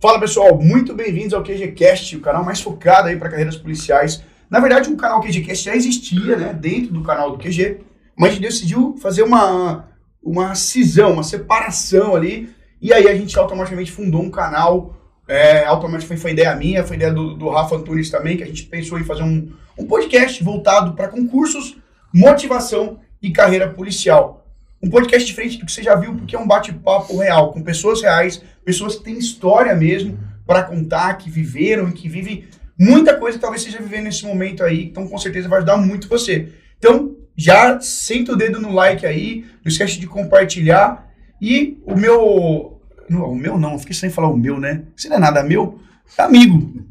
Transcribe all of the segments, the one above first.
Fala pessoal, muito bem-vindos ao QGCast, o canal mais focado aí para carreiras policiais. Na verdade, o canal QGCast já existia, né, dentro do canal do QG, mas a gente decidiu fazer uma, uma cisão, uma separação ali, e aí a gente automaticamente fundou um canal, é, automaticamente foi ideia minha, foi ideia do, do Rafa Antunes também, que a gente pensou em fazer um, um podcast voltado para concursos, motivação e carreira policial. Um podcast diferente do que você já viu, porque é um bate-papo real, com pessoas reais, pessoas que têm história mesmo para contar, que viveram e que vivem muita coisa que talvez seja vivendo nesse momento aí, então com certeza vai ajudar muito você. Então, já senta o dedo no like aí, não esquece de compartilhar. E o meu. Não, o meu não, fiquei sem falar o meu, né? Se não é nada meu, é amigo.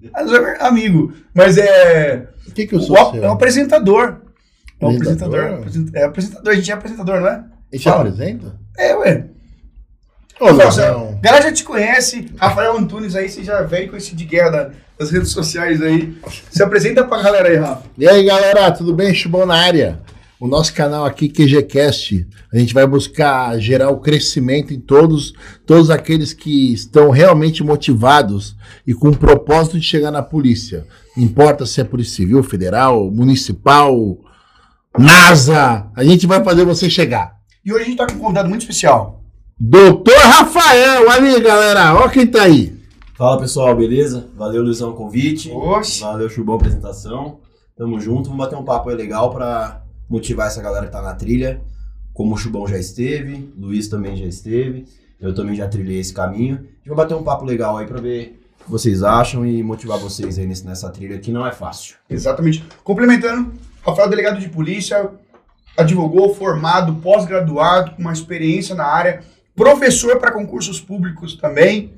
Amigo. Mas é. O que, que eu sou? O, é o apresentador. É o apresentador. É apresentador, a gente é apresentador, não é? Ele te apresenta? É, ué. Ô, a galera já te conhece, Rafael Antunes aí, você já veio com esse de guerra da- das redes sociais aí. Se apresenta pra galera aí, Rafa. E aí, galera, tudo bem? Chubão na área. O nosso canal aqui, QGCast, a gente vai buscar gerar o crescimento em todos, todos aqueles que estão realmente motivados e com o propósito de chegar na polícia. Não importa se é Polícia Civil, Federal, Municipal, NASA, a gente vai fazer você chegar. E hoje a gente tá com um convidado muito especial. Doutor Rafael, ali, galera, ó quem tá aí. Fala pessoal, beleza? Valeu Luizão o convite. Oxe. Valeu Chubão a apresentação. Tamo junto, vamos bater um papo aí legal pra motivar essa galera que tá na trilha. Como o Chubão já esteve, Luiz também já esteve, eu também já trilhei esse caminho. A gente vai bater um papo legal aí pra ver o que vocês acham e motivar vocês aí nesse- nessa trilha que não é fácil. Exatamente. Complementando, Rafael, delegado de polícia, advogou, formado, pós-graduado, com uma experiência na área, professor para concursos públicos também.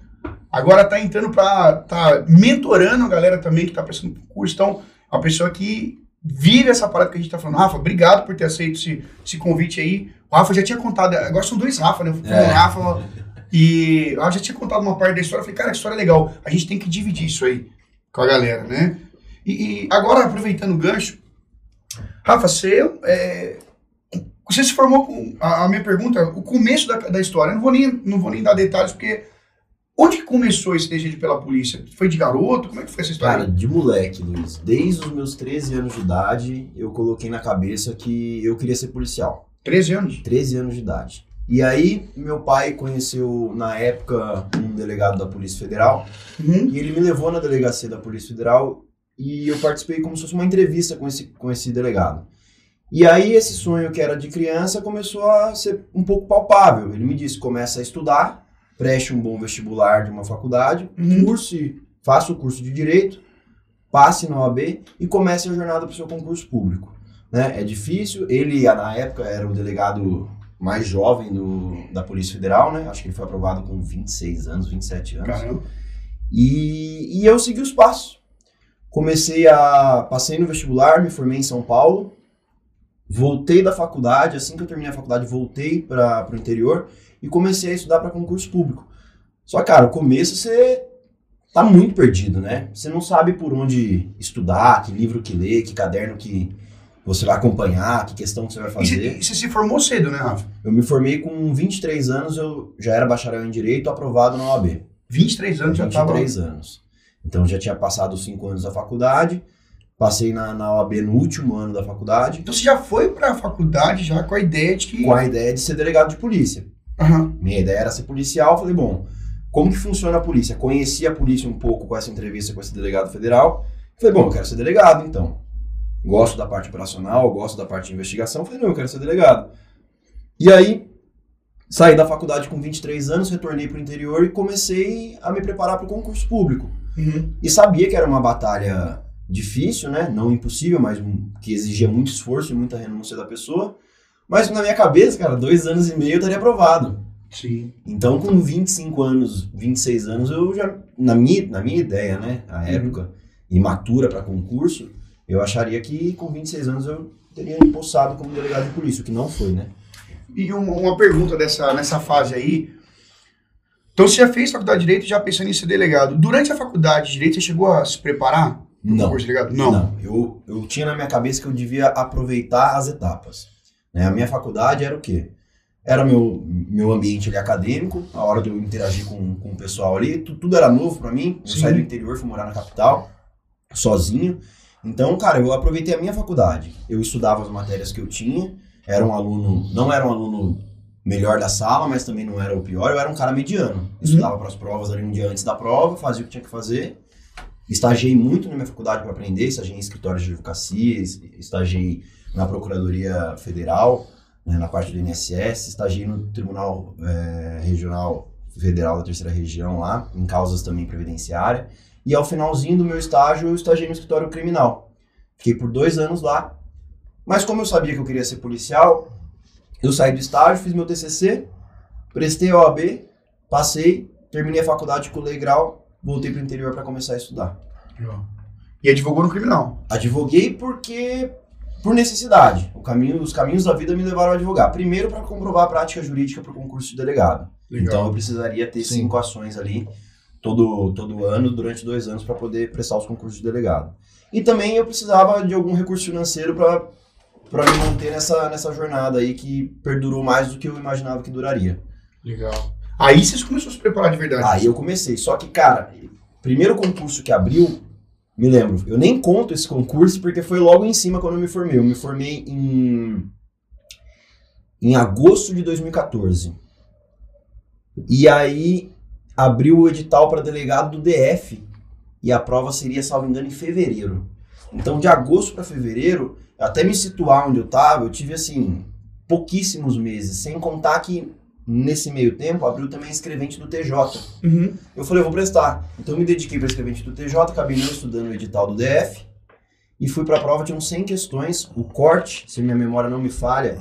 Agora está entrando para. tá mentorando a galera também que está prestando concurso. Então, é uma pessoa que vive essa parada que a gente está falando. Rafa, obrigado por ter aceito esse, esse convite aí. O Rafa já tinha contado, agora são dois Rafa, né? É. Um Rafa e eu já tinha contado uma parte da história. Eu falei, cara, que história legal. A gente tem que dividir isso aí com a galera, né? E, e agora, aproveitando o gancho, Rafa, você, é, você se formou com. A, a minha pergunta, o começo da, da história, eu não vou, nem, não vou nem dar detalhes, porque. Onde que começou esse desejo pela polícia? Foi de garoto? Como é que foi essa história? Cara, de moleque, Luiz, desde os meus 13 anos de idade, eu coloquei na cabeça que eu queria ser policial. 13 anos. 13 anos de idade. E aí, meu pai conheceu, na época, um delegado da Polícia Federal, Uhum. e ele me levou na delegacia da Polícia Federal e eu participei como se fosse uma entrevista com esse, com esse delegado. E aí, esse sonho que era de criança começou a ser um pouco palpável. Ele me disse: começa a estudar, preste um bom vestibular de uma faculdade, Uhum. curse, faça o curso de Direito, passe na OAB e comece a jornada para o seu concurso público. Né? É difícil. Ele, na época, era o delegado mais jovem do, da Polícia Federal, né? Acho que ele foi aprovado com 26 anos, 27 anos. Caramba. E, e eu segui os passos. Comecei a. Passei no vestibular, me formei em São Paulo. Voltei da faculdade, assim que eu terminei a faculdade, voltei para o interior e comecei a estudar para concurso público. Só, cara, o começo você tá muito perdido, né? Você não sabe por onde estudar, que livro que ler, que caderno que você vai acompanhar, que questão que você vai fazer. e você se formou cedo, né, Rafa? Eu me formei com 23 anos, eu já era bacharel em Direito, aprovado na OAB. 23 anos já estava. 23 anos. Então já tinha passado os 5 anos da faculdade, passei na, na OAB no último ano da faculdade, Então você já foi pra faculdade já com a ideia de que. com a ideia de ser delegado de polícia. Aham. Minha ideia era ser policial, falei, bom, como que funciona a polícia? Conheci a polícia um pouco com essa entrevista com esse delegado federal. Falei, bom, eu quero ser delegado, então. Gosto da parte operacional, gosto da parte de investigação. Falei, não, eu quero ser delegado. E aí, saí da faculdade com 23 anos, retornei para o interior e comecei a me preparar para o concurso público. Uhum. E sabia que era uma batalha difícil, né? Não impossível, mas que exigia muito esforço e muita renúncia da pessoa. Mas na minha cabeça, cara, dois anos e meio eu estaria aprovado. Sim. Então, com 25 anos, 26 anos, eu já, na minha, na minha ideia, né? A época, imatura para concurso, eu acharia que com 26 anos eu teria empossado como delegado de polícia, o que não foi, né? E uma, uma pergunta dessa, nessa fase aí. Então você já fez faculdade de Direito já pensando em ser delegado. Durante a faculdade de Direito, você chegou a se preparar? Não. concurso de delegado? Não. eu, eu tinha na minha cabeça que eu devia aproveitar as etapas. né? A minha faculdade era o quê? Era meu, meu ambiente ali acadêmico, a hora de eu interagir com, com o pessoal ali, tu- tudo era novo pra mim. Eu Sim. saí do interior, fui morar na capital, sozinho. Então, cara, eu aproveitei a minha faculdade. Eu estudava as matérias que eu tinha, era um aluno, não era um aluno melhor da sala, mas também não era o pior, eu era um cara mediano. Estudava para as provas ali um dia antes da prova, fazia o que tinha que fazer. Estagiei muito na minha faculdade para aprender, estagiei em escritórios de advocacia, es- estagiei na Procuradoria Federal, né, na parte do INSS, estagiei no Tribunal eh, Regional Federal da Terceira Região lá, em causas também previdenciárias. E ao finalzinho do meu estágio, eu estagiei no escritório criminal. Fiquei por dois anos lá. Mas como eu sabia que eu queria ser policial, eu saí do estágio, fiz meu TCC, prestei a OAB, passei, terminei a faculdade com o grau, voltei para o interior para começar a estudar. E advogou no criminal. Advoguei porque por necessidade. O caminho, os caminhos da vida me levaram a advogar. Primeiro para comprovar a prática jurídica para o concurso de delegado. Então eu precisaria ter Sim. cinco ações ali todo, todo ano, durante dois anos, para poder prestar os concursos de delegado. E também eu precisava de algum recurso financeiro para me manter nessa, nessa jornada aí que perdurou mais do que eu imaginava que duraria. Legal. Aí vocês começaram a se preparar de verdade. Aí eu comecei. Só que, cara, primeiro concurso que abriu, me lembro, eu nem conto esse concurso porque foi logo em cima quando eu me formei. Eu me formei em, em agosto de 2014. E aí abriu o edital para delegado do DF. E a prova seria, salvo engano, em fevereiro. Então, de agosto para fevereiro, até me situar onde eu tava, eu tive assim, pouquíssimos meses. Sem contar que nesse meio tempo abriu também a escrevente do TJ. Uhum. Eu falei, eu vou prestar. Então eu me dediquei para escrevente do TJ, acabei não estudando o edital do DF e fui para a prova, tinham 100 questões. O corte, se minha memória não me falha,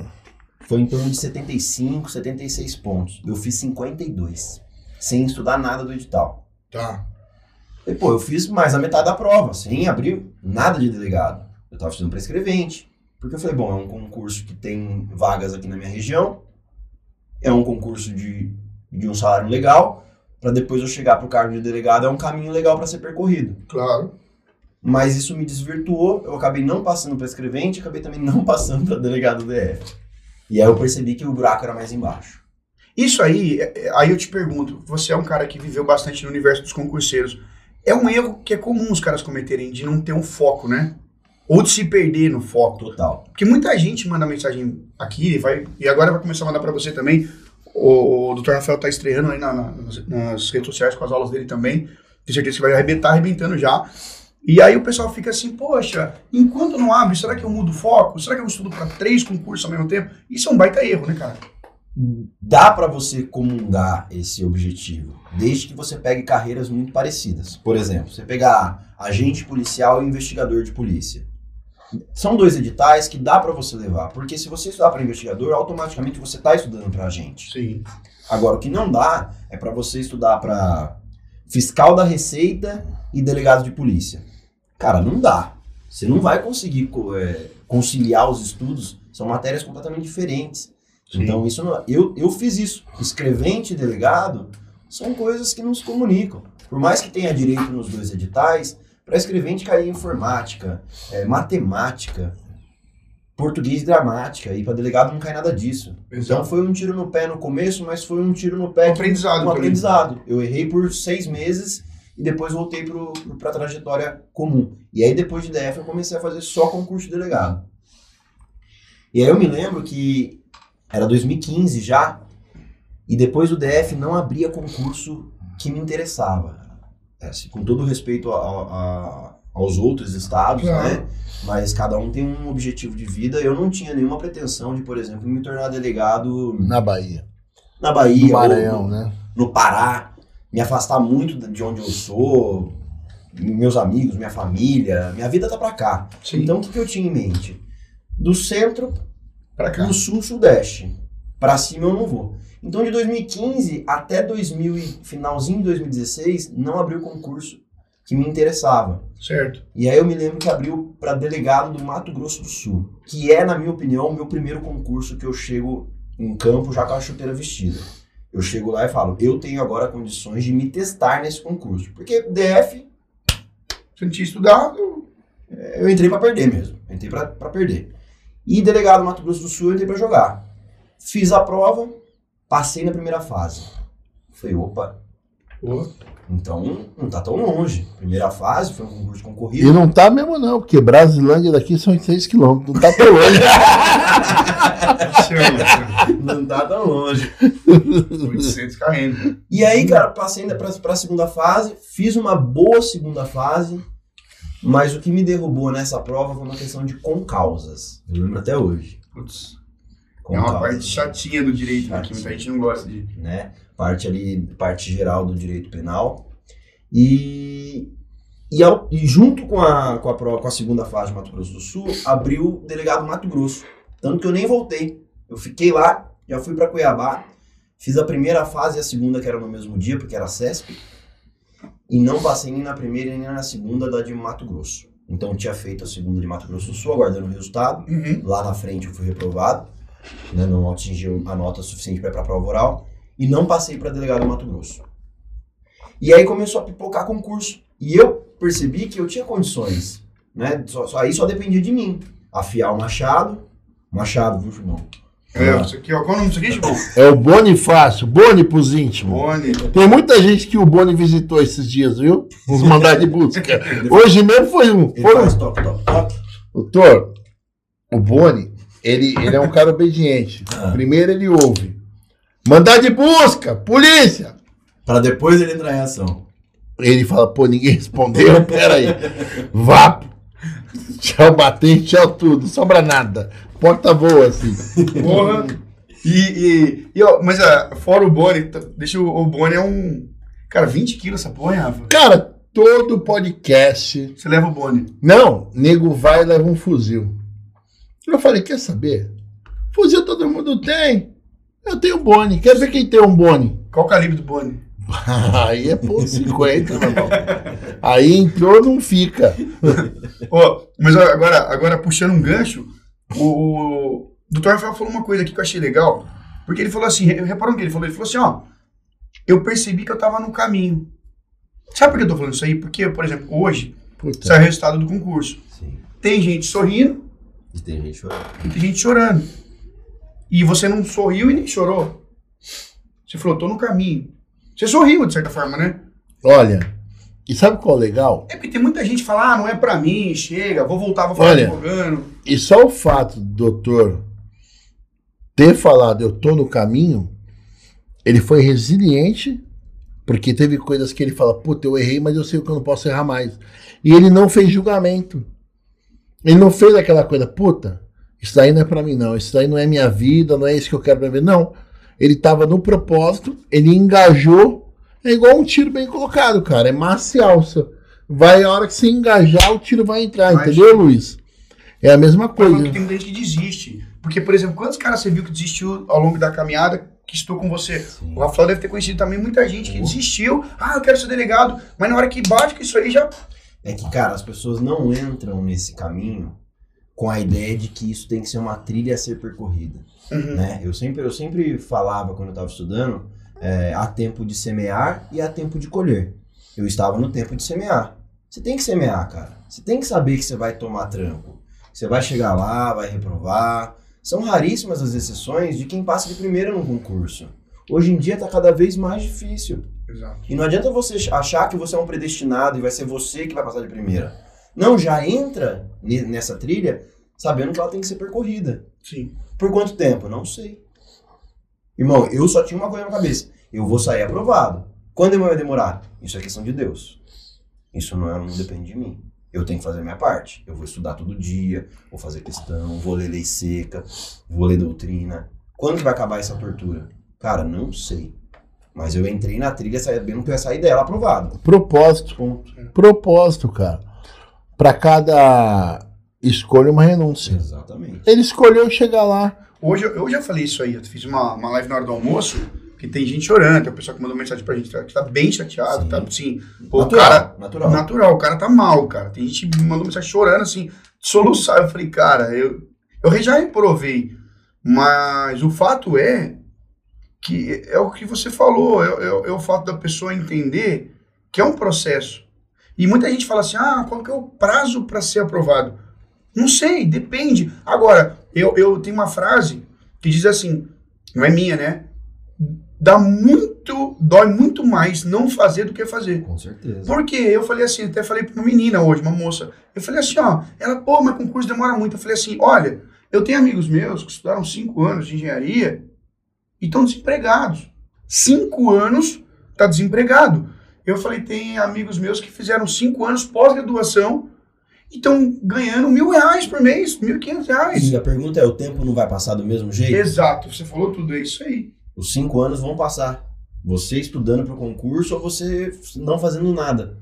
foi em torno de 75, 76 pontos. Eu fiz 52, sem estudar nada do edital. Tá. E, pô, eu fiz mais a metade da prova, sem abrir nada de delegado. Eu tava estudando para escrevente. Porque eu falei, bom, é um concurso que tem vagas aqui na minha região, é um concurso de, de um salário legal, para depois eu chegar pro cargo de delegado é um caminho legal para ser percorrido. Claro. Mas isso me desvirtuou, eu acabei não passando para escrevente, acabei também não passando para delegado DF. E aí eu percebi que o buraco era mais embaixo. Isso aí, é- é- aí eu te pergunto, você é um cara que viveu bastante no universo dos concurseiros. É um erro que é comum os caras cometerem de não ter um foco, né? Ou de se perder no foco. Total. Porque muita gente manda mensagem aqui, vai, e agora vai começar a mandar pra você também. O, o Dr. Rafael tá estreando aí na- na- nas, nas redes sociais com as aulas dele também. Tenho certeza que vai arrebentar, arrebentando já. E aí o pessoal fica assim, poxa, enquanto não abre, será que eu mudo o foco? Será que eu estudo pra três concursos ao mesmo tempo? Isso é um baita erro, né, cara? dá para você comungar esse objetivo, desde que você pegue carreiras muito parecidas. Por exemplo, você pegar agente policial e investigador de polícia. São dois editais que dá para você levar, porque se você estudar para investigador, automaticamente você está estudando para agente. Sim. Agora, o que não dá é para você estudar para fiscal da Receita e delegado de polícia. Cara, não dá. Você não vai conseguir co- é, conciliar os estudos, são matérias completamente diferentes. Sim. Então, isso não, eu, eu fiz isso. Escrevente e delegado são coisas que não se comunicam. Por mais que tenha direito nos dois editais, para escrevente cair informática, é, matemática, português e gramática, e para delegado não cai nada disso. Então Exato. foi um tiro no pé no começo, mas foi um tiro no pé Um aprendizado um aprendizado. Eu errei por seis meses e depois voltei para a trajetória comum. E aí depois de DF eu comecei a fazer só concurso de delegado. E aí eu me lembro que era 2015 já, e depois do DF não abria concurso que me interessava. É, assim, com todo respeito a- a- aos outros estados, Claro. né? Mas cada um tem um objetivo de vida. Eu não tinha nenhuma pretensão de, por exemplo, me tornar delegado Na Bahia. na Bahia, No Maranhão, ou né? no Pará, me afastar muito de onde eu sou, meus amigos, minha família, minha vida tá pra cá. Sim. Então o que, que eu tinha em mente? Do centro Pra cá. do sul Pra cima eu não vou. Então de 2015 até 2000 e finalzinho de 2016 não abriu concurso que me interessava. Certo. E aí eu me lembro que abriu para delegado do Mato Grosso do Sul, que é, na minha opinião, o meu primeiro concurso que eu chego em campo já com a chuteira vestida. Eu chego lá e falo, eu tenho agora condições de me testar nesse concurso. Porque DF, Você não tinha estudado, eu entrei para perder mesmo. Eu entrei para perder. E delegado do Mato Grosso do Sul, eu entrei para jogar. Fiz a prova, passei na primeira fase. Falei, opa, então não tá tão longe. Primeira fase foi um concurso E concorrido. não tá mesmo não, porque Brasilândia daqui são 6 quilômetros, não tá tão longe. Não tá tão longe. chama. 800 km. E aí, cara, passei ainda pra, pra segunda fase, fiz uma boa segunda fase, mas o que me derrubou nessa prova foi uma questão de concausas. Eu lembro até hoje. Putz, é uma parte chatinha do direito, né, que muita gente não gosta de. né? Parte ali, parte geral do direito penal. E, e, ao- e junto com a, com, a com a segunda fase de Mato Grosso do Sul, abriu o delegado Mato Grosso. Tanto que eu nem voltei. Eu fiquei lá, já fui para Cuiabá, fiz a primeira fase e a segunda, que era no mesmo dia, porque era CESP, e não passei nem na primeira nem na segunda da de Mato Grosso. Então eu tinha feito a segunda de Mato Grosso do Sul, aguardando o resultado. Uhum. Lá na frente eu fui reprovado, né, não atingiu a nota suficiente para ir para a prova oral e não passei para delegado do Mato Grosso. E aí começou a pipocar concurso. E eu percebi que eu tinha condições, né? Só, só- aí só dependia de mim. Afiar o machado, machado, viu, Chumão? É, isso aqui, ó. Qual o nome disso aqui? É o Bonifácio, Boni pros íntimos. Boni. Tem muita gente que o Boni visitou esses dias, viu? Uns mandados de busca. Hoje mesmo foi um. Ele Foram faz toque, toque, toque. Doutor, o Boni, ele, ele é um cara obediente. Ah. Primeiro ele ouve. Mandar de busca, polícia! Para depois ele entrar em ação. Ele fala, pô, ninguém respondeu, peraí. Vá. Tchau, batente, tchau tudo, sobra nada. Porta voa, assim. Porra. E, e, e, ó, mas ah, fora o Boni, tá- deixa o, o Boni é um. Cara, 20 quilos essa porra, hein, Rafa? Cara, todo podcast. Você leva o Boni. Não, nego vai e leva um fuzil. Eu falei, quer saber? Fuzil todo mundo tem. Eu tenho Boni. Quer ver quem tem um Boni? Qual o calibre do Boni? Aí é por 50, meu irmão. Aí entrou, não fica. Ó, mas agora, agora puxando um gancho, o, o Dr. Rafael falou uma coisa aqui que eu achei legal. Porque ele falou assim, re- reparou no que ele falou? Ele falou assim, ó, eu percebi que eu tava no caminho. Sabe por que eu tô falando isso aí? Porque, por exemplo, hoje Puta. sai o resultado do concurso. Sim. Tem gente sorrindo E tem gente chorando. e tem gente chorando. E você não sorriu e nem chorou. Você falou, tô no caminho. Você sorriu, de certa forma, né? Olha, e sabe qual é o legal? É porque tem muita gente que fala, ah, não é pra mim, chega, vou voltar, vou falar Olha. advogando. E só o fato do doutor ter falado eu tô no caminho, ele foi resiliente, porque teve coisas que ele fala, puta, eu errei, mas eu sei que eu não posso errar mais. E ele não fez julgamento. Ele não fez aquela coisa, puta, isso daí não é pra mim não, isso daí não é minha vida, não é isso que eu quero pra ver. Não. Ele tava no propósito, ele engajou, é igual um tiro bem colocado, cara, é massa e alça. Vai a hora que você engajar, o tiro vai entrar, Mas- entendeu, Luiz? É a mesma Coisa. que tem muita gente que desiste. Porque, por exemplo, quantos caras você viu que desistiu ao longo da caminhada que estou com você? Sim. O Rafael deve ter conhecido também muita gente que desistiu. Ah, eu quero ser delegado. Mas na hora que bate com isso aí já. É que, cara, as pessoas não entram nesse caminho com a ideia de que isso tem que ser uma trilha a ser percorrida. Uhum. né? Eu sempre, eu sempre falava quando eu estava estudando, é, há tempo de semear e há tempo de colher. Eu estava no tempo de semear. Você tem que semear, cara. Você tem que saber que você vai tomar tranco. Você vai chegar lá, vai reprovar. São raríssimas as exceções de quem passa de primeira no concurso. Hoje em dia está cada vez mais difícil. Exato. E não adianta você achar que você é um predestinado e vai ser você que vai passar de primeira. Não, já entra ne- nessa trilha sabendo que ela tem que ser percorrida. Sim. Por quanto tempo? Não sei. Irmão, eu só tinha uma coisa na cabeça. Eu vou sair aprovado. Quando vai demorar? Isso é questão de Deus. Isso não, é, não depende de mim. Eu tenho que fazer a minha parte. Eu vou estudar todo dia, vou fazer questão, vou ler lei seca, vou ler doutrina. Quando que vai acabar essa tortura? Cara, não sei. Mas eu entrei na trilha sabendo que eu ia sair dela aprovado. Propósito. Ponto. Propósito, cara. Pra cada escolha, uma renúncia. Exatamente. Ele escolheu chegar lá. Hoje eu, eu já falei isso aí. Eu fiz uma, uma live na hora do almoço. Que tem gente chorando, tem o pessoal que mandou mensagem pra gente que tá bem chateado, Sim. tá assim, pô, o natural, cara, natural. natural, o cara tá mal, cara. Tem gente que mandou mensagem chorando, assim, soluçar. Eu falei, cara, eu, eu já reprovei, mas o fato é que é o que você falou, é, é- é o fato da pessoa entender que é um processo. E muita gente fala assim, ah, qual que é o prazo para ser aprovado? Não sei, depende. Agora, eu, eu tenho uma frase que diz assim, não é minha, né? Dá muito, dói muito mais não fazer do que fazer. Com certeza. Porque eu falei assim, até falei pra uma menina hoje, uma moça. Eu falei assim, ó, ela, pô, mas concurso demora muito. Eu falei assim, olha, eu tenho amigos meus que estudaram cinco anos de engenharia e estão desempregados. Cinco anos tá desempregado. Eu falei, tem amigos meus que fizeram cinco anos pós-graduação e estão ganhando mil reais por mês, mil e quinhentos reais. E a pergunta é: o tempo não vai passar do mesmo jeito? Exato, você falou tudo, é isso aí. Os cinco anos vão passar. Você estudando para o concurso ou você não fazendo nada.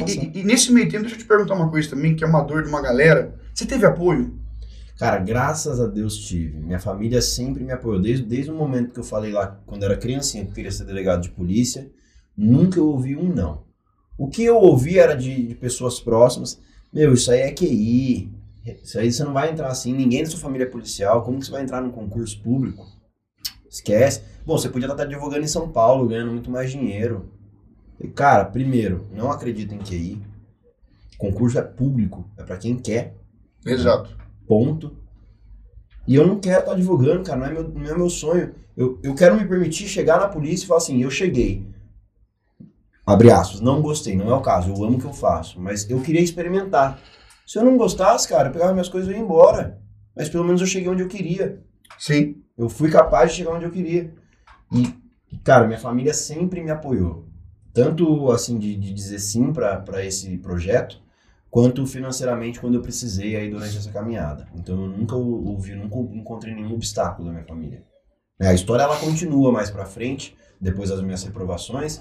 E, e- e nesse meio tempo, deixa eu te perguntar uma coisa também, que é uma dor de uma galera. Você teve apoio? Cara, graças a Deus tive. Minha família sempre me apoiou. Desde, desde o momento que eu falei lá, quando eu era criancinha, que eu queria ser delegado de polícia, nunca eu ouvi um não. O que eu ouvi era de, de pessoas próximas. Meu, isso aí é QI. Isso aí você não vai entrar assim. Ninguém da sua família é policial. Como que você vai entrar num concurso público? Esquece. Bom, você podia estar advogando em São Paulo, ganhando muito mais dinheiro. E, cara, primeiro, não acredita em QI. Concurso é público. É pra quem quer. Exato. Ponto. E eu não quero estar advogando, cara, não é meu, não é meu sonho. Eu, eu quero me permitir chegar na polícia e falar assim, eu cheguei. Abre aspas, não gostei, não é o caso, eu amo o que eu faço, mas eu queria experimentar. Se eu não gostasse, cara, eu pegava minhas coisas e ia embora. Mas pelo menos eu cheguei onde eu queria. Sim. Eu fui capaz de chegar onde eu queria. E, cara, minha família sempre me apoiou. Tanto, assim, de, de dizer sim para esse projeto, quanto financeiramente quando eu precisei aí durante essa caminhada. Então eu nunca ouvi, nunca encontrei nenhum obstáculo da minha família. A história ela continua mais pra frente, depois das minhas reprovações,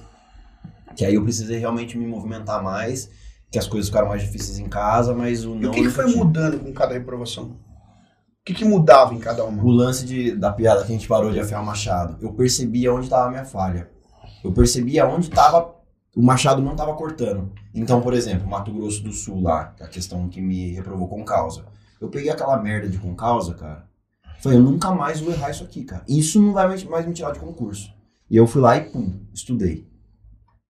que aí eu precisei realmente me movimentar mais, que as coisas ficaram mais difíceis em casa, mas o E não o que, que foi tive. mudando com cada reprovação? O que, que mudava em cada uma? O lance de, da piada que a gente parou de afiar o machado. Eu percebia onde estava a minha falha. Eu percebia onde estava. O machado não estava cortando. Então, por exemplo, Mato Grosso do Sul lá, a questão que me reprovou com causa. Eu peguei aquela merda de com causa, cara. Falei, eu nunca mais vou errar isso aqui, cara. Isso não vai mais- me tirar de concurso. E eu fui lá e pum, estudei.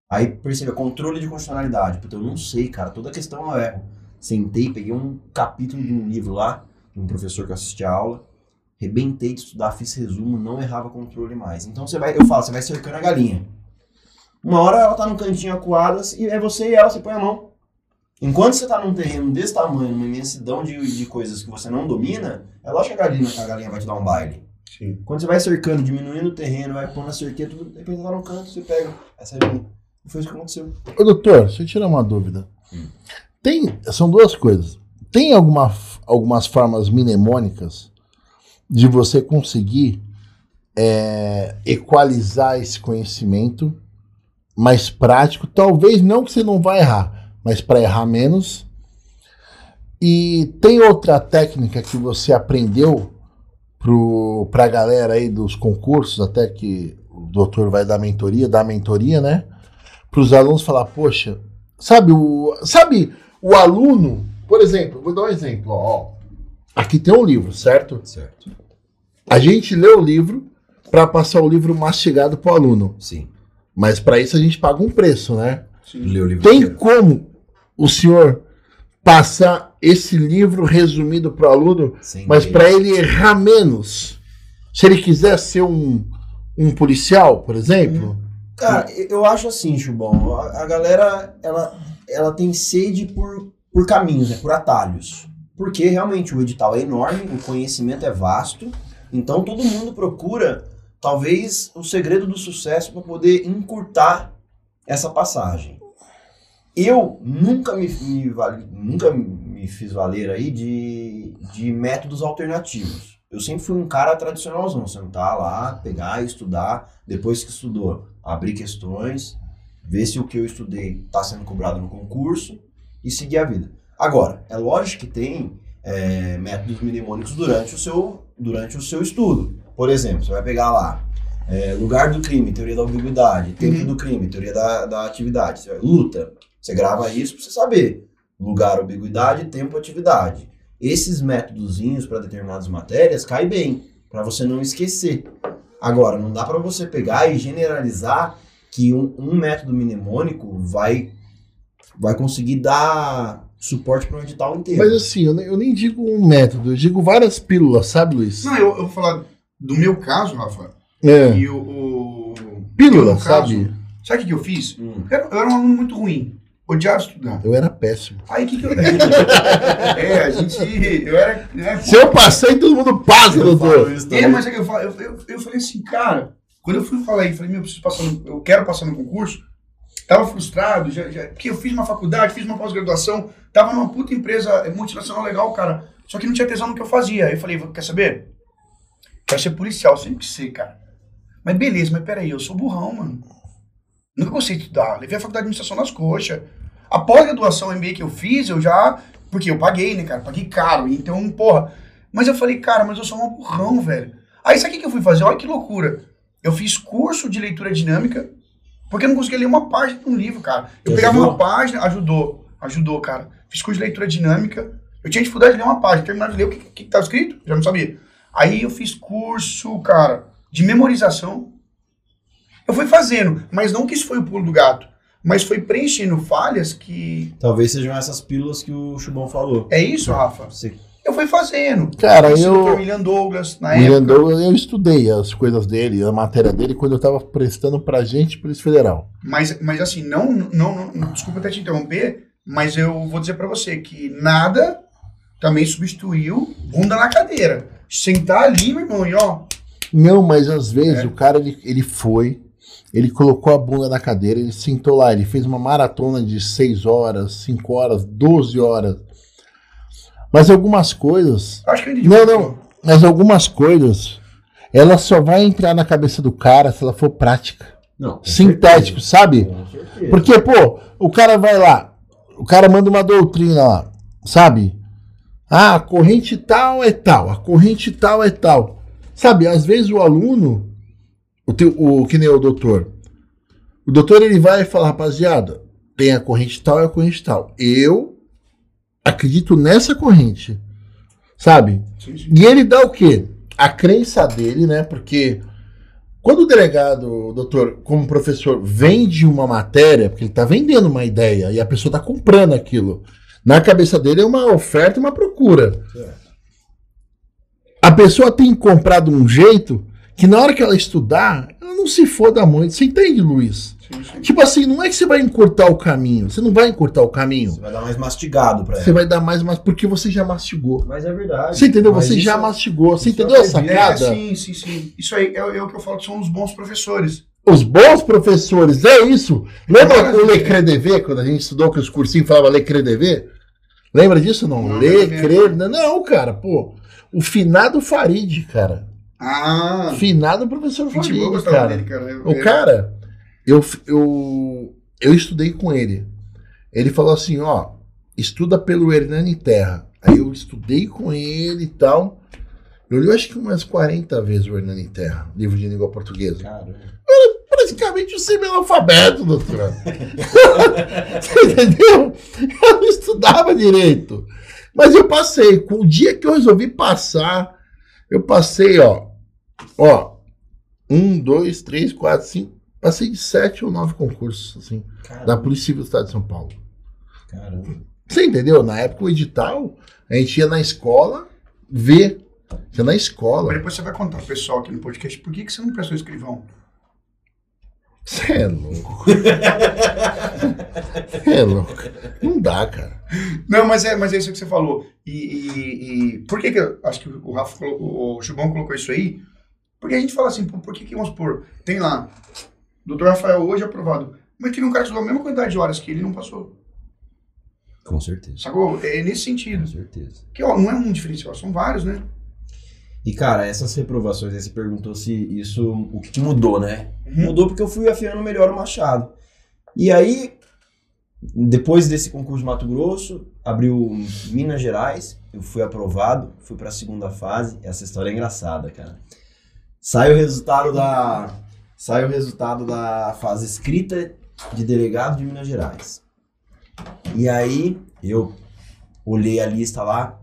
Aí percebi, controle de constitucionalidade. Puta, eu não sei, cara. Toda questão eu erro. Sentei, peguei um capítulo de um livro lá, de um professor que eu assisti a aula. Rebentei de estudar, fiz resumo, não errava controle mais. Então você vai, eu falo, você vai cercando a galinha. Uma hora ela tá no cantinho acuada e é você e ela, você põe a mão. Enquanto você tá num terreno desse tamanho, numa imensidão de, de coisas que você não domina, é lógico que a galinha, a galinha vai te dar um baile. Sim. Quando você vai cercando, diminuindo o terreno, vai pondo a cerquinha, tudo, de repente tá no canto, você pega essa linha. E foi isso que aconteceu. Ô, doutor, deixa eu tirar uma dúvida. Hum. Tem, são duas coisas. Tem alguma, algumas formas mnemônicas de você conseguir é, equalizar esse conhecimento mais prático? Talvez não que você não vai errar, mas para errar menos. E tem outra técnica que você aprendeu para a galera aí dos concursos, até que o doutor vai dar mentoria, dar mentoria, né? Para os alunos falar, poxa, sabe o, sabe o aluno, por exemplo, vou dar um exemplo, ó, ó. aqui tem um livro, certo? Certo. A gente lê o livro para passar o livro mastigado para o aluno, Sim. Mas para isso a gente paga um preço, né? Leu o livro Tem inteiro. como o senhor passar esse livro resumido para o aluno, Sem mas para ele errar menos? Se ele quiser ser um, um policial, por exemplo, Cara, eu acho assim, Chubão, a, a galera, ela, ela tem sede por, por caminhos, né, por atalhos. Porque realmente o edital é enorme, o conhecimento é vasto, então todo mundo procura, talvez, o segredo do sucesso para poder encurtar essa passagem. Eu nunca me, me nunca me fiz valer aí de, de métodos alternativos. Eu sempre fui um cara tradicionalzão, sentar lá, pegar, estudar, depois que estudou, abrir questões, ver se o que eu estudei está sendo cobrado no concurso e seguir a vida. Agora, é lógico que tem é, métodos mnemônicos durante o, seu, durante o seu estudo. Por exemplo, você vai pegar lá é, lugar do crime, teoria da ambiguidade, tempo Uhum. do crime, teoria da, da atividade, Você vai- luta. Você grava isso para você saber. Lugar, ambiguidade, tempo, atividade. Esses métodozinhos para determinadas matérias cai bem, para você não esquecer. Agora, não dá para você pegar e generalizar que um, um método mnemônico vai, vai conseguir dar suporte para um edital inteiro. mas assim, eu, ne- eu nem digo um método, eu digo várias pílulas, sabe, Luiz? Não, eu, eu vou falar do meu caso, Rafa, É. e o. o Pílula, caso, sabe? Sabe o que, que eu fiz? Hum. Eu era, eu era um aluno muito ruim. Odiava estudar. Eu era péssimo. Aí o que, que eu. é, a gente. Eu era. Né, Se eu passei, todo mundo passa, Eu doutor. É, mas é que eu, falo, eu, eu, eu falei assim, cara, quando eu fui falar aí, falei, meu, eu preciso passar no, eu quero passar no concurso, tava frustrado, já, já, porque eu fiz uma faculdade, fiz uma pós-graduação, tava numa puta empresa multinacional legal, cara, só que não tinha tesão no que eu fazia. Aí eu falei, quer saber? Quero ser policial, sempre quis ser, cara. Mas beleza, mas peraí, eu sou burrão, mano. Nunca de estudar, levei a faculdade de administração nas coxas. A pós-graduação MBA que eu fiz, eu já. Porque eu paguei, né, cara? Paguei caro. Então, porra. Mas eu falei, cara, mas eu sou um burrão, velho. Aí sabe o que que eu fui fazer? Olha que loucura. Eu fiz curso de leitura dinâmica, porque eu não conseguia ler uma página de um livro, cara. Eu pegava uma página, ajudou, ajudou, cara. Fiz curso de leitura dinâmica. Eu tinha dificuldade de ler uma página, terminar de ler o que, que, que escrito, já não sabia. Aí eu fiz curso, cara, de memorização. Eu fui fazendo, mas não que isso foi o pulo do gato, mas foi preenchendo falhas que. Talvez sejam essas pílulas que o Chubão falou. É isso, Rafa? Você Eu fui fazendo. Cara, eu- Dr. William Douglas na William época. Douglas, eu estudei as coisas dele, a matéria dele, quando eu tava prestando pra gente, Polícia Federal. Mas, mas assim, não, não, não, desculpa até te interromper, mas eu vou dizer pra você que nada também substituiu bunda na cadeira. Sentar ali, meu irmão, e ó, Não, mas às vezes É. o cara, ele, ele foi, ele colocou a bunda na cadeira, ele sentou lá, ele fez uma maratona de 6 horas, 5 horas, 12 horas. Mas algumas coisas, acho que eu entendi. Não, não. mas algumas coisas, ela só vai entrar na cabeça do cara se ela for prática. Não. Sintético, certeza. sabe? Porque, pô, o cara vai lá, o cara manda uma doutrina lá, sabe? Ah, a corrente tal é tal, a corrente tal é tal. Sabe, às vezes o aluno, o, teu, o que nem o doutor, o doutor ele vai e fala, rapaziada, tem a corrente tal e a corrente tal. Eu acredito nessa corrente, sabe? Sim, sim. E ele dá o quê? A crença dele, né? Porque quando o delegado, doutor, como professor, vende uma matéria, porque ele está vendendo uma ideia e a pessoa está comprando aquilo, na cabeça dele é uma oferta e uma procura. A pessoa tem que comprar de um jeito que na hora que ela estudar, ela não se foda muito. Você entende, Luiz? sim, sim. Tipo assim, não é que você vai encurtar o caminho. Você não vai encurtar o caminho. Você vai dar mais mastigado pra Você ela. vai dar mais, mas porque você já mastigou. Mas é verdade. Você entendeu? Mas Você já mastigou. Você entendeu a. É, sacada? sim, sim, sim. Isso aí é, é o que eu falo que são os bons professores. Os bons professores, é isso. Lembra o Lecredv, quando a gente estudou que os cursinhos falavam Lecredv? Lembra disso não? Não, Lecre... Não, cara, pô. O finado Farid, cara. Ah, finado professor Farid, cara. dele, cara. Eu- O eu- cara, eu, eu, eu estudei com ele. Ele falou assim, ó, estuda pelo Hernani Terra. Aí eu estudei com ele e tal. Eu li acho que umas 40 vezes o Hernani Terra, livro de língua portuguesa. Cara, praticamente um semi-analfabeto, doutor. Você entendeu? Eu não estudava direito. Mas eu passei. Com o dia que eu resolvi passar, eu passei, ó. Ó. Um, dois, três, quatro, cinco. Passei de sete ou nove concursos, assim, da caramba, Polícia Civil do Estado de São Paulo. caramba. Você entendeu? Na época, o edital, a gente ia na escola ver. Ia na escola. Mas depois você vai contar pro pessoal aqui no podcast por que, que você não prestou escrivão. Você é louco. Você é louco. Não dá, cara. Não, mas é, mas é isso que você falou. E, e- e por que que eu acho que o Rafa colocou, o Chubão colocou isso aí? Porque a gente fala assim, por, por que que, vamos supor, tem lá, doutor Rafael hoje aprovado, mas teve um cara que estudou a mesma quantidade de horas que ele não passou, Com certeza. sacou? É nesse sentido. Com certeza. Que, ó, não é um diferencial, são vários, né? E, cara, essas reprovações, aí você perguntou se isso, o que que mudou, né? Uhum. Mudou porque eu fui afiando melhor o machado. E aí, depois desse concurso de Mato Grosso, abriu Minas Gerais, eu fui aprovado, fui pra segunda fase. Essa história é engraçada, cara. Sai o resultado da sai o resultado da fase escrita de delegado de Minas Gerais. E aí, eu olhei a lista lá,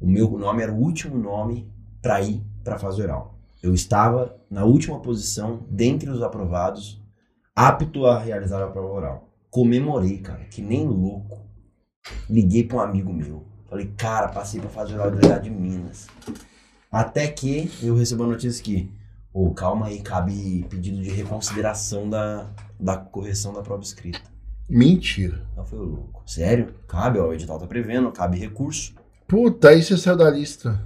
o meu nome era o último nome para ir para a fase oral. Eu estava na última posição dentre os aprovados, apto a realizar a prova oral. Comemorei, cara, que nem louco. Liguei para um amigo meu. Falei, cara, passei para fazer oral delegado de Minas. Até que eu recebo a notícia que, ô, calma aí, cabe pedido de reconsideração da, da correção da prova escrita. Mentira. Então foi louco. Sério? Cabe, ó, o edital tá prevendo, cabe recurso. Puta, aí você saiu da lista.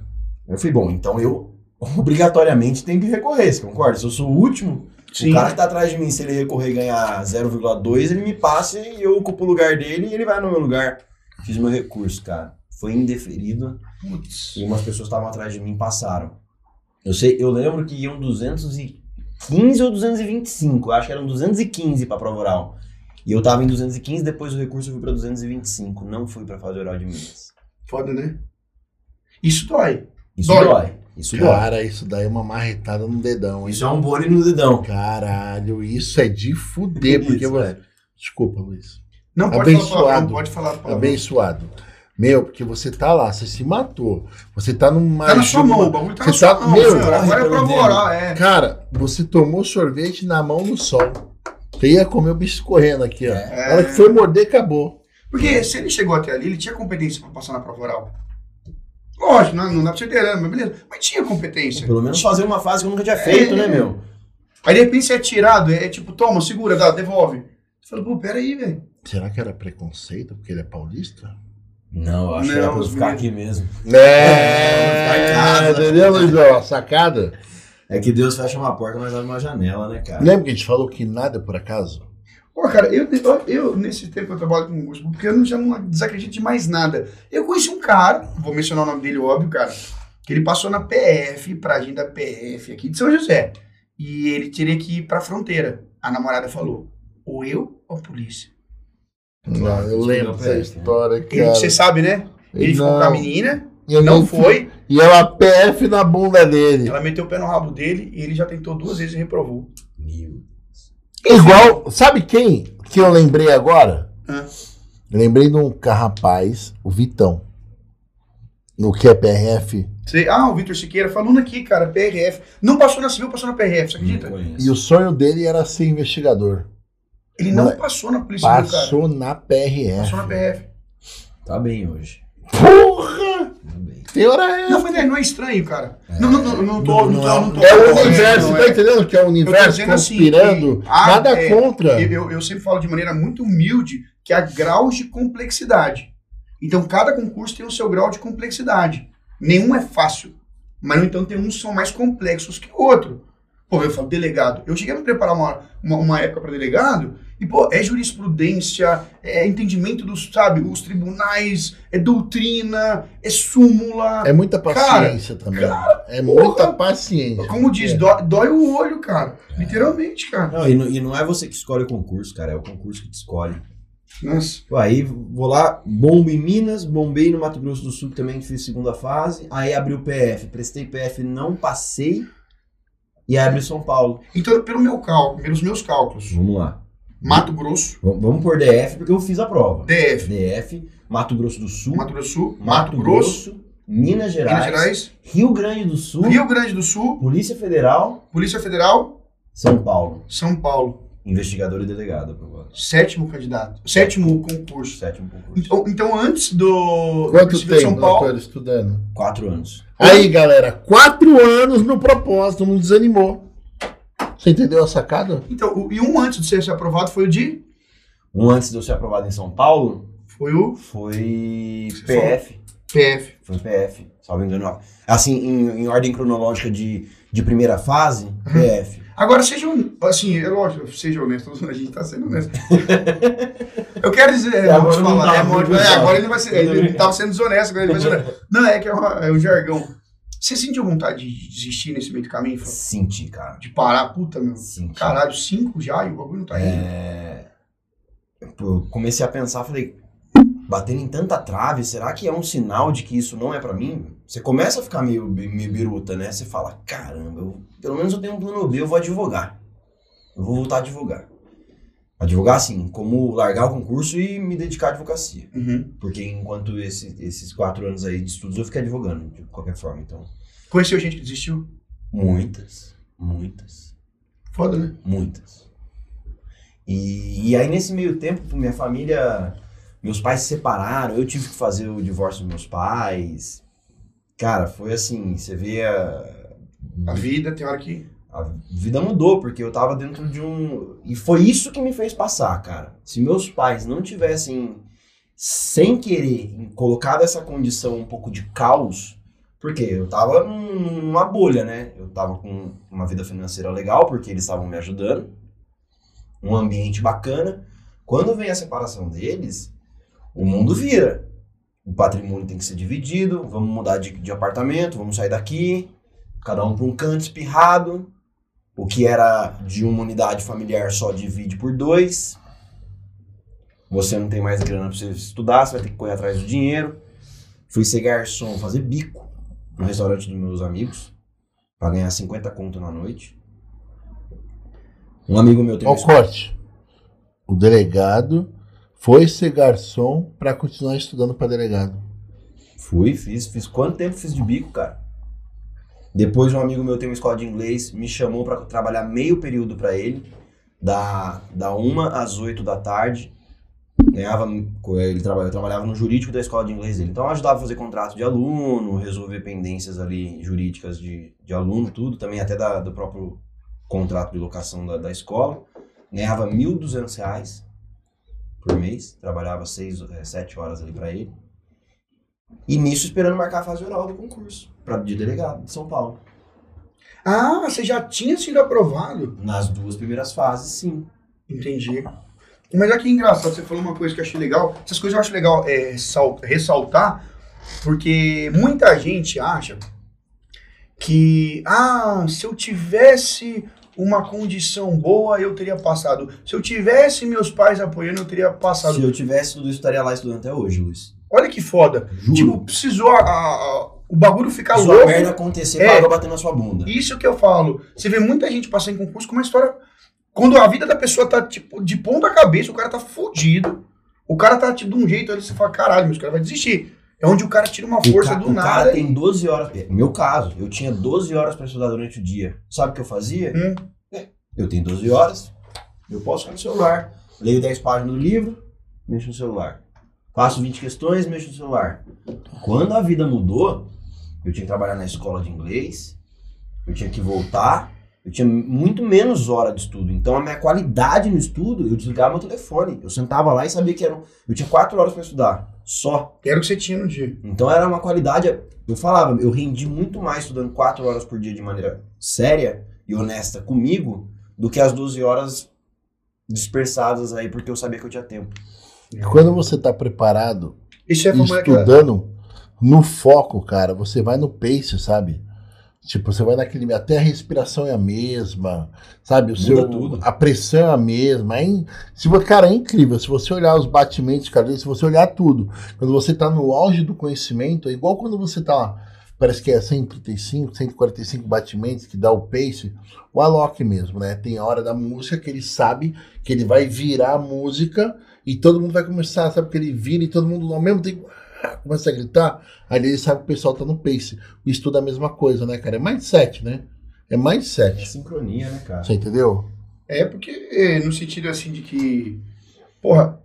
Eu falei, bom, então eu obrigatoriamente tenho que recorrer, você concorda? Se eu sou o último, Sim. o cara que tá atrás de mim, se ele recorrer e ganhar 0,2, ele me passa e eu ocupo o lugar dele e ele vai no meu lugar. Fiz meu recurso, cara. Foi indeferido Putz. e umas pessoas estavam atrás de mim e passaram. Eu sei, eu lembro que iam 215 ou 225, eu acho que eram 215 pra prova oral. E eu tava em 215, depois do recurso eu fui pra 225, não fui pra fase oral de Minas. Foda, né? Isso dói. Isso Dói. dói. Isso dói. Cara, isso daí é uma marretada no dedão, hein? Isso é um bole no dedão. Caralho, isso é de fuder, porque Isso, você. é. Desculpa, Luiz. Não pode falar Abençoado. pode falar. Abençoado. Meu, porque você tá lá, você se matou. Você tá numa. Tá na sua mão, o bagulho tá na Você sua tá- mão. meu, senhor. agora é dedo. oral, é. Cara, você tomou sorvete na mão no sol. Você ia comer o bicho correndo aqui, ó. É. A hora que foi morder, acabou. Porque se ele chegou até ali, ele tinha competência pra passar na prova oral. Lógico, não, não dá pra ser terano, mas beleza. Mas tinha competência. Pelo menos fazer uma fase que eu nunca tinha feito, É. né, meu? Aí de repente você é tirado, é tipo, toma, segura, dá, devolve. Você fala, pô, peraí, velho. Será que era preconceito porque ele é paulista? Não, eu acho que Não, era pra ficar aqui mesmo. É, casa. entendeu, Luizão? A sacada. É que Deus fecha uma porta, mas abre uma janela, né, cara? Lembra que a gente falou que nada é por acaso? Pô, cara, eu, eu, eu, nesse tempo eu trabalho com gosto, porque eu não, já não desacredito de mais nada. Eu conheci um cara, vou mencionar o nome dele, óbvio, cara, que ele passou na PF, pra agenda PF aqui de São José. E ele teria que ir pra fronteira. A namorada falou, ou eu ou a polícia. Não, eu lembro Escolheu dessa né? história, Ele, cara. você sabe, né? Ele ficou com a menina, eu não foi, E ela PF na bunda dele. ela meteu o pé no rabo dele e ele já tentou duas vezes e reprovou. Meu. Igual, sabe quem que eu lembrei agora? Eu lembrei de um rapaz, o Vitão. No que é PRF. Sei, ah, o Vitor Siqueira falando aqui, cara, PRF. Não passou na civil, passou na PRF, você Não acredita? E o sonho dele era ser investigador. Ele não Moleque, passou na polícia civil, cara. Passou na PRF. Passou na PRF. Tá bem hoje. Porra! Essa. Não, mas não é- não é estranho, cara. Não, não, não, não tô, Não, não tô, não, não tô. não É o universo, tá entendendo? Que é o universo assim, conspirando. Nada é, contra. Eu, eu- eu sempre falo de maneira muito humilde que há graus de complexidade. Então, cada concurso tem o seu grau de complexidade. Nenhum é fácil. Mas, no entanto, tem uns que são mais complexos que o outro. Pô, eu falo delegado. Eu cheguei a me preparar uma, uma, uma época para delegado e, pô, é jurisprudência, é entendimento dos, sabe, os tribunais, é doutrina, é súmula. É muita paciência também. é muita paciência. Como diz, É. dói, dói o olho, cara. Literalmente, cara. Não, e, não, e não é você que escolhe o concurso, cara. É o concurso que te escolhe. Nossa. Pô, Aí vou lá, bombo em Minas, bombei no Mato Grosso do Sul, que também fiz segunda fase. Aí abri o PF, prestei PF, não passei. E aí abri São Paulo. Então, pelo meu cálculo, pelos meus cálculos, Vamos lá. Mato Grosso, Vamos por DF, porque eu fiz a prova. DF, DF, Mato Grosso do Sul, Mato Grosso do Sul, Mato Grosso, Minas Gerais, Minas Gerais, Rio Grande do Sul, Rio Grande do Sul, Polícia Federal, Polícia Federal, São Paulo. São Paulo. Investigador e delegado aprovado. Sétimo candidato. Sétimo concurso. Sétimo concurso. Então, então antes do Quanto tempo, São Paulo, doutor, estudando? Quatro anos. Aí, galera, quatro anos no propósito, não desanimou. Você entendeu a sacada? então, o- e um antes de ser ser aprovado foi o de Um antes de eu ser aprovado em São Paulo, foi o foi Você PF. PF. Foi PF, salvo engano. Assim, em, em ordem cronológica de, de primeira fase, PF. Agora, seja assim, é lógico, seja honesto, a gente tá sendo honesto. Eu quero dizer, é, Agora vou te não falar, tá, é, tá. é, agora ele vai ser, ele brincando. tava sendo desonesto, agora ele vai ser honesto. Não, é que é, uma- é um jargão. Você sentiu vontade de desistir nesse meio do caminho? Fábio? Senti, cara. De parar? Puta, meu. Senti. Caralho, cinco já e o bagulho não tá indo. É, eu comecei a pensar, falei, batendo em tanta trave, será que é um sinal de que isso não é pra mim? Você começa a ficar meio, meio biruta, né? Você fala, caramba, eu- pelo menos eu tenho um plano B, eu vou advogar. Eu vou voltar a advogar. Advogar, assim, como largar o concurso e me dedicar à advocacia. Uhum. Porque enquanto esse- esses quatro anos aí de estudos, eu fiquei advogando, de qualquer forma. Então, Conheceu gente que desistiu? muitas, muitas. Foda, né? Muitas. E, e aí, nesse meio tempo, minha família. Meus pais se separaram, eu tive que fazer o divórcio dos meus pais. Cara, foi assim, você vê a, A vida tem hora que. A vida mudou, porque eu tava dentro de um. E foi isso que me fez passar, cara. Se meus pais não tivessem, sem querer, colocado essa condição um pouco de caos, porque eu tava num- numa bolha, né? Eu tava com uma vida financeira legal, porque eles estavam me ajudando, um ambiente bacana. Quando vem a separação deles, o mundo vira. O patrimônio tem que ser dividido, vamos mudar de, de apartamento, vamos sair daqui, cada um para um canto espirrado. O que era de uma unidade familiar só divide por dois. Você não tem mais grana para você estudar, você vai ter que correr atrás do dinheiro. Fui ser garçom, fazer bico no restaurante dos meus amigos, para ganhar 50 conto na noite. Um amigo meu tem Ó o corte. O delegado foi ser garçom pra continuar estudando pra delegado. Fui, fiz, fiz. Quanto tempo fiz de bico, cara? Depois um amigo meu tem uma escola de inglês, me chamou pra trabalhar meio período pra ele, da, da uma às 8 da tarde. Ganhava, ele trabalhava, eu trabalhava no jurídico da escola de inglês dele. Então eu ajudava a fazer contrato de aluno, resolver pendências ali jurídicas de, de aluno, tudo, também até da, do próprio contrato de locação da, da escola. Ganhava 1.200 reais por mês, trabalhava 6, 7 horas ali pra ele. E nisso esperando marcar a fase oral do concurso, pra, de delegado de São Paulo. Ah, você já tinha sido aprovado? Nas duas primeiras fases, sim. Entendi. Mas aqui engraçado, você falou uma coisa que eu achei legal. Essas coisas eu acho legal é, ressal- ressaltar, porque muita gente acha que, ah, se eu tivesse uma condição boa, eu teria passado. Se eu tivesse meus pais apoiando, eu teria passado. Se eu tivesse tudo isso, estaria lá estudando até hoje, Luiz. Olha que foda. Juro. Tipo, precisou a- a- o bagulho ficar Sua louco. merda acontecer, É. parou batendo na sua bunda. Isso que eu falo. Você vê muita gente passando em concurso com uma história. Quando a vida da pessoa tá, tipo, de ponta cabeça, o cara tá fudido. O cara tá tipo, de um jeito, aí você fala, caralho, mas o cara vai desistir. É onde o cara tira uma O, força ca- do o nada. cara e- tem 12 horas. Meu caso, eu tinha 12 horas pra estudar durante o dia. Sabe o que eu fazia? Hum. Eu tenho 12 horas, eu posso ficar no celular. Leio 10 páginas do livro, mexo no celular. Faço 20 questões, mexo no celular. Quando a vida mudou, eu tinha que trabalhar na escola de inglês, eu tinha que voltar, eu tinha muito menos hora de estudo. Então a minha qualidade no estudo, eu desligava meu telefone. Eu sentava lá e sabia que eram. Eu tinha 4 horas para estudar, só. Era o que você tinha no dia. Então era uma qualidade. Eu falava, eu rendi muito mais estudando 4 horas por dia de maneira séria e honesta comigo do que as 12 horas dispersadas aí, porque eu sabia que eu tinha tempo. E quando você tá preparado Isso é e como é que é. estudando no foco, cara, você vai no pace, sabe? Tipo, você vai naquele. Até a respiração é a mesma, sabe? O Muda seu, tudo. A pressão é a mesma. É in- se, cara, é incrível. Se você olhar os batimentos, cara, se você olhar tudo, quando você tá no auge do conhecimento, é igual quando você tá. Parece que é 135, 145 batimentos que dá o pace. O Alok mesmo, né? Tem a hora da música que ele sabe que ele vai virar a música e todo mundo vai começar, sabe? Que ele vira e todo mundo ao mesmo tempo ah, começa a gritar. Aí ele sabe que o pessoal tá no pace. O estudo é a mesma coisa, né, cara? É mindset, né? É É mindset. sincronia, né, cara? Você entendeu? É porque, é, no sentido assim de que, porra,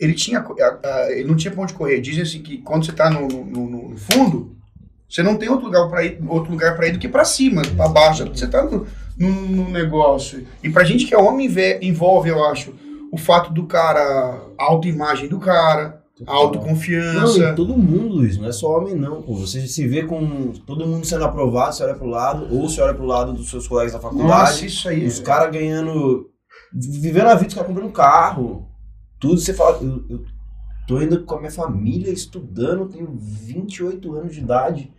ele tinha, a- a- ele não tinha pra onde correr. Dizem assim que quando você tá no, no- no- no fundo, você não tem outro lugar para ir, outro lugar para ir do que pra cima, pra baixo. Você tá no, no- no negócio. E pra gente que é homem, ve- envolve, eu acho, o fato do cara, a autoimagem do cara, a Não, autoconfiança. e todo mundo, Luiz, não é só homem, não. Pô. Você se vê com todo mundo sendo aprovado, você olha pro lado, ou você olha pro lado dos seus colegas da faculdade. Nossa, isso aí. Os caras ganhando. Vivendo a vida, os caras comprando carro. Tudo você fala. Eu, eu tô indo com a minha família estudando, tenho 28 anos de idade.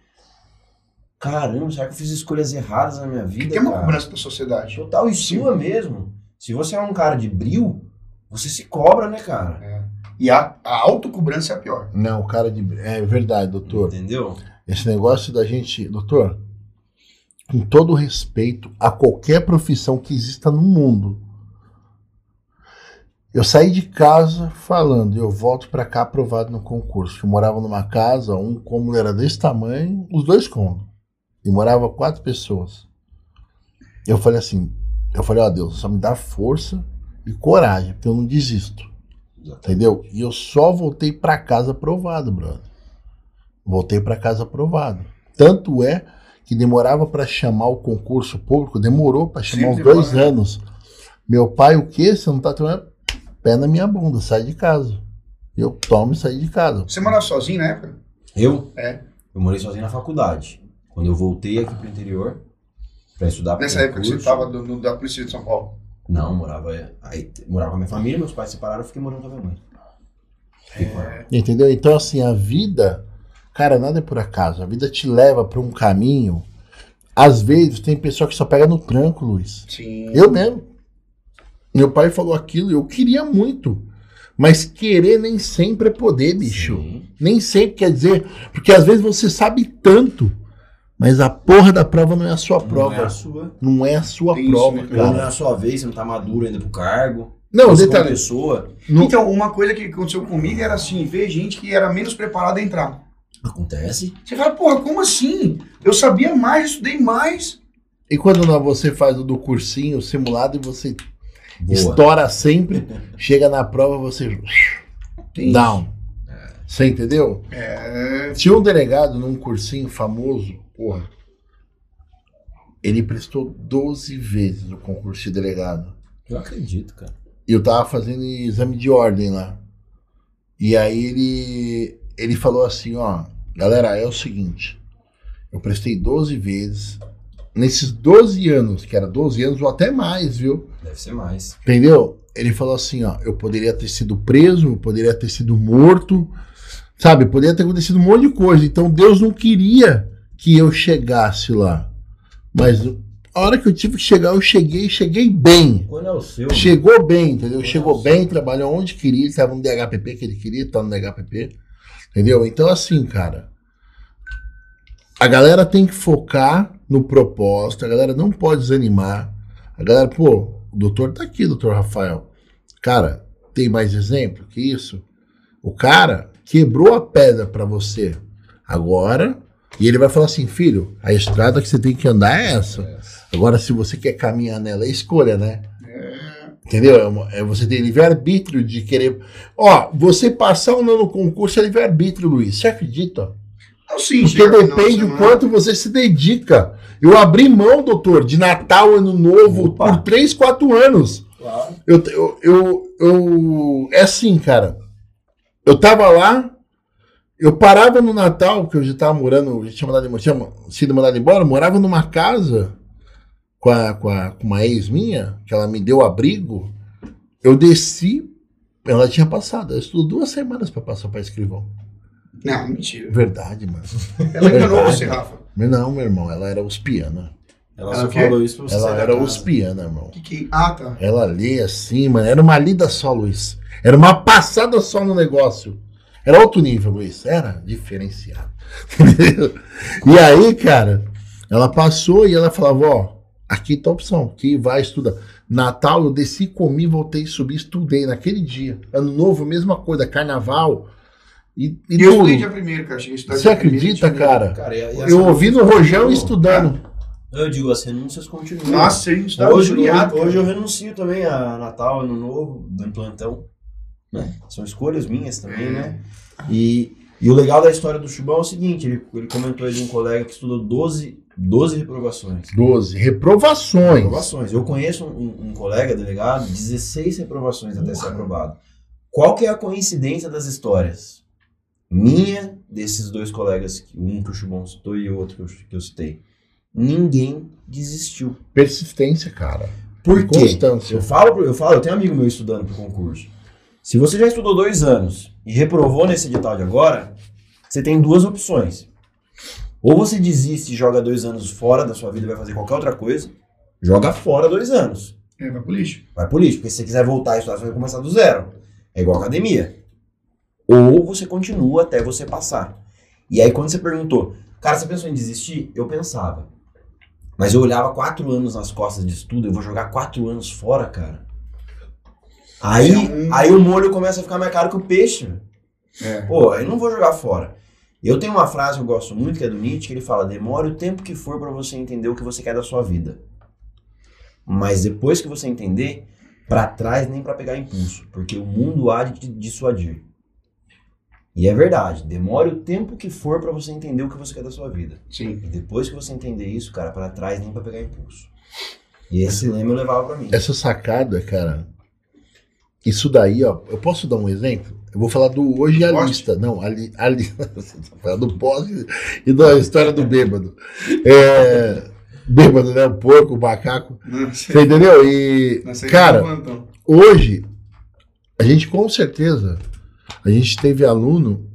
Caramba, será que eu fiz escolhas erradas na minha vida? tem uma cara? cobrança da sociedade. Total, e sua mesmo. Se você é um cara de bril, você se cobra, né, cara? E a, a autocobrança é a pior. Não, o cara de. É verdade, doutor. Entendeu? Esse negócio da gente. Doutor, com todo respeito a qualquer profissão que exista no mundo. Eu saí de casa falando, eu volto pra cá aprovado no concurso. Eu morava numa casa, um cômodo era desse tamanho, os dois cômodos. E morava quatro pessoas. Eu falei assim, eu falei, ó Deus, só me dá força e coragem, porque eu não desisto. Entendeu? E eu só voltei pra casa aprovado, brother. Voltei pra casa aprovado. Tanto é que demorava para chamar o concurso público, demorou para chamar Sempre uns dois demora, né? anos. Meu pai, o quê? Você não tá tomando pé na minha bunda, sai de casa. Eu tomo e saí de casa. Você morava sozinho na época? Eu? É. Eu morei sozinho na faculdade. Quando eu voltei aqui pro interior pra estudar Nessa época que você estava da Polícia de São Paulo. Não, morava aí morava com a minha família, meus pais se separaram, eu fiquei morando com a minha mãe. Ela. Entendeu? Então, assim, a vida, cara, nada é por acaso. A vida te leva para um caminho. Às vezes, tem pessoa que só pega no tranco, Luiz. Sim. Eu mesmo. Meu pai falou aquilo, eu queria muito. Mas querer nem sempre é poder, bicho. Sim. Nem sempre quer dizer. Porque às vezes você sabe tanto, mas a porra da prova não é a sua Não prova. é a sua. Não é a sua Tem isso, prova, né? Ou não é cara. a sua vez, você não tá maduro ainda pro cargo. Não, Você como detalhe. pessoa, Não- Então, uma coisa que aconteceu comigo era assim, ver gente que era menos preparada a entrar. acontece. Você fala, porra, como assim? Eu sabia mais, estudei mais. E quando não, você faz o do cursinho, o simulado, e você Boa. estoura sempre, chega na prova, você Tem down. Você entendeu? É, Tinha um delegado num cursinho famoso, porra. Ele prestou 12 vezes o concurso de delegado. Eu acredito, cara. E eu tava fazendo exame de ordem lá. E aí ele, ele falou assim, ó, galera, é o seguinte, eu prestei 12 vezes, nesses 12 anos, que era 12 anos ou até mais, viu? Deve ser mais. Entendeu? Ele falou assim, ó, eu poderia ter sido preso, eu poderia ter sido morto, sabe? Poderia ter acontecido um monte de coisa. Então Deus não queria que eu chegasse lá. Mas a hora que eu tive que chegar, eu cheguei, cheguei bem. Quando é o seu? Chegou bem, entendeu? Nossa. Chegou bem, trabalhou onde queria, ele estava no DHPP que ele queria, tá no DHPP. Entendeu? Então, assim, cara, a galera tem que focar no propósito, a galera não pode desanimar. A galera, pô, o doutor tá aqui, doutor Rafael. Cara, tem mais exemplo que isso? O cara quebrou a pedra pra você agora, e ele vai falar assim, filho, a estrada que você tem que andar é essa. Agora, se você quer caminhar nela, é escolha, né? Entendeu? É, uma- é você ter livre-arbítrio de querer. Ó, você passar ou não no concurso é livre-arbítrio, Luiz. Você acredita? Não, sim, Porque depende o semana. quanto você se dedica. Eu abri mão, doutor, de Natal, Ano Novo, Opa. por 3, 4 anos. Claro. Eu, eu, eu, eu- É assim, cara. Eu tava lá, eu parava no Natal, que eu já tava morando, já tinha, mandado, tinha sido mandado embora, eu morava numa casa com, a, com, a- com uma ex minha, que ela me deu abrigo. Eu desci, ela tinha passado. Ela estudou duas semanas pra passar pra escrivão. Não, mentira. Verdade, mano. Ela enganou Verdade. você, Rafa. Mas não, meu irmão, ela era uspiana. Ela Ela só falou isso pra você Ela sair da era casa. uspiana, irmão. Que que... Ah, tá. Ela lê assim, mano. Era uma lida só, Luiz. Era uma passada só no negócio. Era outro nível, Luiz. Era diferenciado. Entendeu? e aí, cara, ela passou e ela falava: Ó, aqui tá a opção, aqui vai estudar. Natal, eu desci, comi, voltei, subi, estudei naquele dia. Ano novo, mesma coisa, carnaval. E, e E eu estudei dia primeiro, cara. Cheguei a estudar Você acredita, dia cara? Cara, Eu ouvi no Rojão estudando. Eu digo, as renúncias continuam. Nossa, a gente estudava hoje, hoje, hoje eu renuncio também a Natal, Ano Novo, do plantão. Né? São escolhas minhas também, né? E, e o legal da história do Chubão é o seguinte, ele, ele comentou aí de um colega que estudou 12, 12 reprovações. 12. Reprovações. Reprovações. Eu conheço um, um colega delegado, 16 reprovações até ser aprovado. Qual que é a coincidência das histórias? Minha, desses dois colegas, um que o Chubão citou e o outro que eu, que eu citei. Ninguém desistiu. Persistência, cara. Por E quê? constância. Eu falo, eu falo, eu tenho amigo meu estudando pro concurso. Se você já estudou dois anos e reprovou nesse edital de agora, você tem duas opções. Ou você desiste e joga dois anos fora da sua vida e vai fazer qualquer outra coisa. Joga fora dois anos. É, vai pro lixo. Vai pro lixo. Porque se você quiser voltar a estudar, você vai começar do zero. É igual academia. Ou você continua até você passar. E aí, quando você perguntou, cara, você pensou em desistir? Eu pensava. Mas eu olhava quatro anos nas costas de estudo, eu vou jogar quatro anos fora, cara. Aí, É um- aí o molho começa a ficar mais caro que o peixe. É. Pô, aí não vou jogar fora. Eu tenho uma frase que eu gosto muito, que é do Nietzsche, que ele fala: demore o tempo que for pra você entender o que você quer da sua vida. Mas depois que você entender, pra trás nem pra pegar impulso, porque o mundo há de te dissuadir. E é verdade, demore o tempo que for pra você entender o que você quer da sua vida. Sim. E depois que você entender isso, cara, pra trás nem pra pegar impulso. E esse lema eu levava pra mim. Essa sacada, cara. Isso daí, ó. Eu posso dar um exemplo? Eu vou falar do hoje a Poste? lista. Não, ali. ali você falando do poste e da história do bêbado. É, bêbado, né? O porco, o macaco. Você entendeu? E, cara, hoje, a gente com certeza, a gente teve aluno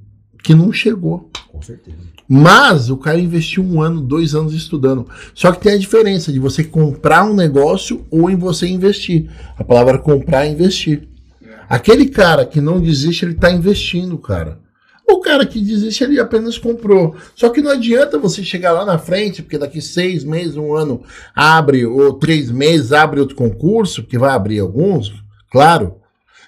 que não chegou. Com certeza. Mas o cara investiu um ano, dois anos estudando. Só que tem a diferença de você comprar um negócio ou em você investir. A palavra comprar é investir. Aquele cara que não desiste, ele está investindo, cara. O cara que desiste, ele apenas comprou. Só que não adianta você chegar lá na frente, porque daqui seis meses, um ano, abre, ou três meses, abre outro concurso, que vai abrir alguns, claro.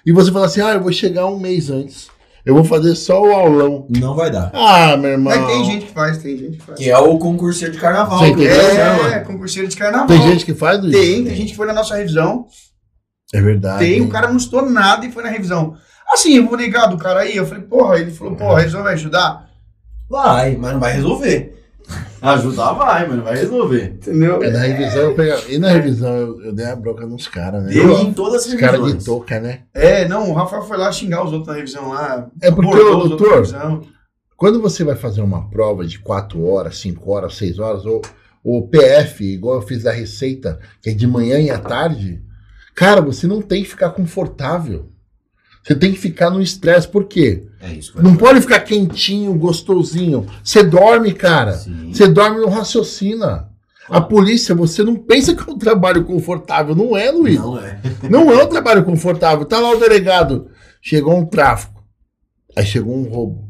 E você fala assim: ah, eu vou chegar um mês antes. Eu vou fazer só o aulão. Não vai dar. Ah, meu irmão. Mas tem gente que faz, tem gente que faz. Que é o concurseiro de carnaval. Você chamam. É, concurseiro de carnaval. Tem gente que faz isso? Tem, tem gente que foi na nossa revisão. É verdade. Tem, o cara não estudou nada e foi na revisão. Assim, eu vou negar do cara aí. Eu falei, porra, ele falou, porra, a revisão vai ajudar? Vai, mas não vai resolver. Ajudar vai, mas não vai resolver. Entendeu? É, na revisão eu pegava. E na revisão eu, eu dei a bronca nos caras, né? Deu em todas as Os caras de revisões. touca, né? É, não, o Rafael foi lá xingar os outros na revisão lá. É porque, ô, outros doutor. Quando você vai fazer uma prova de 4 horas, 5 horas, 6 horas, ou o PF, igual eu fiz da Receita, que é de manhã e à tarde, cara, você não tem que ficar confortável. Você tem que ficar no estresse. Por quê? É isso. Não pode ficar quentinho, gostosinho. Você dorme, cara. Sim. Você dorme não raciocina. A polícia, você não pensa que é um trabalho confortável. Não é, Luiz. Não é. Não é um trabalho confortável. Tá lá o delegado. Chegou um tráfico. Aí chegou um roubo.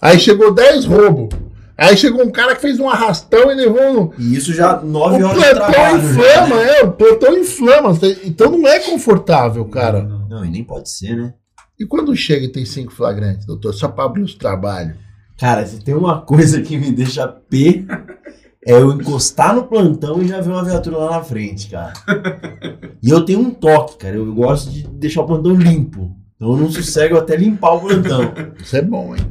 Aí chegou 10 roubos. Aí chegou um cara que fez um arrastão e levou no. E isso já nove O horas de plantão trabalho. inflama, é. O plantão inflama. Então não é confortável, cara. Não, e nem pode ser, né? E quando chega e tem cinco flagrantes, doutor? Só pra abrir os trabalhos. Cara, se tem uma coisa que me deixa P, é eu encostar no plantão e já ver uma viatura lá na frente, cara. E eu tenho um toque, cara. Eu gosto de deixar o plantão limpo. Então eu não sossego até limpar o plantão. Isso é bom, hein?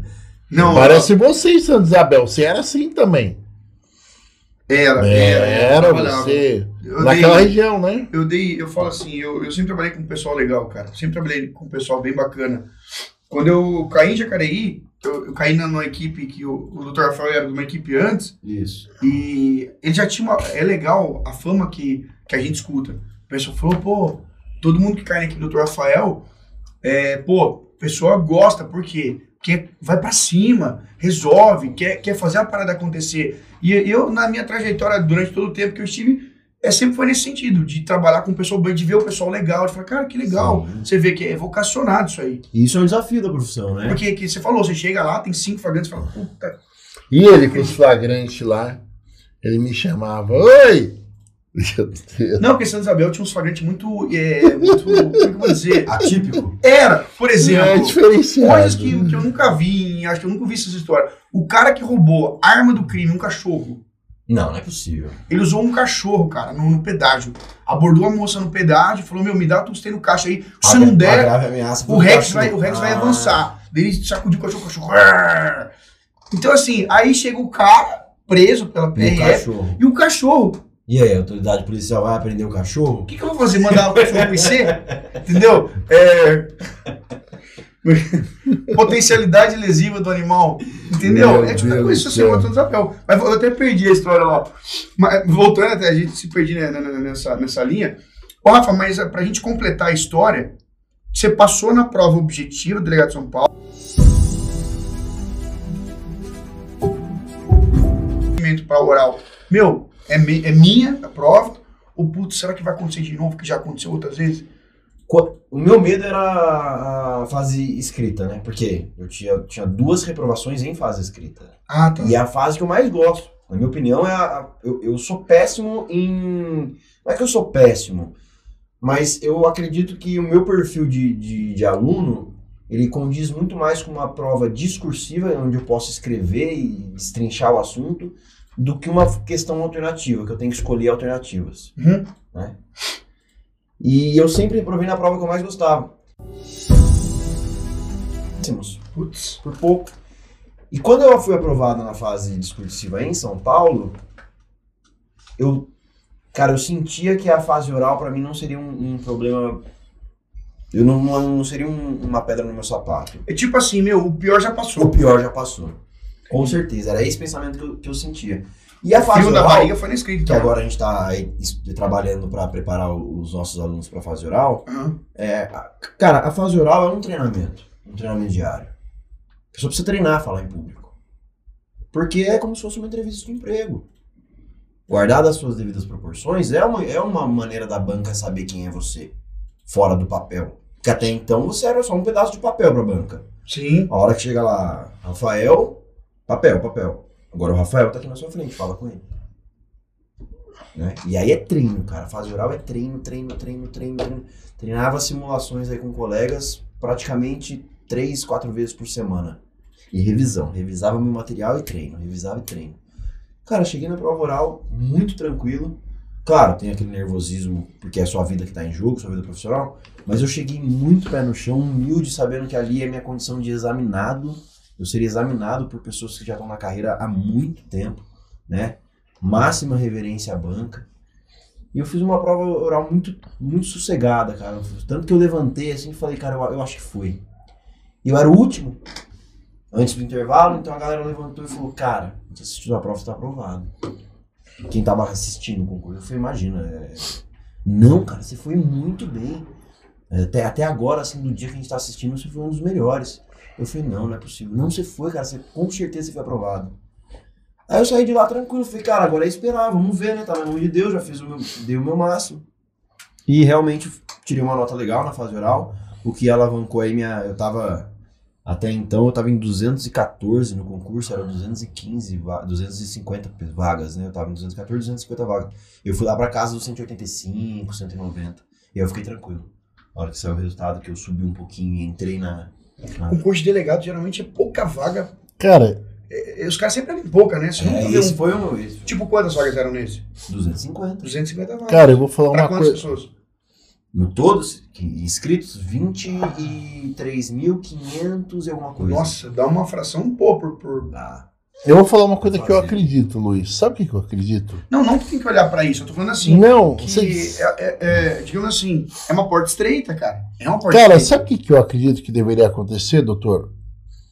Não, Parece você, Santa Isabel. Você era assim também. Era, É, era. era você. Eu Naquela dei, região, né? eu dei, eu falo assim, eu, eu sempre trabalhei com um pessoal legal, cara. Sempre trabalhei com um pessoal bem bacana. Quando eu caí em Jacareí, eu, eu caí na, numa equipe que o, o Dr. Rafael era de uma equipe antes, Isso. e ele já tinha uma. É legal a fama que, que a gente escuta. O pessoal falou, pô, todo mundo que cai na equipe do Dr. Rafael, é, pô, a pessoa gosta, por quê? Porque vai pra cima, resolve, quer, quer fazer a parada acontecer. E eu, na minha trajetória, durante todo o tempo que eu estive, é, sempre foi nesse sentido, de trabalhar com o pessoal bem, de ver o pessoal legal, de falar, cara, que legal. Sim. Você vê que é vocacionado isso aí. E isso é um desafio da profissão, né? Porque que você falou, você chega lá, tem cinco flagrantes, você fala, puta, E ele com os flagrantes lá, ele me chamava. Oi! Meu Deus. Não, porque Santa Isabel tinha uns flagrantes muito. É, muito como é que eu vou dizer? Atípico. Era, por É exemplo, diferenciado. coisas que, que eu nunca vi, acho que eu nunca vi essas histórias. O cara que roubou a arma do crime, um cachorro, Não, não é possível. ele usou um cachorro, cara, no, no pedágio. Abordou a moça no pedágio, falou: Meu, me dá tudo que você tem no caixa aí. Se não der, o Rex, vai, o Rex vai Ah, avançar. Daí ele sacudiu o cachorro, o cachorro. Então, assim, aí chega o cara preso pela E o PRF cachorro. e o cachorro. E aí, a autoridade policial vai prender o O cachorro? que, que eu vou fazer? Mandar o cachorro conhecer? Entendeu? É... Potencialidade lesiva do animal. Entendeu? Meu é tipo Deus coisa do que você bota no chapéu. Mas eu até perdi a história lá. Mas, voltando até, a gente se perdi né, né, nessa, nessa linha. Ô, Rafa, mas eh, pra gente completar a história, você passou na prova objetiva do delegado de São Paulo. para oral. Meu, é, mi- é minha a prova. Ou, putz, será que vai acontecer de novo? Que já aconteceu outras vezes? O meu medo era a fase escrita, né? Porque eu tinha, tinha duas reprovações em fase escrita. Ah, tá. E é a fase que eu mais gosto. Na minha opinião, é a, a- eu, eu sou péssimo em. Não é que eu sou péssimo, mas eu acredito que o meu perfil de, de, de aluno ele condiz muito mais com uma prova discursiva, onde eu posso escrever e destrinchar o assunto, do que uma questão alternativa, que eu tenho que escolher alternativas. Uhum. Né? E eu sempre reprovei na prova que eu mais gostava. Putz. por pouco. E quando eu fui aprovado na fase discursiva em São Paulo, eu, cara, eu sentia que a fase oral pra mim não seria um, um problema. Eu não, não, não seria um- uma pedra no meu sapato. É tipo assim, meu, o pior já O passou. pior já passou. Com certeza, era esse pensamento que eu, que eu sentia. E a O fase da oral, barriga foi na escrita. que então. agora a gente está trabalhando para preparar os nossos alunos para a fase oral, Aham. é, cara, a fase oral é um treinamento, um treinamento diário. A pessoa precisa treinar a falar em público. Porque é como se fosse uma entrevista de emprego. Guardadas as suas devidas proporções, é uma, é uma maneira da banca saber quem é você, fora do papel. Porque até então você era só um pedaço de papel para a banca. Sim. A hora que chega lá, Rafael, papel, papel. Agora o Rafael tá aqui na sua frente, fala com ele. Né? E aí é treino, cara. Fase oral é treino, treino, treino, treino, treino. Treinava simulações aí com colegas praticamente três, quatro vezes por semana. E revisão. Revisava meu material e treino. Revisava e treino. Cara, cheguei na prova oral muito tranquilo. Claro, tem aquele nervosismo, porque é sua vida que tá em jogo, sua vida profissional. Mas eu cheguei muito pé no chão, humilde, sabendo que ali é minha condição de examinado. Eu seria examinado por pessoas que já estão na carreira há muito tempo, né? Máxima reverência à banca. E eu fiz uma prova oral muito, muito sossegada, cara. Tanto que eu levantei assim e falei, cara, eu, eu acho que foi. E eu era o último, antes do intervalo, então a galera levantou e falou, cara, você assistiu a prova, você tá aprovado. Quem tava assistindo o concurso, eu falei, imagina. é, Não, cara, você foi muito bem. Até, até agora, assim, do dia que a gente tá assistindo, você foi um dos melhores. Eu falei, não, não é possível. Não, você foi, cara, você, com certeza você foi aprovado. Aí eu saí de lá tranquilo, falei, cara, agora é esperar, vamos ver, né? Tá na mão de Deus, já fiz o meu, dei o meu máximo. E realmente tirei uma nota legal na fase oral, o que alavancou aí minha. Eu tava. Até então eu tava em 214 no concurso, era 215, va- 250 vagas, né? Eu tava em 214, 250 vagas. Eu fui lá pra casa dos 185, 190. E aí eu fiquei tranquilo. Na hora que saiu o resultado, que eu subi um pouquinho e entrei na. Na- Concurso de delegado geralmente é pouca vaga. Cara, É, os caras sempre abrem pouca, né? Você É, esse um- foi um. Esse, Tipo, quantas vagas eram nesse? 250. 250 vagas. cara, eu vou falar pra uma quantas coisa. pessoas? No todos, que- inscritos, 23.500 e alguma coisa. Nossa, dá uma fração boa por, por... Ah, Eu vou falar uma coisa que eu acredito, Luiz. Sabe o que que eu acredito? Não, não tem que olhar pra isso. Eu tô falando assim. não, que você- é, é- é, digamos assim, é uma porta estreita, cara. É uma porta Cara, estreita. sabe o que que eu acredito que deveria acontecer, doutor?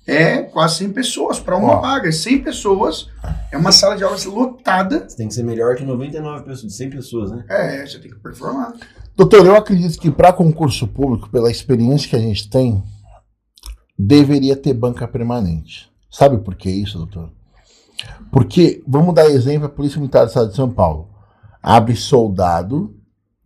É quase 100 pessoas pra uma Ó. vaga. 100 pessoas é uma sala de aulas lotada. você tem que ser melhor que 99 pessoas, de 100 pessoas, né? É, você tem que performar. Doutor, eu acredito que para concurso público, pela experiência que a gente tem, deveria ter banca permanente. Sabe por que isso, doutor? Porque, vamos dar exemplo, a Polícia Militar do Estado de São Paulo abre soldado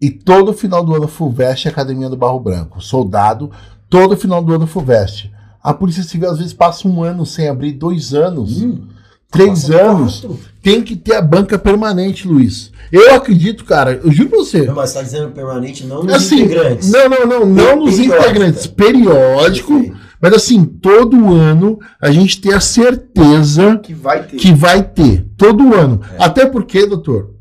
e todo final do ano FUVEST Academia do Barro Branco. Soldado, todo final do ano FUVEST. A Polícia Civil às vezes passa um ano sem abrir, dois anos, Hum, três anos. quatro. Tem que ter a banca permanente, Luiz. Eu acredito, cara, eu juro pra você. Não, mas você tá dizendo permanente, não nos Assim, integrantes. não, não, não, não nos Periódica. integrantes, periódico, Perfeito. Mas assim, todo ano a gente tem a certeza Que vai ter. que vai ter, todo ano. É. Até porque, doutor,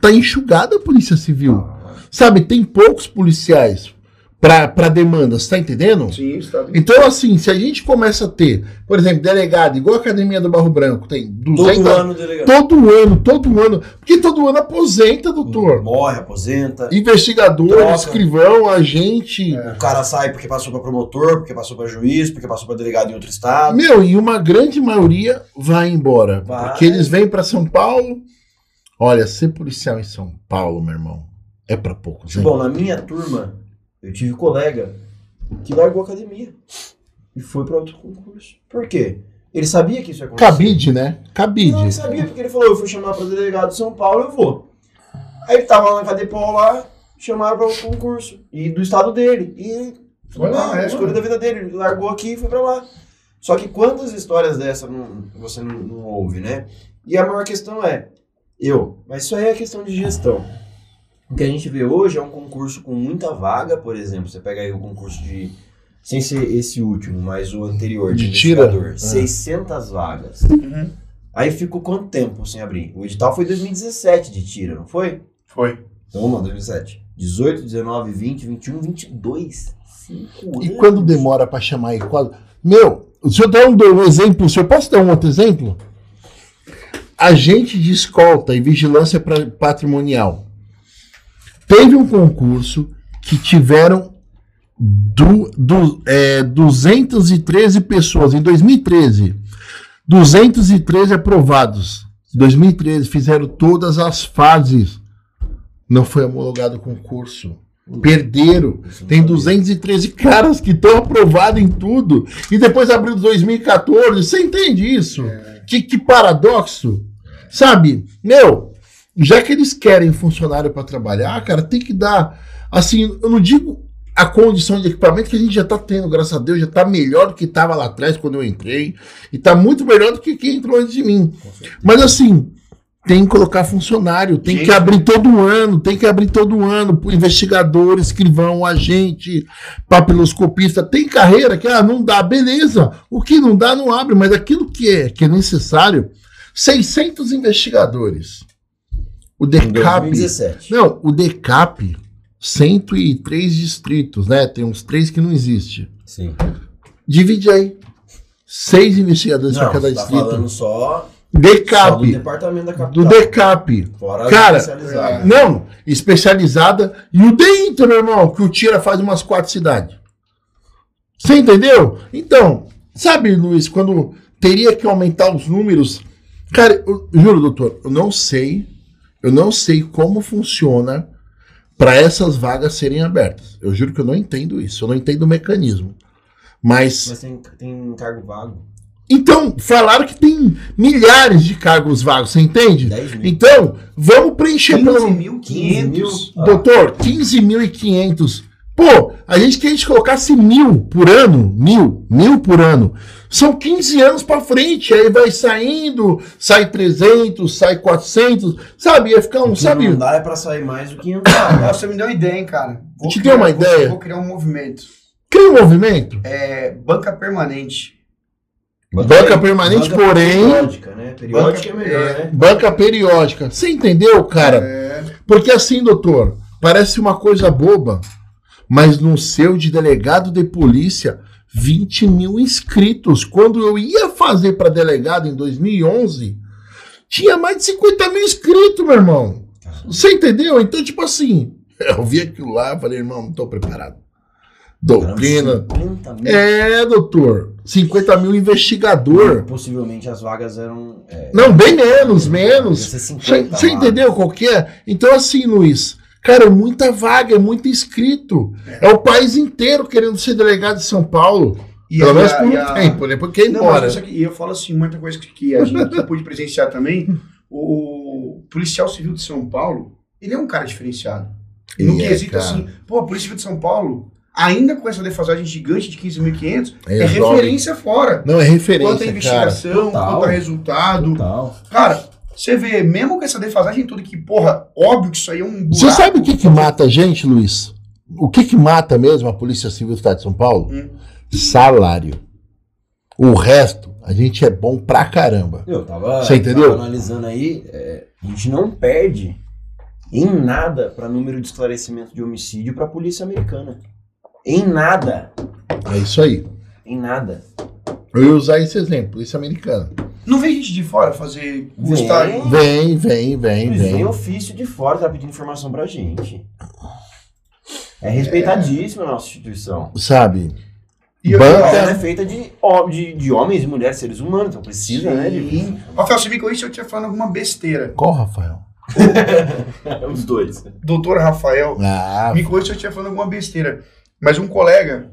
tá enxugada a Polícia Civil. Ah, Sabe, tem poucos policiais pra, pra demanda, você tá entendendo? Sim, isso tá Então, assim, se a gente começa a ter, por exemplo, delegado, igual a Academia do Barro Branco, tem 200... Todo ano, delegado. Todo ano, todo ano. Porque todo ano aposenta, doutor. Morre, aposenta. Investigador, Troca. escrivão, agente. O cara sai porque passou pra promotor, porque passou pra juiz, porque passou pra delegado em outro estado. Meu, e uma grande maioria vai embora. Vai. Porque eles vêm pra São Paulo. Olha, ser policial em São Paulo, meu irmão, é pra poucos. Bom, na minha turma, eu tive colega que largou a academia e foi pra outro concurso. Por quê? Ele sabia que isso ia acontecer. Cabide, né? Cabide. Não, ele sabia, porque ele falou, eu fui chamar pra delegado de São Paulo, eu vou. Aí ele tava lá na Cadepol lá, chamaram pra outro concurso. E do estado dele. E Foi lá, a é, escolha mano. da vida dele. Ele largou aqui e foi pra lá. Só que quantas histórias dessa não- você não, não ouve, né? E a maior questão é, eu, mas isso aí é questão de gestão. O que a gente vê hoje é um concurso com muita vaga, por exemplo, você pega aí o concurso de, sem ser esse último, mas o anterior, de, De tira? investigador, Ah. 600 vagas. Uhum. Aí ficou quanto tempo sem abrir? O edital foi 2017 de tira, não foi? Foi. Então, vamos lá, 2017. 18, 19, 20, 21, 22. Cinco E quando demora pra chamar aí? Quando... Meu, o senhor dá um, um exemplo, o senhor posso dar um outro exemplo? Agente de escolta e vigilância pra- patrimonial. Teve um concurso que tiveram du, du, é, 213 pessoas em 2013. 213 aprovados. 2013 fizeram todas as fases. Não foi homologado o concurso. Perderam. Tem sabia. 213 caras que estão aprovados em tudo. E depois abriu 2014. Você entende isso? Que, que paradoxo. Sabe? Meu, já que eles querem funcionário para trabalhar, cara, tem que dar. Assim, eu não digo a condição de equipamento que a gente já tá tendo, graças a Deus, já tá melhor do que tava lá atrás quando eu entrei. E tá muito melhor do que quem entrou antes de mim. Mas assim, tem que colocar funcionário, tem Gente. que abrir todo ano, tem que abrir todo ano, investigador, escrivão, agente, papiloscopista, tem carreira que ah, não dá, beleza. O que não dá não abre, mas aquilo que é, que é necessário, 600 investigadores. O DECAP, 2017. não, o DECAP, 103 distritos, né? Tem uns três que não existe. Sim. Divide aí. Seis investigadores para cada tá distrito. falando só, DECAP. do departamento da capital. do DECAP. Fora Cara, especializadas. Não, especializada. E o DEINTER, meu irmão, que o Tira faz umas quatro cidades. Você entendeu? Então, sabe, Luiz, quando teria que aumentar os números. Cara, eu, juro, doutor, eu não sei. Eu não sei como funciona para essas vagas serem abertas. Eu juro que eu não entendo isso. Eu não entendo o mecanismo. Mas Mas tem, tem cargo vago. então, falaram que tem milhares de cargos vagos, você entende? 10 mil. Então, vamos preencher pelo. 15.500. Ah. Doutor, 15.500. Pô, a gente quer que a gente colocasse mil por ano, mil, mil por ano. São 15 anos pra frente, aí vai saindo, sai 300, sai 400, sabe? Ia ficar um, sabe? não dá é pra sair mais do que entrar. Nossa, você me deu uma ideia, hein, cara. Vou Te criar- deu uma vou- ideia? Vou criar um movimento. Cria um movimento. É, banca permanente. Banca permanente, porém- Periódica, né? Periódica é Banca- melhor, é. né? Banca periódica. Você entendeu, cara? É, Porque assim, doutor, parece uma coisa boba, mas no seu de delegado de polícia, 20 mil inscritos. Quando eu ia fazer para delegado em 2011, tinha mais de 50 mil inscritos, meu irmão. Você entendeu? Então, tipo assim, eu vi aquilo lá e falei, irmão, não tô preparado. Doutrina. 50 mil. É, doutor. 50 mil investigador. Possivelmente as vagas eram. é, Não, bem menos, menos. devia ser 50 Você entendeu qual que é? Então, assim, Luiz, cara, é muita vaga, é muito inscrito. É, o país inteiro querendo ser delegado de São Paulo. e Pelo menos por um a- tempo, né? Porque Não, embora. e eu falo assim, muita coisa que, que a gente que pôde presenciar também. O policial civil de São Paulo, ele é um cara diferenciado. E no é, quesito cara. assim, pô, a Polícia Civil de São Paulo, ainda com essa defasagem gigante de 15.500, é Resolve. referência fora. Não, é Quanto a referência, cara. investigação, Total. quanto a resultado. Total. Cara, você vê, mesmo com essa defasagem toda, que, porra, óbvio que isso aí é um Você buraco. sabe o que que mata a gente, Luiz? O que que mata mesmo a Polícia Civil do Estado de São Paulo? Hum. Salário. O resto, a gente é bom pra caramba. Eu tava, Você entendeu? tava analisando aí, é, a gente não perde em nada para número de esclarecimento de homicídio para a polícia americana. Em nada. É isso aí. Em nada. Eu ia usar esse exemplo, Polícia Americana. Não vem gente de fora fazer Vem. custar. Vem, vem, vem, vêm vem. ofício de fora, tá pedindo informação pra gente. É respeitadíssima a nossa instituição. Sabe? E Banca- Ela é feita de, de, de homens e mulheres, seres humanos, então precisa, né? De... Sim. Rafael, você me se eu estiver falando alguma besteira. Qual, Rafael? Os dois. Doutor Rafael, Ah, me corrija se eu estiver falando alguma besteira. Mas um colega,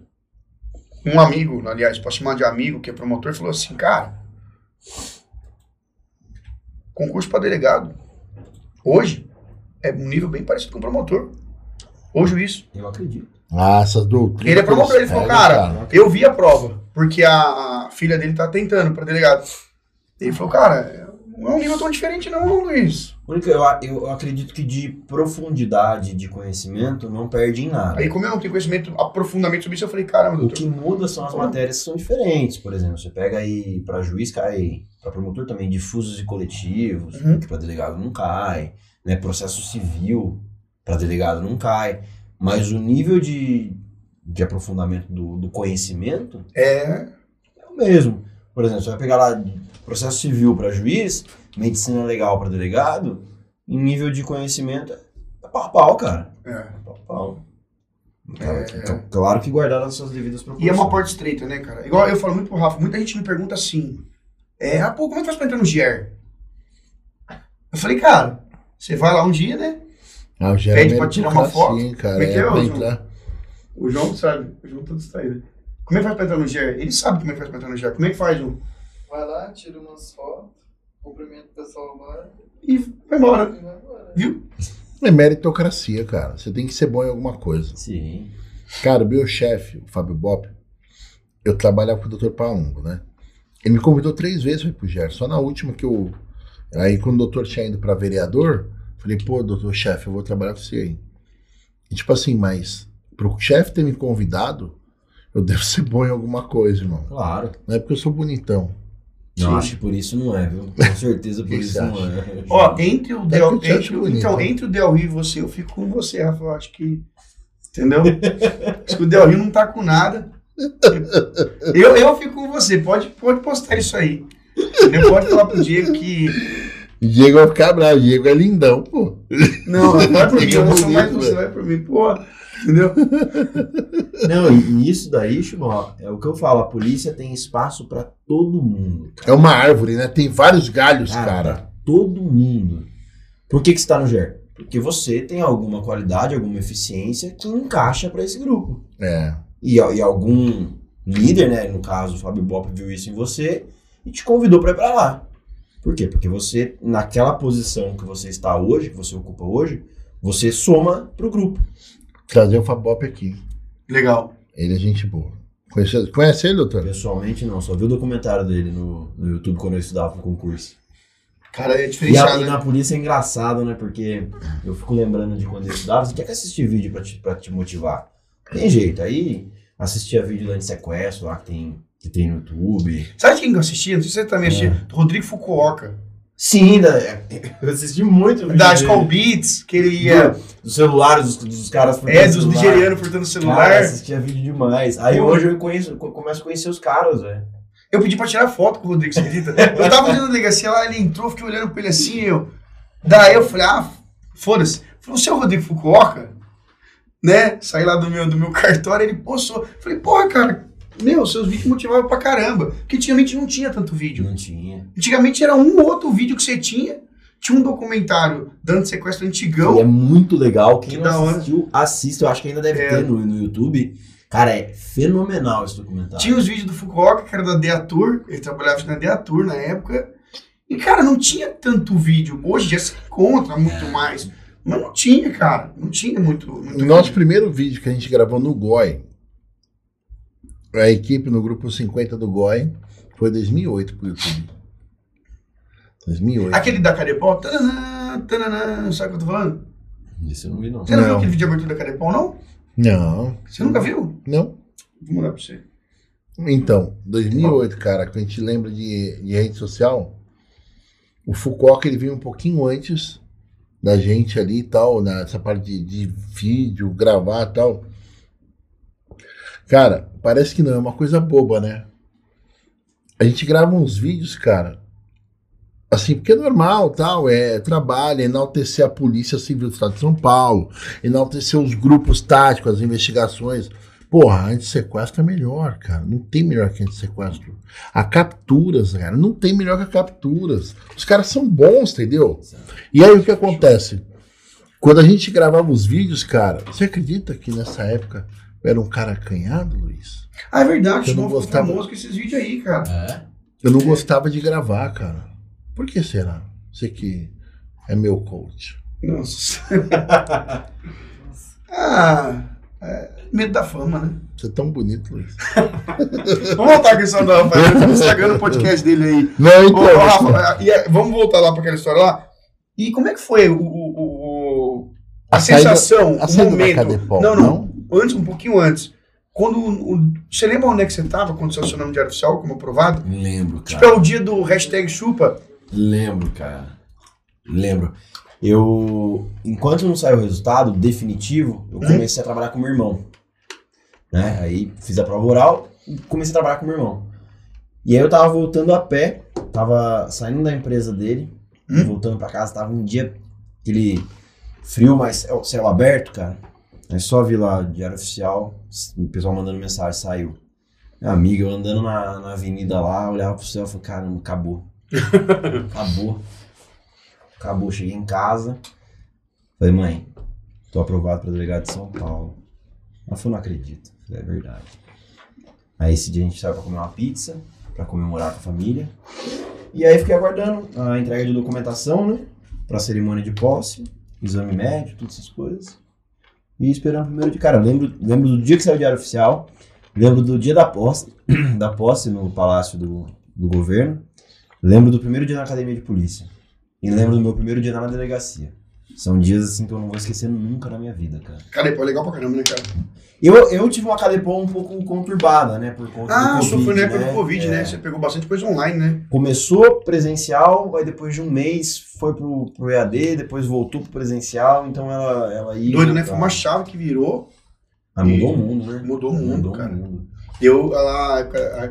um amigo, aliás, posso chamar de amigo, que é promotor, falou assim, cara, concurso para delegado, hoje, é um nível bem parecido com promotor. Ô juiz. Eu acredito. ah, essas doutrinas. Ele é promotor, ele falou, É, cara, eu vi a prova, porque a, a filha dele tá tentando para delegado. Ele falou, cara, não é um nível tão diferente não, Luiz. A única- Eu, eu acredito que de profundidade de conhecimento não perde em nada. Aí como eu não tenho conhecimento aprofundamento sobre isso, eu falei, caramba, O doutor. que muda são as matérias que são diferentes. Por exemplo, você pega aí para juiz cai, para promotor também difusos e coletivos, Uhum. que para delegado não cai, né? Processo civil Pra delegado não cai. Mas o nível de, de aprofundamento do, do conhecimento É. é o mesmo. Por exemplo, você vai pegar lá processo civil para juiz, medicina legal para delegado, em nível de conhecimento é pau a pau, cara. é. É pau a pau. Claro, que- claro que guardar as suas devidas proporções. E é uma porta estreita, né, cara? Igual eu falo muito pro Rafa, muita gente me pergunta assim: é, ah, pô, como é que faz pra entrar no GER? Eu falei, cara, você vai lá um dia, né? Ah, o Pede pra tirar uma foto? Hein, cara. Como é que é, pra ô, entrar. O João sabe, o João tá distraído. Como é que faz pra entrar no GER? Ele sabe como é que faz pra entrar no GER. Como é que faz, João? Vai lá, tira umas fotos, cumprimenta o pessoal lá E vai embora. e vai embora. Viu? É meritocracia, cara. Você tem que ser bom em alguma coisa. Sim. Cara, o meu chefe, o Fábio Bop, eu trabalhava com o Dr. Palumbo, né? Ele me convidou três vezes para ir pro GER. Só na última que eu. Aí, quando o doutor tinha ido para vereador, falei, pô, doutor chefe, eu vou trabalhar com você aí. E, tipo assim, mas pro chefe ter me convidado, eu devo ser bom em alguma coisa, irmão. Claro. Não é porque eu sou bonitão. Não, que por isso não é, viu? Com certeza por isso não é. Ó, entre o É Del, entre, então, né? entre o Del Rio e você, eu fico com você, Rafa. Eu acho que. Entendeu? acho que o Del Rio não tá com nada. Eu, eu fico com você. Pode, pode postar isso aí. Entendeu? Pode falar pro Diego que. Diego vai ficar bravo, Diego é lindão, pô. Não, vai por mim, Fica eu sou mais você, vai por mim. Pô, entendeu? Não, e nisso daí, Chimó, é o que eu falo, a polícia tem espaço pra todo mundo. É uma árvore, né? Tem vários galhos, Cara, cara. pra todo mundo. Por que que você tá no GER? Porque você tem alguma qualidade, alguma eficiência que encaixa pra esse grupo. É. E, e algum líder, né, no caso o Fábio Bop viu isso em você e te convidou pra ir pra lá. Por quê? Porque você, naquela posição que você está hoje, que você ocupa hoje, você soma pro grupo. Trazer o Fabop aqui. Legal. Ele é gente boa. Conhece, conhece ele, doutor? Pessoalmente não, só vi o documentário dele no, no YouTube quando eu estudava pro concurso. Cara, é E, a, diferenciado. e né? na polícia é engraçado, né? Porque eu fico lembrando de quando eu estudava, você tinha que assistir vídeo pra te, pra te motivar. Tem jeito, aí assistia vídeo lá de sequestro, lá que tem, que tem no YouTube. Sabe quem que eu assistia? Não sei se você também assistia. Rodrigo Fukuoka. Sim, da, eu assisti muito vídeo Da dele. Skull Beats, que ele ia. Do- dos celulares, dos, dos caras É, dos celular. nigerianos furtando o Cara, celular. assistia vídeo demais. Aí Pô. hoje eu conheço, co- começo a conhecer os caras, velho. Eu pedi pra tirar foto com o Rodrigo, você acredita? Eu tava fazendo a delegacia lá, ele entrou, fiquei olhando pra ele assim, eu. Daí eu falei, ah, foda-se. Falei, você é o Rodrigo Fukuoka? Né? Saí lá do meu, do meu cartório, ele postou. Falei, porra, cara, meu, seus vídeos motivavam pra caramba. Porque antigamente não tinha tanto vídeo. Não tinha. Antigamente era um ou outro vídeo que você tinha. Tinha um documentário dando sequestro E é antigão. muito legal. Quem Que não assistiu, assista. Eu acho que ainda deve É. ter no, no YouTube. Cara, é fenomenal esse documentário. Tinha os vídeos do Fukuoka, que era da Deatur. Ele trabalhava na Deatur na época. E, cara, não tinha tanto vídeo. Hoje já se encontra muito mais. Mas não tinha, cara. Não tinha muito. muito O nosso vídeo. primeiro vídeo que a gente gravou no GOI, a equipe no grupo 50 do GOI, foi 2008 pro YouTube. 2008. Aquele da Cadepol. Tananã, tananã, sabe o que eu tô falando? Isso eu não vi, não. Você não, viu Não. aquele vídeo de abertura da Cadepol, não? Não, Você nunca viu? não. Vou mandar pra você. Então, 2008, cara, que a gente lembra de, de rede social, o Foucault, ele veio um pouquinho antes da gente ali e tal, nessa parte de, de vídeo, gravar e tal. Cara, parece que não, é uma coisa boba, né? A gente grava uns vídeos, cara, assim, porque é normal, tal, é trabalho, é enaltecer a Polícia Civil do Estado de São Paulo, enaltecer os grupos táticos, as investigações. Porra, anti-sequestro é melhor, cara. Não tem melhor que anti-sequestro. A capturas, cara, não tem melhor que a capturas. Os caras são bons, entendeu? E aí o que acontece? Quando a gente gravava os vídeos, cara, você acredita que nessa época era um cara acanhado, Luiz? Ah, é verdade. Eu não gostava. famoso com esses vídeos aí, cara. É? Eu não gostava de gravar, cara. Por que será? Você que é meu coach. Nossa. ah, é, medo da fama, né? Você é tão bonito, Luiz. Vamos voltar à questão da Rafael. Tá estragando o podcast dele aí. Não, então. ô, Rafa, e, é, vamos voltar lá para aquela história lá. E como é que foi o, o- o- a, A saída- sensação, a o saída momento? Cadepol, não, não, Antes, um pouquinho antes. Quando o- você lembra onde é que você estava quando saiu seu nome de oficial como aprovado? Lembro, Tipo, é cara. o dia do hashtag chupa. Lembro, cara. Lembro. Eu, enquanto não saiu o resultado definitivo, eu comecei a trabalhar com meu irmão. Né? Aí fiz a prova oral e comecei a trabalhar com meu irmão. E aí eu tava voltando a pé, tava saindo da empresa dele, Hum? voltando pra casa, tava um dia aquele frio, mas céu, céu aberto, cara. Aí só vi lá, diário oficial, o pessoal mandando mensagem, saiu. Minha amiga, eu andando na, na avenida lá, olhava pro céu e falei, caramba, acabou. acabou. Acabou, cheguei em casa. Falei, mãe, tô aprovado pra delegado de São Paulo. Ela falou, não acredito. Falei, é verdade. Aí esse dia a gente saiu pra comer uma pizza, pra comemorar com a família. E aí fiquei aguardando a entrega de documentação, né? Pra cerimônia de posse, exame médico, todas essas coisas. E esperando o primeiro de cara. Lembro, lembro do dia que saiu o diário oficial. Lembro do dia da posse, da posse no palácio do, do governo. Lembro do primeiro dia na academia de polícia. E lembro do meu primeiro dia na delegacia. São dias assim que eu não vou esquecer nunca na minha vida, cara. Cara, pô, legal pra caramba, né, cara? Eu, eu tive uma Cadepol um pouco conturbada, né? Por conta Ah, do só foi na época né? do Covid, É. né? Você pegou bastante coisa online, né? Começou presencial, aí depois de um mês foi pro, pro EAD, depois voltou pro presencial, então ela, ela ia. Doido, né? pra- Foi uma chave que virou. Ah, mudou o mundo, né? Mudou o mundo, Mudou cara. o mundo. Eu, lá,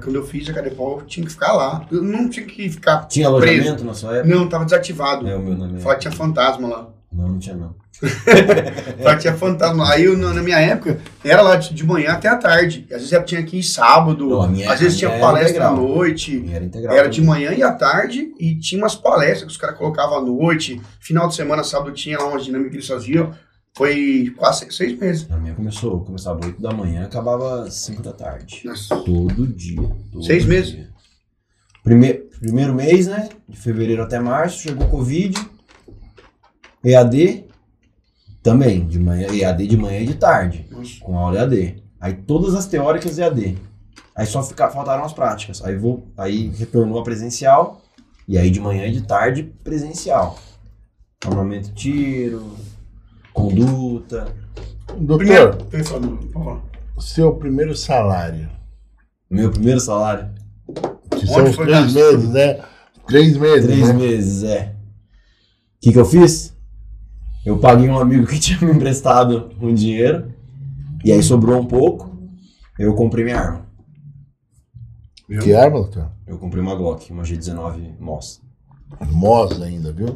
quando eu fiz a Cadepol, eu tinha que ficar lá. Eu não tinha que ficar. Tinha alojamento na sua época? Não, tava desativado. É o meu nome. Fala que tinha fantasma lá. Não, não tinha não. Que tinha fantasma. Aí eu, na minha época, era lá de, de manhã até a tarde. Às vezes tinha ir sábado, Não, minha- às vezes tinha palestra à noite. Era integral. Era de manhã e à tarde, e tinha umas palestras que os caras colocavam à noite. Final de semana, sábado, tinha lá umas dinâmicas que eles faziam. Foi quase seis- meses. A minha começou, começava 8 da manhã acabava às 5 da tarde. Nossa. Todo dia. todo Seis dia. meses? Primeiro, primeiro mês, né? De fevereiro até março, chegou Covid. EAD também, de manhã, EAD de manhã e de tarde, Nossa. com aula EAD. Aí todas as teóricas EAD. Aí só fica, faltaram as práticas. Aí vou, aí retornou a presencial e aí de manhã e de tarde presencial. Armamento de tiro, conduta. Doutor, Primeiro, seu primeiro salário. Meu primeiro salário, Que são três meses, né? Três meses. três né? meses, é. O que que eu fiz? Eu paguei um amigo que tinha me emprestado um dinheiro e aí sobrou um pouco. Eu comprei minha arma. Que arma, doutor? Eu comprei uma Glock, uma G19 Moss. Moss ainda, viu?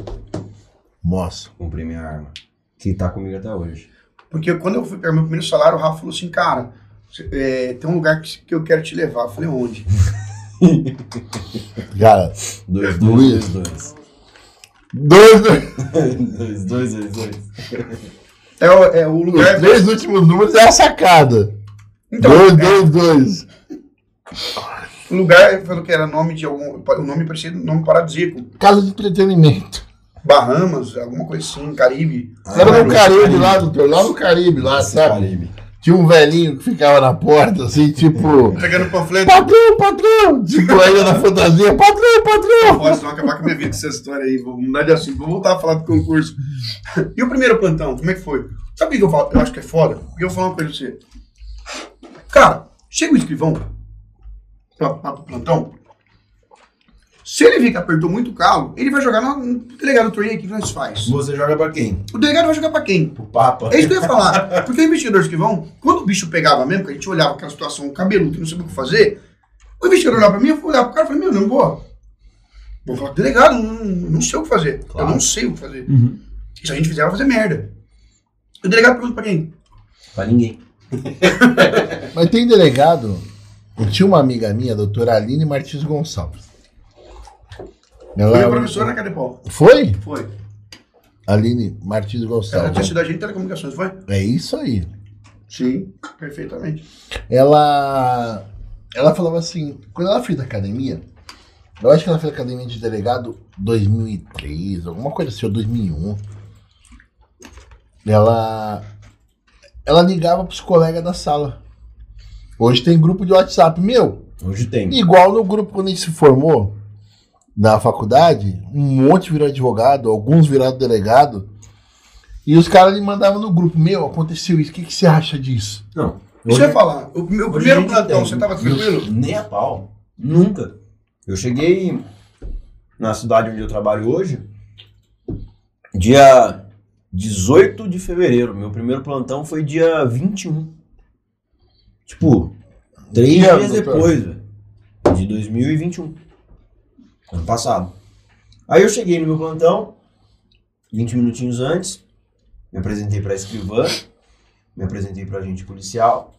Moss. Comprei minha arma. Que tá comigo até hoje. Porque quando eu fui pegar meu primeiro salário, o Rafa falou assim, cara, é, tem um lugar que, que eu quero te levar. Eu falei, onde? Cara, Dois, Luiz. dois, dois, dois, dois. dois. dois, dois, dois. É, o- é o Os lugar... três últimos números é a sacada. Então, dois, é, dois, dois. o lugar, falou que era nome de algum... O nome parecia nome paradisíaco. Casa de entretenimento. Bahamas, alguma coisa assim, Caribe. Era Ah, no Caribe lá, doutor. Lá no Caribe, lá, sabe? Caribe. Tinha um velhinho que ficava na porta, assim, tipo. Pegando panfleto. Patrão, patrão! Tipo, ainda na fantasia, patrão, patrão! Posso não acabar com a minha vida essa história aí. Vou mudar de assunto. Vou voltar a falar do concurso. E o primeiro plantão, como é que foi? Sabe o que eu falo? Eu acho que é foda. Porque eu vou falar uma coisa pra você. Cara, chega o escrivão pra, pra, pro plantão. Se ele vir que apertou muito o calo, ele vai jogar no, no delegado Torre. O que nós faz? Você joga pra quem? O delegado vai jogar pra quem? O Papa. É isso que eu ia falar. Porque o investidor escrivão, quando o bicho pegava mesmo, que a gente olhava aquela situação, o cabeludo, que não sabia o que fazer, o investidor olhava pra mim, eu olhava pro cara e falei, meu, não, boa. Vou falar delegado, não, não sei o que fazer. Claro. Eu não sei o que fazer. Uhum. Se a gente fizer, vai fazer merda. O delegado pergunta pra quem? Pra ninguém. Mas tem delegado. Eu tinha uma amiga minha, a doutora Aline Martins Gonçalves. Foi Ela, minha professora na Cadepol. Foi? Foi. Aline Martins Ela Gonçalves. tinha sido agente de telecomunicações, foi? É isso aí. Sim, perfeitamente. Ela. Ela falava assim, quando ela fez academia, eu acho que ela fez academia de delegado 2003, alguma coisa assim, ou 2001. Ela. Ela ligava pros colegas da sala. Hoje tem grupo de WhatsApp. Meu, Hoje tem. igual no grupo quando a gente se formou na faculdade, um monte virou advogado, alguns viraram delegado. E os caras me mandavam no grupo: Meu, aconteceu isso, o que, que você acha disso? Não. Deixa eu falar. O meu primeiro plantão, você tava tranquilo? Nem a pau. Nunca. Eu cheguei na cidade onde eu trabalho hoje. Dia 18 de fevereiro. Meu primeiro plantão foi dia 21. Tipo, três dias depois, velho. De 2021. Ano passado. Aí eu cheguei no meu plantão, 20 minutinhos antes, me apresentei pra escrivã, me apresentei pra agente policial.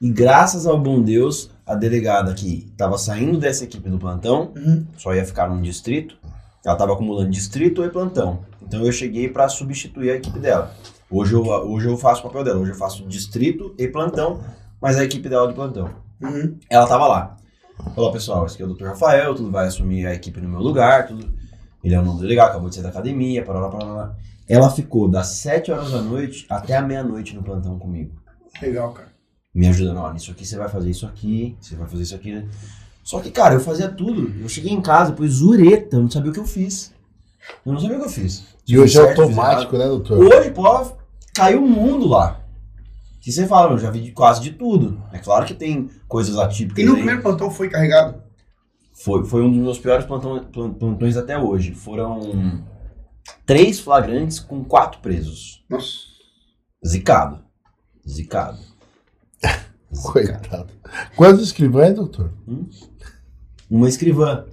E graças ao bom Deus, a delegada que estava saindo dessa equipe do plantão, Uhum. só ia ficar num distrito, ela estava acumulando distrito e plantão. Então eu cheguei para substituir a equipe dela. Hoje eu, hoje eu faço o papel dela, hoje eu faço distrito e plantão, mas a equipe dela é de plantão. Uhum. Ela tava lá. Falou, pessoal, esse aqui é o Dr. Rafael, tudo vai assumir a equipe no meu lugar, tudo. Ele é o novo delegado, acabou de sair da academia, parará, parará. Ela ficou das 7 horas da noite até a meia-noite no plantão comigo Legal, cara. me ajudando, ó, nisso aqui você vai fazer isso aqui, você vai fazer isso aqui. né? Só que, cara, eu fazia tudo. Eu cheguei em casa, depois zureta, eu não sabia o que eu fiz. Eu não sabia o que eu fiz. E hoje é automático, né, doutor? Hoje, pô, caiu o mundo lá. Que você fala, eu já vi de quase de tudo. É claro que tem coisas atípicas E no aí. primeiro plantão foi carregado? Foi, foi um dos meus piores plantão- plan- plantões até hoje. Foram três flagrantes com quatro presos. Nossa. Zicado. Zicado. Coitado. Quantos escrivães, doutor? Uma escrivã.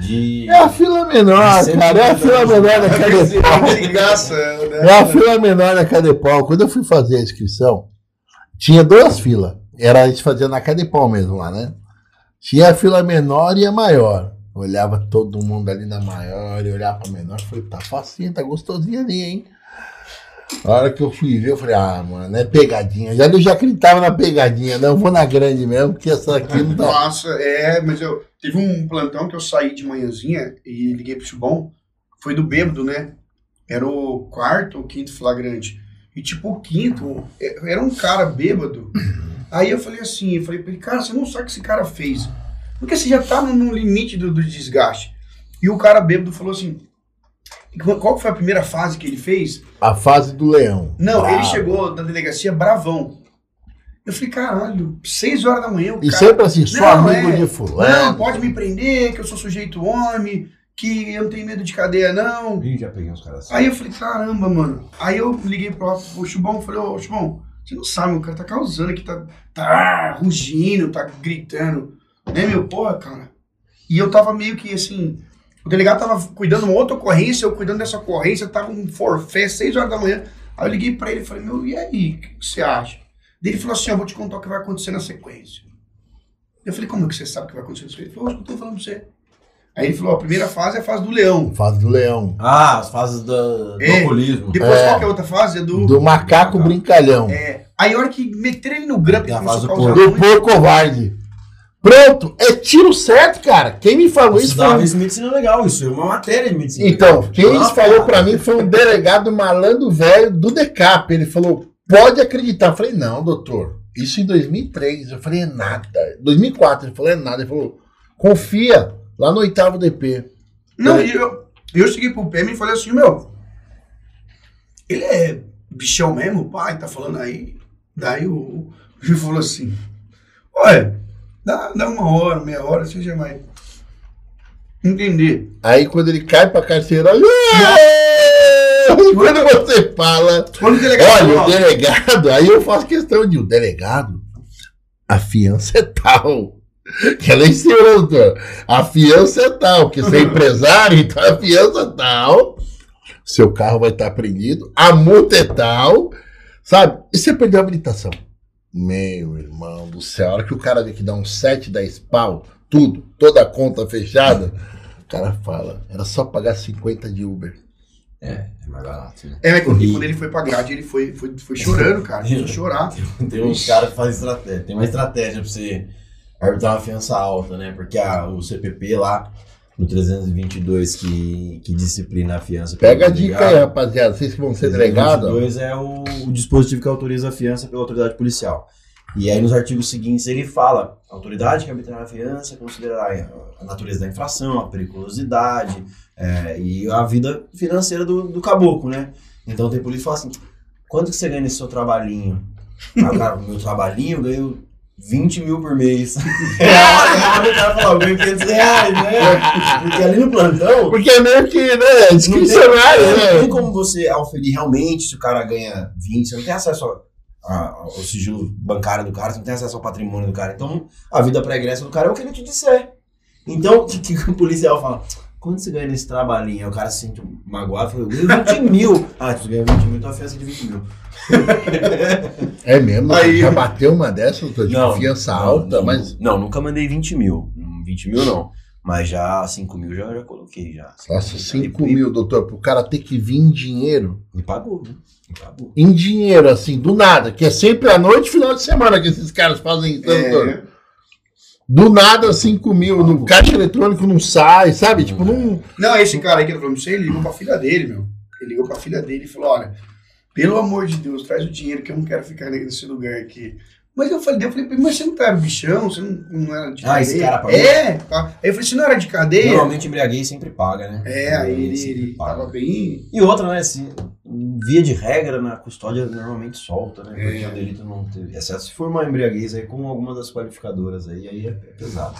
De. É a fila menor, cara. É a fila menor da Cadepol. Né? É a fila menor da Cadepol. Quando eu fui fazer a inscrição, tinha duas filas. Era a gente fazia na Cadepol mesmo lá, né? Tinha a fila menor e a maior. Olhava todo mundo ali na maior e olhava pra menor. Falei, tá facinho, tá gostosinho ali, hein? A hora que eu fui ver, eu falei, ah, mano, é pegadinha. Já, eu já acreditava na pegadinha, não, eu vou na grande mesmo, porque essa aqui não dá. Nossa, é, mas eu teve um plantão que eu saí de manhãzinha e liguei pro Chubão. Foi do bêbado, né? Era o quarto ou quinto flagrante. E tipo, o quinto é- era um cara bêbado. Aí eu falei assim, eu falei ele, cara, você não sabe o que esse cara fez. Porque você já tá no, no limite do, do desgaste. E o cara bêbado falou assim, qual que foi a primeira fase que ele fez? A fase do leão. Não, ele Bravo. chegou da delegacia bravão. Eu falei, caralho, seis horas da manhã o E cara... sempre assim, sou Não, amigo é. de fulano. Não, pode me prender, que eu sou sujeito homem, que eu não tenho medo de cadeia, não. Ih, já peguei uns caras assim. Aí eu falei, caramba, mano. Aí eu liguei pro, pro Chubão, falei, ô Chubão, você não sabe, o cara tá causando aqui, tá, tá rugindo, tá gritando. Né, meu, porra, cara. E eu tava meio que assim, o delegado tava cuidando de uma outra ocorrência, eu cuidando dessa ocorrência, tava um forfé, seis horas da manhã. Aí eu liguei pra ele e falei, meu, e aí, o que que você acha? Daí ele falou assim, eu vou te contar o que vai acontecer na sequência. Eu falei, como é que você sabe o que vai acontecer na sequência? Ele falou, eu tô falando pra você. Aí ele falou, a primeira fase é a fase do leão. Fase do leão. Ah, as fases do, do É. alcoolismo. Depois É. qual que é a outra fase? É do... Do macaco brincalhão. É, aí a hora que meteram ele no grampo, É ele a começou fase a do causar Do muito. porco covarde. Pronto, é tiro certo, cara. Quem me falou Isso isso foi. isso medicina legal, isso é uma matéria de medicina Então, legal. quem Nossa, falou pra mim foi um delegado malandro velho do DECAP. Ele falou, pode acreditar. Eu falei, não, doutor. Isso em 2003. Eu falei, é nada. 2004. Ele falou, é nada. Ele falou, confia. Lá no oitavo DP. Não, e eu, eu cheguei pro PM e falei assim, meu, ele é bichão mesmo, pai, tá falando aí. Daí o ele falou assim, olha, dá, dá uma hora, meia hora, você já vai entender. Aí quando ele cai pra carceira, olha. Quando você fala, Quando o delegado olha, o delegado, aí eu faço questão de o delegado, a fiança é tal. Que ela ensinou, doutor. A fiança é tal, porque você é empresário, então a fiança é tal. Seu carro vai estar apreendido, a multa é tal, sabe? E você perdeu a habilitação. Meu irmão do céu, a hora que o cara vê que dá uns 7, 10 pau, tudo, toda a conta fechada, o cara fala, era só pagar 50 de Uber. É, é mais barato, né? É, mas quando, E- quando ele foi pra grade, ele foi, foi, foi chorando, cara, começou chorar. Tem uns caras que fazem estratégia. Tem uma estratégia pra você arbitrar uma fiança alta, né? Porque a, o CPP lá, no 322, que, que disciplina a fiança. Pega a dica aí, rapaziada. Vocês que vão ser delegados. ó. 322 é o, o dispositivo que autoriza a fiança pela autoridade policial. E aí nos artigos seguintes ele fala, a autoridade que arbitrar a fiança considerará a natureza da infração, a periculosidade é, e a vida financeira do, do caboclo, né? Então tem polícia que fala assim, quanto que você ganha nesse seu trabalhinho? Aí o cara, meu trabalhinho eu ganho 20 mil por mês. É a hora que o cara fala, eu ganho 500 reais, né? Porque ali no plantão, Porque é meio que, né, não tem, discricionário, não tem né? como você auferir realmente se o cara ganha 20, você não tem acesso a- ao sigilo bancário do cara, você não tem acesso ao patrimônio do cara. Então, a vida pregressa do cara é o que ele te disser. Então, o que, que o policial fala? Quando você ganha nesse trabalhinho? Aí o cara se sente magoado, fala, eu ganho 20 mil. Ah, tu ganha 20 mil, tua fiança é de 20 mil. É mesmo, Aí- já bateu uma dessas, doutor, de confiança não, alta, não, mas... Não, nunca mandei 20 mil. Hum, 20 mil não. Mas já 5 mil já, já coloquei já. Nossa, 5 E- mil, doutor, pro cara ter que vir em dinheiro. Me pagou, né? Me pagou. Em dinheiro, assim, do nada, que é sempre à noite e final de semana que esses caras fazem isso, né, doutor? Do nada, 5 mil, no caixa eletrônico não sai, sabe? Tipo, não. Não, esse cara aí que eu falando ele ligou pra filha dele, meu. Ele ligou pra filha dele e falou: olha, pelo amor de Deus, traz o dinheiro que eu não quero ficar nesse lugar aqui. Mas eu falei, eu falei, mas você não era bichão, você não, não era de Ah, esse cara pagou? É, tá. Aí eu falei, você não era de cadeia? Normalmente embriaguei sempre paga, né? É, aí ele, ele paga. tava bem. E outra, né? Se, via de regra, na custódia normalmente solta, né? É. Porque o delito não teve. Exceto se for uma embriaguez aí com alguma das qualificadoras aí, aí é, é pesado.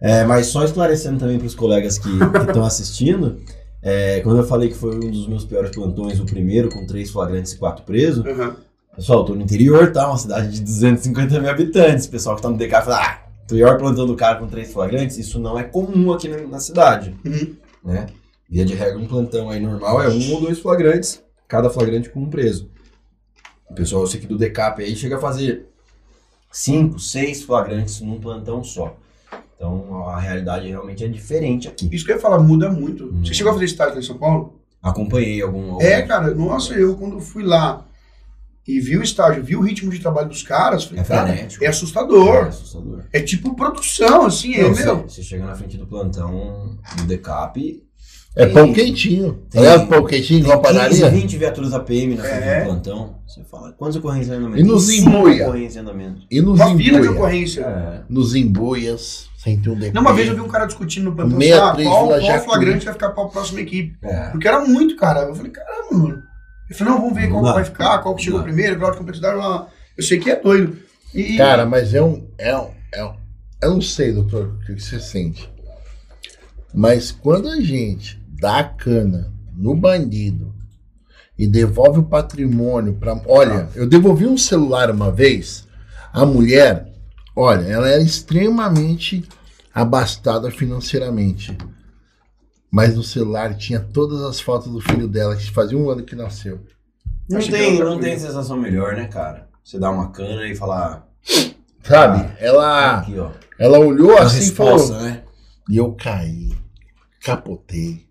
É, mas só esclarecendo também para os colegas que estão assistindo, é, quando eu falei que foi um dos meus piores plantões, o primeiro, com três flagrantes e quatro presos, Aham. Pessoal, eu tô no interior, tá? Uma cidade de 250 mil habitantes. O pessoal que tá no DK fala, ah, pior plantão do cara com três flagrantes, isso não é comum aqui na, na cidade Uhum. né? Via de regra, um plantão aí normal é um ou dois flagrantes, cada flagrante com um preso. O pessoal, eu sei que do decap aí chega a fazer cinco, seis flagrantes num plantão só. Então a realidade realmente é diferente aqui. Isso que eu ia falar, muda muito. Hum. Você chegou a fazer estágio em São Paulo? Acompanhei algum. algum- É, cara, nossa, eu quando fui lá e vi o estágio, vi o ritmo de trabalho dos caras, falei, É cara, é É assustador. assustador. É tipo produção, assim, é, Não, meu. você, você chega na frente do plantão do decap, É pão quentinho. Tem- É pão quentinho igual a tem 15, padaria? 20 viaturas APM na frente É. do plantão. Você fala, quantas ocorrências em andamento? E nos embuia? ocorrências em andamento. E nos Uma fila de embuia. ocorrência. É. Nos embuias, sem ter um. Não, uma vez eu vi um cara discutindo no plantão, Meia assim, ah, três qual, qual flagrante vai ficar para a próxima equipe. É. Porque era muito, cara. Eu falei, caramba, mano. Eu falei, não, vamos ver dá. vai ficar, qual que chegou Não primeiro, grau de complexidade, blá, blá. Eu sei que é doido. E, Cara, mas é um, é um, é um. Eu não sei, doutor, o que você sente. Mas quando a gente dá a cana no bandido e devolve o patrimônio para. Olha, eu devolvi um celular uma vez. A mulher, olha, ela era extremamente abastada financeiramente. Mas no celular tinha todas as fotos do filho dela, que fazia um ano que nasceu. Não tem, não tem sensação melhor, né, cara? Você dá uma cana e falar. Sabe? Ela, Aqui, ó. ela olhou A assim e falou. resposta, né? E eu caí, capotei.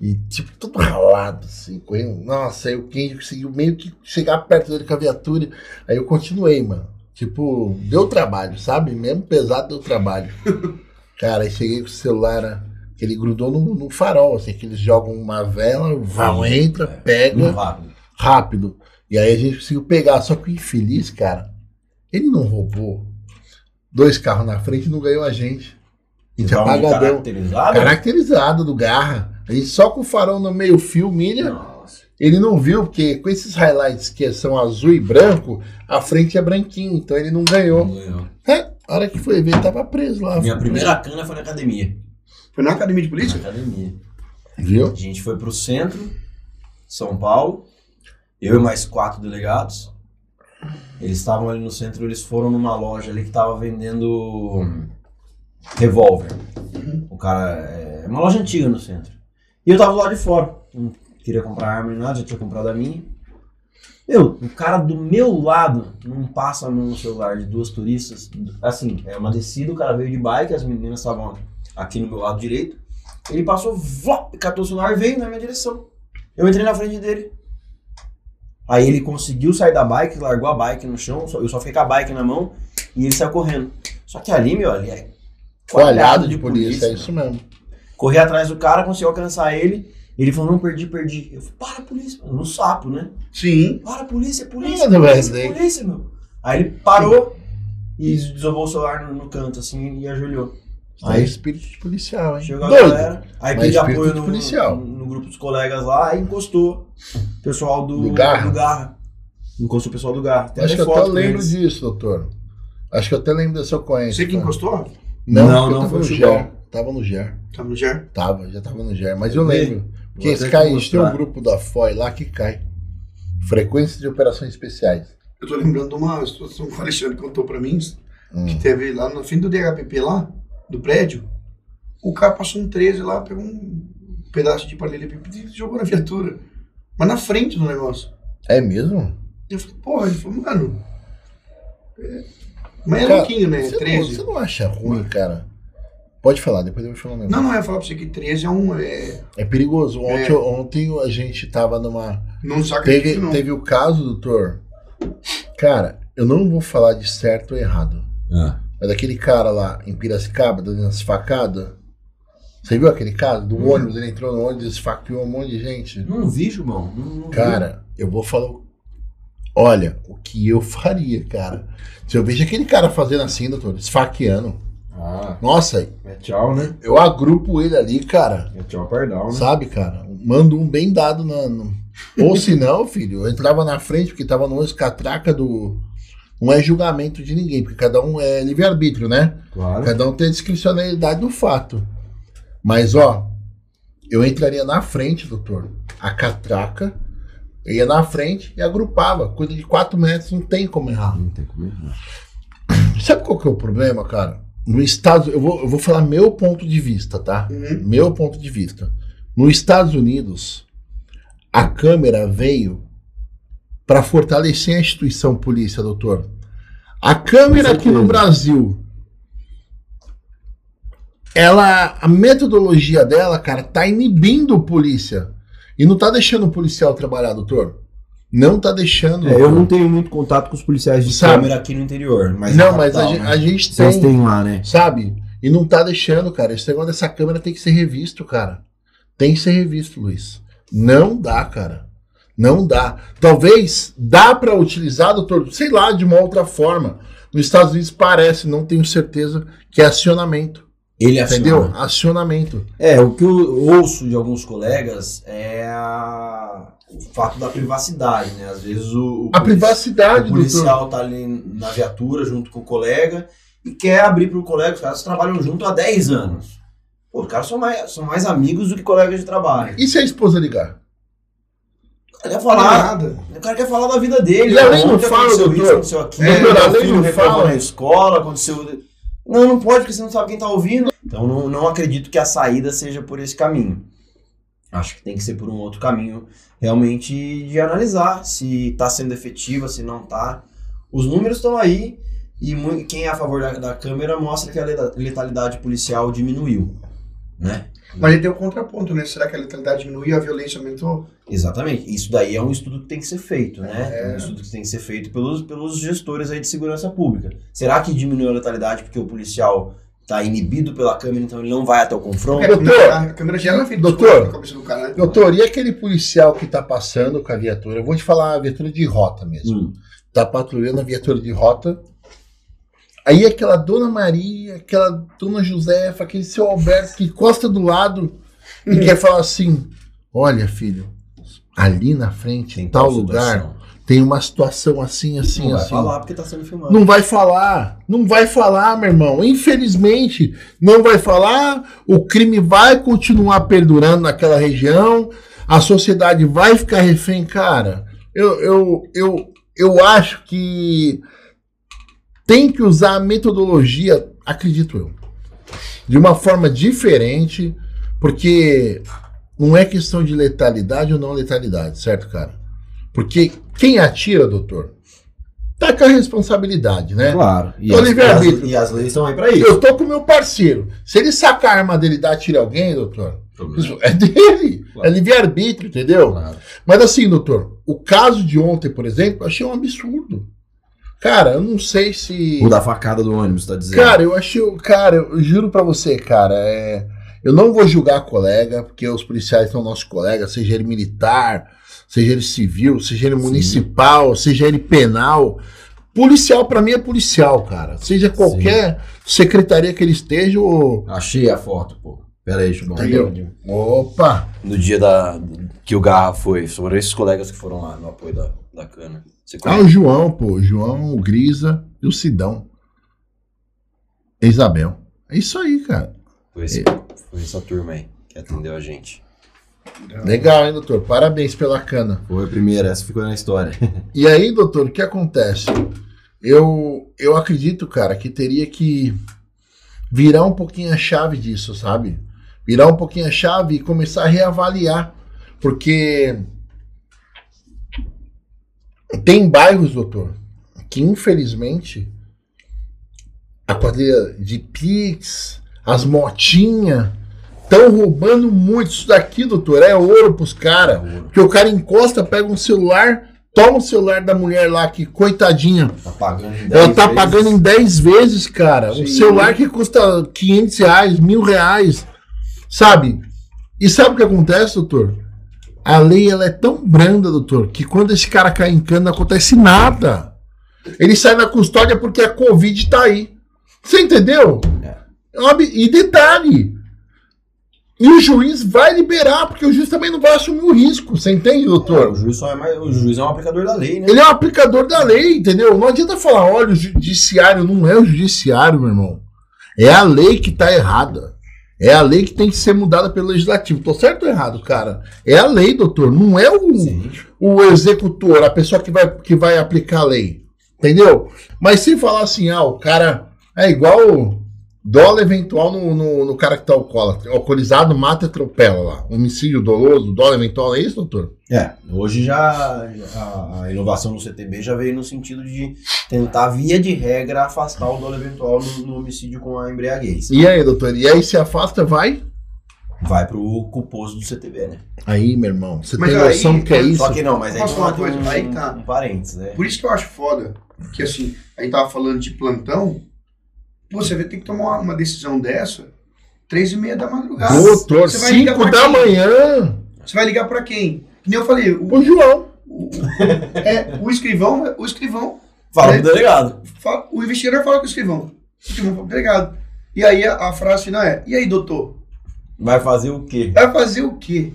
E, tipo, todo ralado, assim, ele. Nossa, aí o Kenji conseguiu meio que chegar perto dele com a viatura. Aí eu continuei, mano. Tipo, deu trabalho, sabe? Mesmo pesado, deu trabalho. Cara, aí cheguei com o celular, que ele grudou no, no farol, assim, que eles jogam uma vela, vão, entra, É, pega rápido. rápido. E aí a gente conseguiu pegar. Só que o infeliz, cara, ele não roubou dois carros na frente e não ganhou a gente. A gente apagadão. Caracterizado? Caracterizado do Garra. A gente só com o farol no meio fio, milha, Nossa. ele não viu, porque com esses highlights que são azul e branco, a frente é branquinho, então ele não ganhou. Não ganhou. É, a hora que foi ver, tava preso lá. Minha primeira cana foi na academia. Foi na academia de Na polícia? academia. Viu? A gente foi pro centro, São Paulo, eu e mais quatro delegados. Eles estavam ali no centro, eles foram numa loja ali que tava vendendo revólver. O cara. É uma loja antiga no centro. E eu tava lá de fora. Não queria comprar arma nem nada, já tinha comprado a minha. Meu, o cara do meu lado não passa a mão no celular de duas turistas. Assim, é uma descida, o cara veio de bike, as meninas estavam aqui no meu lado direito. Ele passou, vó, catou o celular e veio na minha direção. Eu entrei na frente dele. Aí ele conseguiu sair da bike, largou a bike no chão, eu só fiquei com a bike na mão e ele saiu correndo. Só que ali, meu, ali é Coalhado de polícia, é isso mesmo. Corri atrás do cara, consegui alcançar ele. Ele falou, não, perdi, perdi. Eu falei, para, polícia. mano, No sapo, né? Sim. Para, polícia, polícia, Mano, polícia, velho. polícia, meu. Aí ele parou e desovou o celular no, no canto, assim, e ajoelhou. Aí espírito de policial, hein? chegou a Doido. galera, aí Mas pedi espírito apoio no, policial. no, no grupo dos colegas lá, aí encostou o pessoal do, Do Garra. do Garra. Encostou o pessoal do Garra. Tem Acho que eu até lembro eles. disso, doutor. Acho que eu até lembro dessa ocorrência. Você que cara. encostou? Não, Não, não, tava foi no o GER. Tava no GER. Tá no GER? Tava, já tava no GER. Mas eu lembro. Porque esse cai, tem um grupo da FOI lá que cai. Frequência de operações especiais. Eu tô lembrando de uma situação que o Alexandre contou pra mim, Hum. que teve lá no fim do DHPP lá, do prédio. O cara passou um 13 lá, pegou um pedaço de paralelepípedo e jogou na viatura. Mas na frente do negócio. É mesmo? Eu falei, porra, ele falou, mano. é- Mas é Cara, louquinho, né? Você não, 13. você não acha ruim, cara? Pode falar, depois eu vou falar mesmo. Não, não, eu ia falar pra você que 13 é um. É, É perigoso. Ontem, É. ontem a gente tava numa. não sacrifica, Teve, não. teve o caso, doutor. Cara, eu não vou falar de certo ou errado. Ah. Mas aquele cara lá em Piracicaba, dando as facadas. Você viu aquele caso? Do ônibus, ele entrou no ônibus e esfaqueou um monte de gente. Não vi, Chubão. Não, não vi. Cara, eu vou falar. Olha, o que eu faria, cara. Se eu vejo aquele cara fazendo assim, doutor, esfaqueando. Ah, Nossa, é tchau, né? eu agrupo ele ali, cara. É tchau, pardal, né? Sabe, cara? Mando um bem dado na. no- Ou se não, filho, eu entrava na frente porque tava no ônibus catraca do. Não é julgamento de ninguém, porque cada um é livre-arbítrio, né? Claro. Cada um tem a discricionalidade do fato. Mas, ó, eu entraria na frente, doutor. A catraca, eu ia na frente e agrupava. Coisa de 4 metros, não tem como errar. Não tem como errar. Sabe qual que é o problema, cara? No Estados eu vou, eu vou falar meu ponto de vista, tá? Uhum. Meu ponto de vista. Nos Estados Unidos, a câmera veio para fortalecer a instituição polícia, doutor. A câmera aqui no. Brasil, ela, a metodologia dela, cara, tá inibindo o polícia e não tá deixando o policial trabalhar, doutor. Não tá deixando. É, eu não tenho muito contato com os policiais de Sabe? câmera aqui no interior. Mas não, mas a capital, gente, né? a gente Vocês tem, têm lá, né? sabe? E não tá deixando, cara. Esse negócio dessa câmera tem que ser revisto, cara. Tem que ser revisto, Luiz. Não dá, cara. Não dá. Talvez dá pra utilizar, doutor, sei lá, de uma outra forma. Nos Estados Unidos parece, não tenho certeza, que é acionamento. Ele aciona. Entendeu? Acionamento. É, o que eu ouço de alguns colegas é a- o fato da privacidade, né? Às vezes o, o A polici- privacidade, o doutor. policial tá ali na viatura junto com o colega e quer abrir pro colega, os caras trabalham junto há 10 anos. Pô, os caras são mais, são mais amigos do que colegas de trabalho. E se a esposa ligar? O cara quer Fala falar, nada. o cara quer falar da vida dele. E a lei não fala, doutor? isso, aconteceu aquilo, É, meu filho não reprovou fala. na escola, aconteceu... Não, não pode, porque você não sabe quem tá ouvindo. Então não, não acredito que a saída seja por esse caminho. Acho que tem que ser por um outro caminho, realmente, de analisar se tá sendo efetiva, se não tá. Os números estão aí e quem é a favor da, da câmera mostra que a leta- letalidade policial diminuiu, né? Mas ele tem o contraponto, né? Será que a letalidade diminuiu e a violência aumentou? Exatamente. Isso daí é um estudo que tem que ser feito, né? É, É. um estudo que tem que ser feito pelos, pelos gestores aí de segurança pública. Será que diminuiu a letalidade porque o policial está inibido pela câmera, então ele não vai até o confronto? A Doutor, câmera- a câmera já era feita doutor, na cabeça do cara, né? Doutor, e aquele policial que tá passando com a viatura? Eu vou te falar a viatura de rota mesmo. Hum. tá patrulhando a viatura de rota. Aí aquela dona Maria, aquela dona Josefa, aquele seu Alberto que encosta do lado e quer falar assim: Olha, filho, ali na frente, em tal lugar, tem uma situação assim, assim, Não vai assim. falar porque tá sendo filmado. Não vai falar, não vai falar, meu irmão. Infelizmente, não vai falar. O crime vai continuar perdurando naquela região. A sociedade vai ficar refém, cara. Eu, eu, eu, eu acho que tem que usar a metodologia, acredito eu, de uma forma diferente, porque não é questão de letalidade ou não letalidade, certo, cara? Porque quem atira, doutor, tá com a responsabilidade, né? Claro. E Ô, as, e, as, e as leis estão aí pra isso. Eu tô com o meu parceiro. Se ele sacar a arma dele e dar tiro a alguém, doutor, é dele. Claro. É livre-arbítrio, entendeu? Claro. Mas assim, doutor, o caso de ontem, por exemplo, eu achei um absurdo. Cara, eu não sei se. O da facada do ônibus, tá dizendo? Cara, eu achei. Cara, eu juro pra você, cara, é. Eu não vou julgar colega, porque os policiais são nossos colegas, seja ele militar, seja ele civil, seja ele Sim. municipal, seja ele penal. Policial, pra mim, é policial, cara. Seja qualquer secretaria que ele esteja, ou. Achei a foto, pô. Pera aí. Entendeu? Opa! No dia da, que o Garra foi, foram esses colegas que foram lá no apoio da, da cana. Você Ah, o? João, pô. O João, o Grisa e o Sidão. Isabel. É isso aí, cara. Foi, esse- foi essa turma aí que atendeu a gente. Legal, hein, doutor? Parabéns pela cana. Foi a primeira, essa ficou na história. E aí, doutor, o que acontece? Eu, eu acredito, cara, que teria que virar um pouquinho a chave disso, sabe? Virar um pouquinho a chave e começar a reavaliar. Porque tem bairros, doutor, que infelizmente a quadrilha de Pix, as motinhas, estão roubando muito. Isso daqui, doutor, é ouro pros caras. Porque o cara encosta, pega um celular, toma o celular da mulher lá, que coitadinha. Tá pagando em 10 Ela tá vezes. pagando em 10 vezes, cara. Um Sim. celular que custa 500 reais, mil reais. Sabe? E sabe o que acontece, doutor? A lei ela é tão branda, doutor, que quando esse cara cai em cana não acontece nada. Ele sai na custódia porque a Covid tá aí. Você entendeu? É E detalhe. E o juiz vai liberar, porque o juiz também não vai assumir o risco. Você entende, doutor? O juiz, só é mais, o juiz é um aplicador da lei, né? Ele é um aplicador da lei, entendeu? Não adianta falar, olha, o judiciário não é o judiciário, meu irmão. É a lei que tá errada. É a lei que tem que ser mudada pelo legislativo. Tô certo ou errado, cara? É a lei, doutor. Não é o, Sim. o executor, a pessoa que vai, que vai aplicar a lei. Entendeu? Mas se falar assim, ah, o cara é igual dólar eventual no, no, no cara que tá alcoólatra. alcoolizado, mata e atropela lá. Homicídio doloso, dólar eventual, é isso, doutor? É, hoje já a, a inovação no CTB já veio no sentido de tentar, via de regra, afastar o dolo eventual no, no homicídio com a embriaguez. E aí, doutor? E aí se afasta, vai? Vai pro culposo do CTB, né? Aí, meu irmão, você Mas tem aí, noção que é quando- isso? Só que não, mas aí uma coisa? um, Aí tá. um parênteses, né? Por isso que eu acho foda que assim, a gente tava falando de plantão, você vai ter que tomar uma, decisão dessa três e meia da madrugada. Doutor, Você vai ligar 5 pra da quem? manhã. Você vai ligar pra quem? Que nem eu falei, o, O João. o- é, o escrivão, o escrivão, Fala É. pro delegado. fala- o investigador fala com o escrivão. O escrivão fala pro delegado. E aí a, a frase final é, e aí, doutor? Vai fazer o quê? Vai fazer o quê?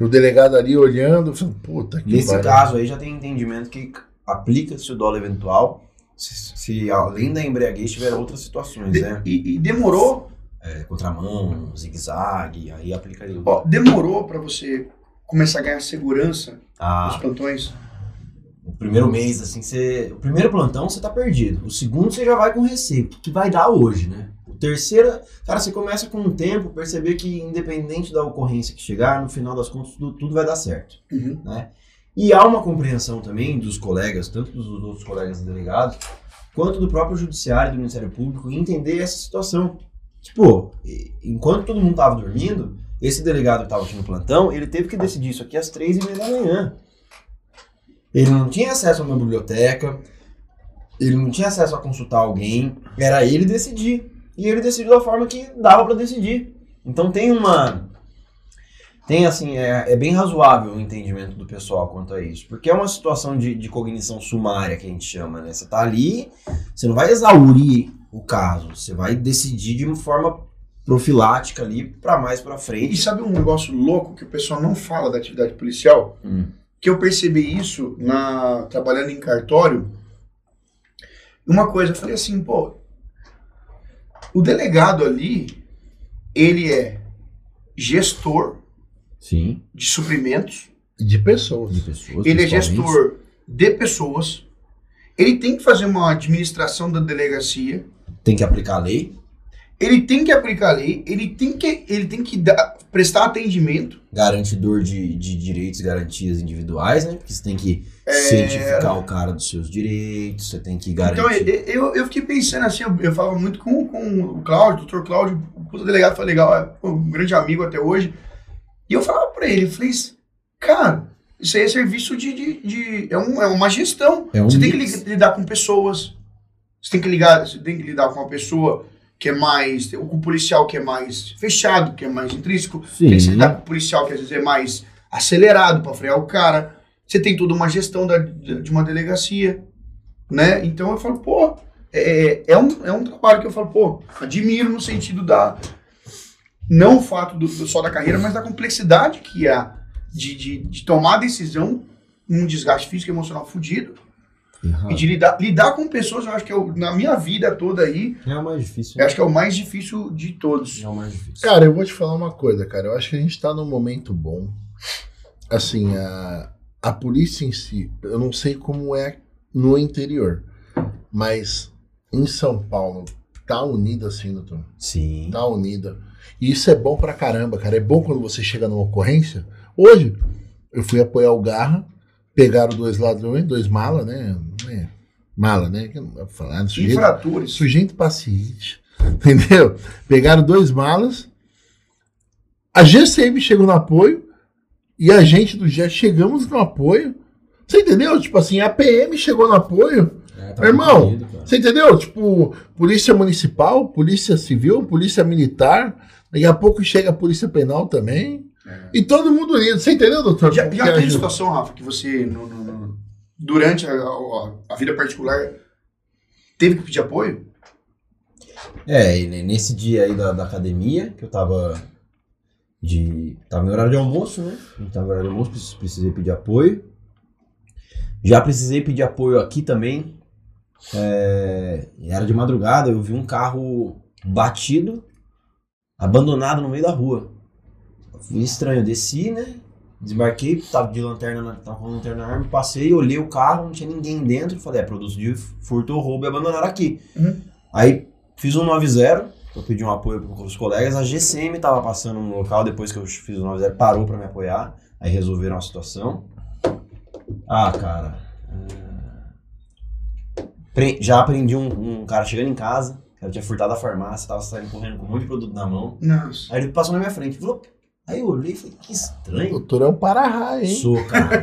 O delegado ali olhando, falando, puta que Nesse caso aí já tem entendimento que aplica-se o dólar eventual se, se além da embriaguez tiver outras situações, De- né? e, e demorou, É, contramão, zigue-zague, aí aplicaria ó, demorou pra você começar a ganhar segurança nos Ah, plantões? o primeiro mês, assim, você. O primeiro plantão você tá perdido. O segundo você já vai com receio. O que, vai dar hoje, né? O terceiro, cara, você começa com o tempo perceber que, independente da ocorrência que chegar, no final das contas, tudo, tudo vai dar certo. Uhum. E há uma compreensão também dos colegas, tanto dos outros colegas delegados, quanto do próprio judiciário do Ministério Público, em entender essa situação. Tipo, enquanto todo mundo tava dormindo, esse delegado que tava aqui no plantão, ele teve que decidir isso aqui às três e meia da manhã. Ele não tinha acesso a uma biblioteca, ele não tinha acesso a consultar alguém, era ele decidir. E ele decidiu da forma que dava para decidir. Então tem uma. Tem assim, é, é bem razoável o entendimento do pessoal quanto a isso. Porque é uma situação de, de cognição sumária que a gente chama, né? Você tá ali, você não vai exaurir o caso, você vai decidir de uma forma profilática ali para mais para E frente. sabe um negócio louco que o pessoal não fala da atividade policial? Hum. Que eu percebi isso na trabalhando em cartório. Uma coisa, eu falei assim, pô, o delegado ali, ele é gestor Sim, de suprimentos, De pessoas. de pessoas. ele é gestor de pessoas, ele tem que fazer uma administração da delegacia, Tem que aplicar a lei, ele tem que aplicar a lei, ele tem que, ele tem que dar, prestar atendimento. garantidor de, de direitos e garantias individuais, né? Porque você tem que É. cientificar o cara dos seus direitos, você tem que garantir. Então, eu, eu, fiquei pensando assim, eu, eu falava muito com, com o Cláudio, o doutor Cláudio, o delegado foi legal, é um grande amigo até hoje. E eu falava pra ele, eu falei, cara, isso aí é serviço de. de, de- é, um, é uma gestão. É um você tem que lidar com pessoas. Você tem que ligar, você tem que lidar com uma pessoa que é mais. Com o policial que é mais fechado, que é mais intrínseco. Tem que lidar com o policial que às vezes é mais acelerado pra frear o cara. Você tem toda uma gestão da, de uma delegacia, né? Então eu falo, pô, é, é, um, é um trabalho que eu falo, pô, admiro no sentido da. Não o fato do, do- só da carreira, mas da complexidade que é de, de, de tomar a decisão, um desgaste físico e emocional fudido. E de lidar, lidar com pessoas, eu acho que eu, na minha vida toda aí, É o mais difícil. eu acho que é o mais difícil de todos. É o mais difícil. Cara, eu vou te falar uma coisa, cara. Eu acho que a gente tá num momento bom. Assim, a, a polícia em si, eu não sei como é no interior, mas em São Paulo tá unida assim, doutor. Sim. Tá unida. E isso é bom pra caramba, cara. É bom quando você chega numa ocorrência. Hoje, eu fui apoiar o Garra, pegaram dois ladrões, dois malas, né? É Mala, né? Falar, né? sujeito, Infratores. sujeito paciente. Entendeu? Pegaram dois malas. A GCM chegou no apoio. E a gente do GES chegamos no apoio. Você entendeu? Tipo assim, a PM chegou no apoio. É, tá Irmão. Você entendeu? Tipo, polícia municipal, polícia civil, polícia militar. Daqui a pouco chega a polícia penal também. E todo mundo unido. Você entendeu, doutor? Já, já que teve ajuda? situação, Rafa, que você, no- no- no- durante a, a- a vida particular, teve que pedir apoio? É, e ne- nesse dia aí da, da academia, que eu tava de. Tava em horário de almoço, né? Tava em horário de almoço, precis- precisei pedir apoio. Já precisei pedir apoio aqui também. É, era de madrugada, eu vi um carro batido, abandonado no meio da rua. Fui estranho, desci, né? Desmarquei, tava de lanterna, na- tava com a lanterna na arma, passei, olhei o carro, não tinha ninguém dentro, falei, é produto de furto ou roubo e abandonaram aqui. Uhum. Aí fiz um 9-0, eu pedi um apoio para os colegas, a GCM tava passando no local, depois que eu fiz o 9-0, parou para me apoiar, aí resolveram a situação. Ah, cara. é, Já aprendi um, um cara chegando em casa, o cara tinha furtado a farmácia, tava saindo correndo com um monte de produto na mão. Nossa. Aí ele passou na minha frente, falou. Aí eu olhei e falei, que estranho. Doutor é um para-raio, hein? Sou, cara.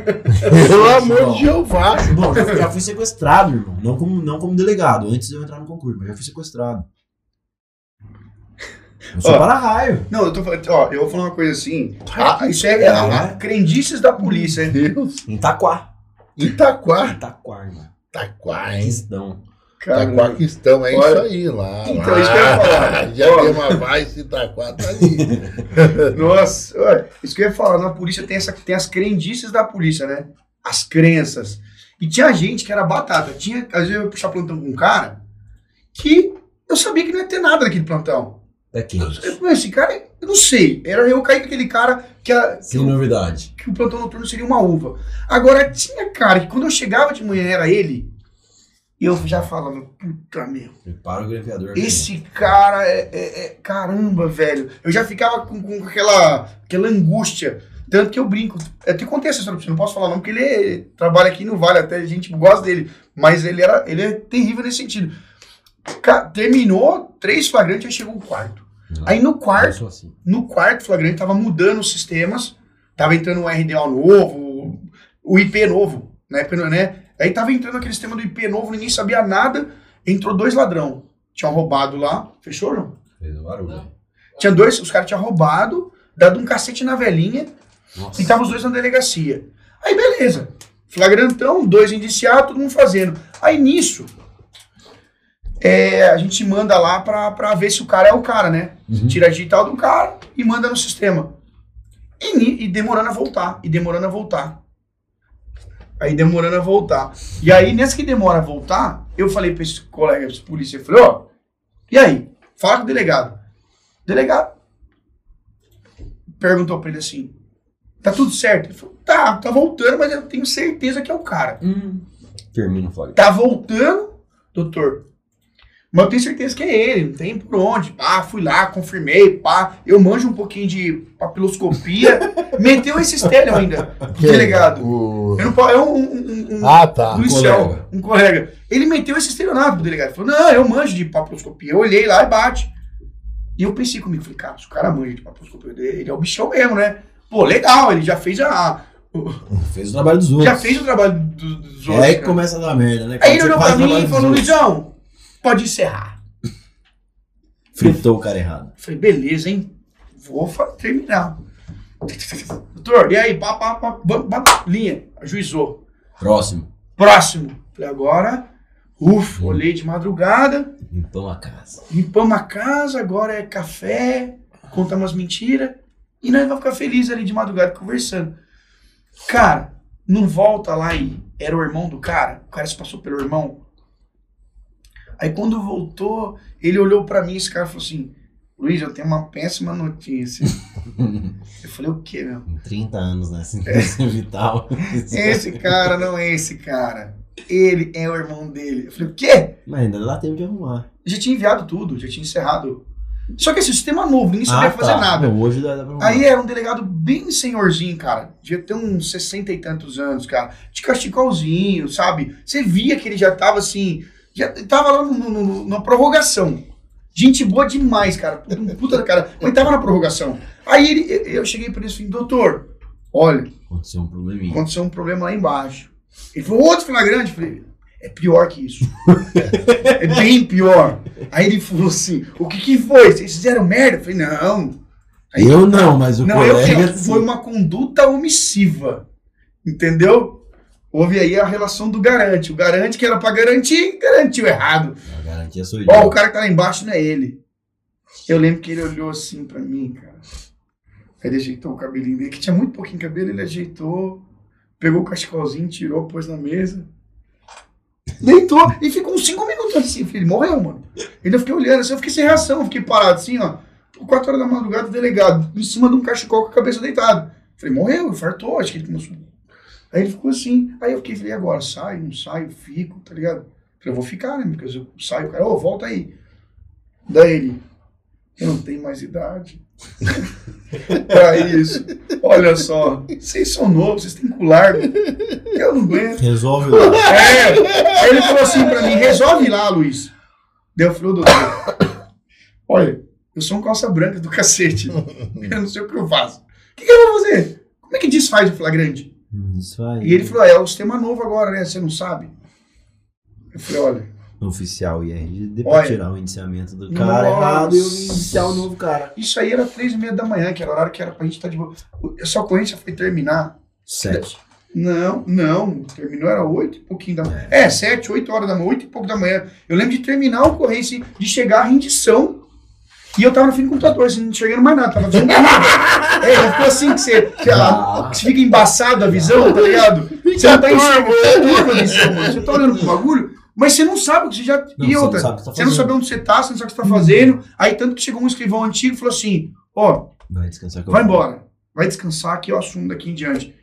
Pelo amor de Jeová. Bom, já, já fui sequestrado, irmão. Não como, não como delegado, antes de eu entrar no concurso, mas já fui sequestrado. Eu sou Ó. para-raio. Não, eu tô falando, ó, eu vou falar uma coisa assim. ah, isso é, a- a crendices da polícia, hein? Deus. Em Itaquá. Itaquá. Itaquá, irmão. Itaquá, hein? Cara, Itaquaquistão, é Olha. isso aí lá. Então, lá. isso que eu ia falar. Já tem uma vice Itaquá, tá ali. Nossa, olha, isso que eu ia falar, na polícia tem, essa, tem as crendices da polícia, né? As crenças. E tinha gente que era batata. Tinha, às vezes eu ia puxar plantão com um cara que eu sabia que não ia ter nada naquele plantão. É falei, esse cara, eu não sei. Era eu cair com aquele cara que, a, que, Que o, novidade. que o plantão noturno seria uma uva. Agora, tinha cara que quando eu chegava de manhã era ele, e eu já falava, puta meu. Prepara o grampeador. Esse cara é, é- é- Caramba, velho. Eu já ficava com, com aquela, aquela angústia. Tanto que eu brinco. Eu te contei essa história pra você, não posso falar não, porque ele trabalha aqui no Vale, até a gente gosta dele. Mas ele, era, ele é terrível nesse sentido. Terminou, três flagrantes, aí chegou o quarto. Aí no quarto, assim. no quarto flagrante, tava mudando os sistemas. Tava entrando um RDA novo, o IP novo, na época, né? Aí tava entrando aquele sistema do IP novo, ninguém sabia nada. Entrou dois ladrão. Tinham roubado lá. Fechou, não? Fez o barulho. Tinha dois, os caras tinham roubado, dado um cacete na velhinha Nossa. e estavam os dois na delegacia. Aí beleza. Flagrantão, dois indiciados, todo mundo fazendo. Aí nisso, é, a gente manda lá pra, pra ver se o cara é o cara, né? Uhum. Tira a digital do cara e manda no sistema. E, e demorando a voltar, e demorando a voltar. Aí demorando a voltar. E aí, nessa que demora a voltar, eu falei pra esse colega de polícia, eu falei, ó, e aí? Fala com o delegado. O delegado perguntou pra ele assim, tá tudo certo? Ele falou, tá, tá voltando, mas eu tenho certeza que é o cara. Hum. Termina o flagrante. Tá voltando, doutor. Mas eu tenho certeza que é ele, não tem por onde. Pá, fui lá, confirmei, pá. Eu manjo um pouquinho de papiloscopia. Meteu esse estélio ainda, o delegado. O... Eu não posso, é um, um, um, Ah, tá. policial, colega. um colega. Ele meteu esse estelionato pro delegado. Ele falou, não, eu manjo de papiloscopia. Eu olhei lá e bate. E eu pensei comigo, falei, cara, se o cara manja de papiloscopia, ele é o bichão mesmo, né? Pô, legal, ele já fez a... Fez o trabalho dos outros. Já fez o trabalho do- dos É outros. aí que começa a dar merda, né? Aí ele Quando olhou pra mim e falou. Luizão, pode encerrar. Fritou o cara errado. Falei, beleza, hein? Vou terminar. Doutor, e aí? Pá, pá, pá, pá, linha, ajuizou. Próximo. Próximo. Falei, agora, ufa, olhei de madrugada, Limpamos a casa. limpamos a casa, agora é café, contamos umas mentiras, e nós vamos ficar felizes ali de madrugada conversando. Cara, não volta lá e era o irmão do cara? O cara se passou pelo irmão? Aí quando voltou, ele olhou pra mim e esse cara falou assim: Luiz, eu tenho uma péssima notícia. eu falei: o quê, meu? 30 anos, né? Assim, vital. Esse cara não é esse cara. Ele é o irmão dele. Eu falei: o quê? Mas ainda dá tempo de arrumar. Já tinha enviado tudo, já tinha encerrado. Só que esse sistema novo, ninguém sabia Ah, fazer tá. nada. Não, hoje dá, dá pra arrumar. Aí era um delegado bem senhorzinho, cara. Devia ter uns 60 e tantos anos, cara. De cachecolzinho, sabe? Você via que ele já tava assim. Já tava lá no, no- na prorrogação. Gente boa demais, cara. Puta, cara. Mas tava na prorrogação. Aí ele, eu- cheguei pra ele e falei, doutor, olha, Aconteceu um probleminha. aconteceu um problema lá embaixo. Ele falou, outro flagrante? Eu falei, é pior que isso. é bem pior. Aí ele falou assim, o que que foi? Vocês fizeram merda? Eu falei, não. Aí, Eu não, mas o não, eu colega... que foi uma conduta omissiva. Entendeu? Houve aí a relação do garante. O garante que era pra garantir, garantiu errado. A garantia sou eu. Ó, o cara que tá lá embaixo não é ele. Eu lembro que ele olhou assim pra mim, cara. Aí ele ajeitou o cabelinho dele, que tinha muito pouquinho cabelo, ele ajeitou, pegou o cachecolzinho, tirou, pôs na mesa. Deitou e ficou uns 5 minutos assim. Ele morreu, mano. Eu fiquei olhando assim, eu fiquei sem reação, fiquei parado assim, ó. Por 4 horas da madrugada, o delegado, em cima de um cachecol com a cabeça deitada. Falei, morreu, infartou, acho que ele começou. Aí ele ficou assim. Aí eu fiquei, falei, agora? Saio, não saio, fico, tá ligado? Eu falei, eu vou ficar, né? Porque eu saio, o cara, ô, volta aí. Daí ele, eu não tenho mais idade. pra isso. Olha só, vocês são novos, vocês têm cu largo. Eu não aguento. Resolve lá. É. Aí ele falou assim pra mim, resolve lá, Luiz. Daí eu falei, doutor, olha, eu sou um calça branca do cacete. Eu não sei o que eu faço. O que, que eu vou fazer? Como é que desfaz o flagrante? Isso aí. E ele falou, é o sistema novo agora, né? Você não sabe? Eu falei, olha, Oficial IRGD pra Olha. tirar o indiciamento do cara Nossa. errado e o novo cara. isso aí era três e meia da manhã, que era o horário que era pra gente estar de boa. Essa ocorrência foi terminar. Sete. Não, não, terminou era oito e pouquinho da manhã. É, sete, oito horas da manhã, oito e pouco da manhã. Eu lembro de terminar a ocorrência, de chegar à rendição. E eu tava na frente do computador, assim, não enxergando mais nada, tava vendo nada. É, ficou assim que você, que, a- que você fica embaçado a visão, tá ligado? Você não tá enxergando a visão, mano. Você tá olhando pro bagulho, mas você não sabe o que você já. Não, e você não outra, sabe tá você não sabe onde você tá, você não sabe o que você tá fazendo. Aí tanto que chegou um escrivão antigo e falou assim: ó, Vai descansar que eu vai embora, vai descansar que eu assumo daqui em diante.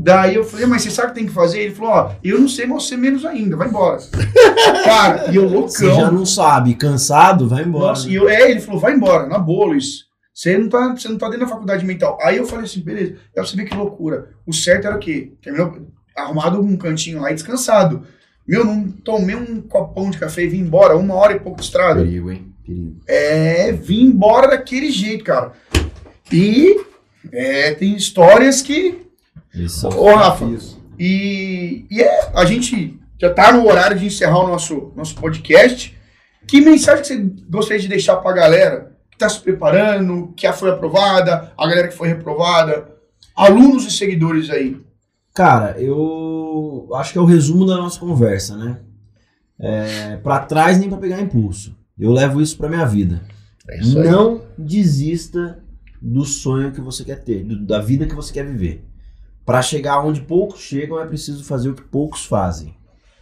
Daí eu falei, mas você sabe o que tem que fazer? Ele falou, ó, eu não sei, mas você menos ainda, vai embora. Cara, e eu Você já loucão. não sabe, cansado, vai embora. Nossa, e eu, é, ele falou, vai embora, na boa, Luiz. Você não, tá, você não tá dentro da faculdade mental. Aí eu falei assim, beleza. Aí pra você ver que loucura. O certo era o quê? Terminou arrumado um cantinho lá e descansado. Meu, não tomei um copão de café e vim embora, uma hora e pouco de estrada. Perigo, hein? Perigo. É, vim embora daquele jeito, cara. E é, tem histórias que. São Ô, Rafa. desafios. E, e é, a gente já tá no horário de encerrar o nosso, nosso podcast. Que mensagem que você gostaria de deixar pra galera que tá se preparando, que já foi aprovada, a galera que foi reprovada, alunos e seguidores aí? Cara, eu acho que é o resumo da nossa conversa, né? É, pra trás nem pra pegar impulso. Eu levo isso pra minha vida. É isso. Não desista do sonho que você quer ter, do- da vida que você quer viver. Pra chegar onde poucos chegam é preciso fazer o que poucos fazem,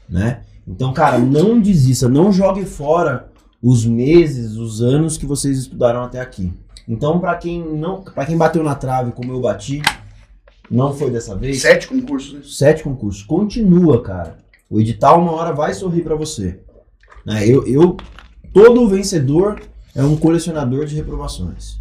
né? Então, cara, não desista, não jogue fora os meses, os anos que vocês estudaram até aqui. Então, pra quem não, para quem bateu na trave como eu bati, não foi dessa vez. Sete concursos, né? Sete concursos. Continua, cara. O edital uma hora vai sorrir pra você. Né? Eu, eu, todo vencedor é um colecionador de reprovações.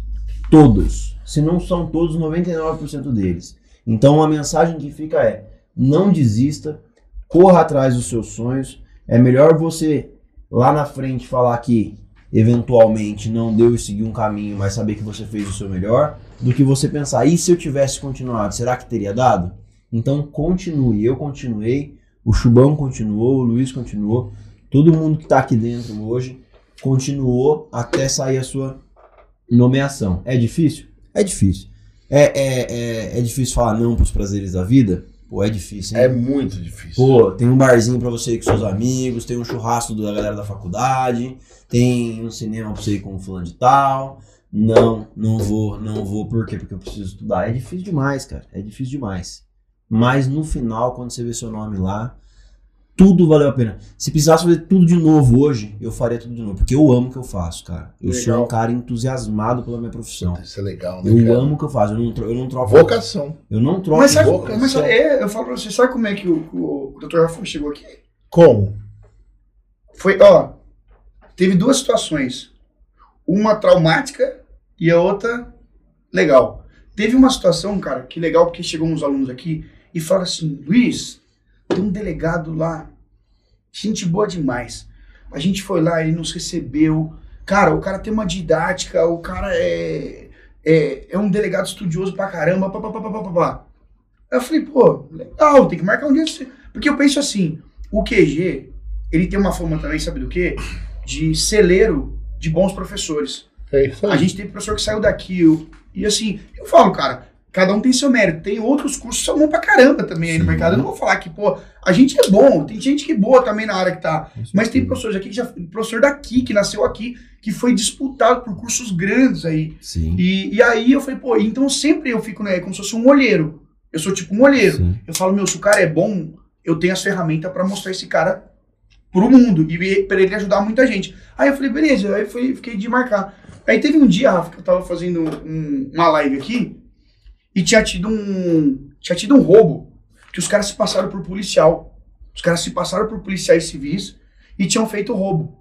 Todos. Se não são todos, 99% deles. Então a mensagem que fica é: não desista, corra atrás dos seus sonhos. É melhor você lá na frente falar que eventualmente não deu e seguir um caminho, mas saber que você fez o seu melhor, do que você pensar, e se eu tivesse continuado, será que teria dado? Então continue, eu continuei, o Chubão continuou, o Luiz continuou, todo mundo que está aqui dentro hoje continuou até sair a sua nomeação. É difícil? É difícil. É, é, é, é difícil falar não para os prazeres da vida? Pô, é difícil, hein? É muito difícil. Pô, tem um barzinho pra você ir com seus amigos, tem um churrasco da galera da faculdade, tem um cinema pra você ir com um fulano de tal. Não, não vou, não vou, por quê? Porque eu preciso estudar. É difícil demais, cara. É difícil demais. Mas no final, quando você vê seu nome lá, tudo valeu a pena. Se precisasse fazer tudo de novo hoje, eu faria tudo de novo. Porque eu amo o que eu faço, cara. Eu sou Legal. um cara entusiasmado pela minha profissão. Isso é legal, né? Eu cara? amo o que eu faço. Eu não, eu não troco. Vocação. Eu não troco. Mas sabe, vocação. mas sabe- é, eu falo pra você, sabe como é que o, o, o Dr. Rafa chegou aqui? Como? Foi, ó, teve duas situações. Uma traumática e a outra legal. Teve uma situação, cara, que legal, porque chegou uns alunos aqui e falaram assim, Luiz, tem um delegado lá, gente boa demais. A gente foi lá, ele nos recebeu. Cara, o cara tem uma didática, o cara é, é, é um delegado estudioso pra caramba, pá, pá, pá, pá, pá, pá, pá. Aí eu falei, pô, legal, tem que marcar um dia. Porque eu penso assim, o QG, ele tem uma fama também, sabe do quê? De celeiro de bons professores. É isso A aí. gente tem professor que saiu daqui, eu- e assim, eu falo, cara, cada um tem seu mérito. Tem outros cursos que são bons pra caramba também aí no Sim. mercado. Eu não vou falar que, pô, a gente é bom, tem gente que é boa também na área que tá. Mas tem professores aqui que já. Professor daqui, que nasceu aqui, que foi disputado por cursos grandes aí. Sim. E, e aí eu falei, pô, então sempre eu fico, né, como se fosse um olheiro. Eu sou tipo um olheiro. Sim. Eu falo, meu, se o cara é bom, eu tenho as ferramentas pra mostrar esse cara pro mundo e pra ele ajudar muita gente. Aí eu falei, beleza, aí foi, fiquei de marcar. Aí teve um dia, Rafa, que eu tava fazendo um- uma live aqui e tinha tido um tinha tido um roubo que os caras se passaram por policial. Os caras se passaram por policiais civis e tinham feito roubo.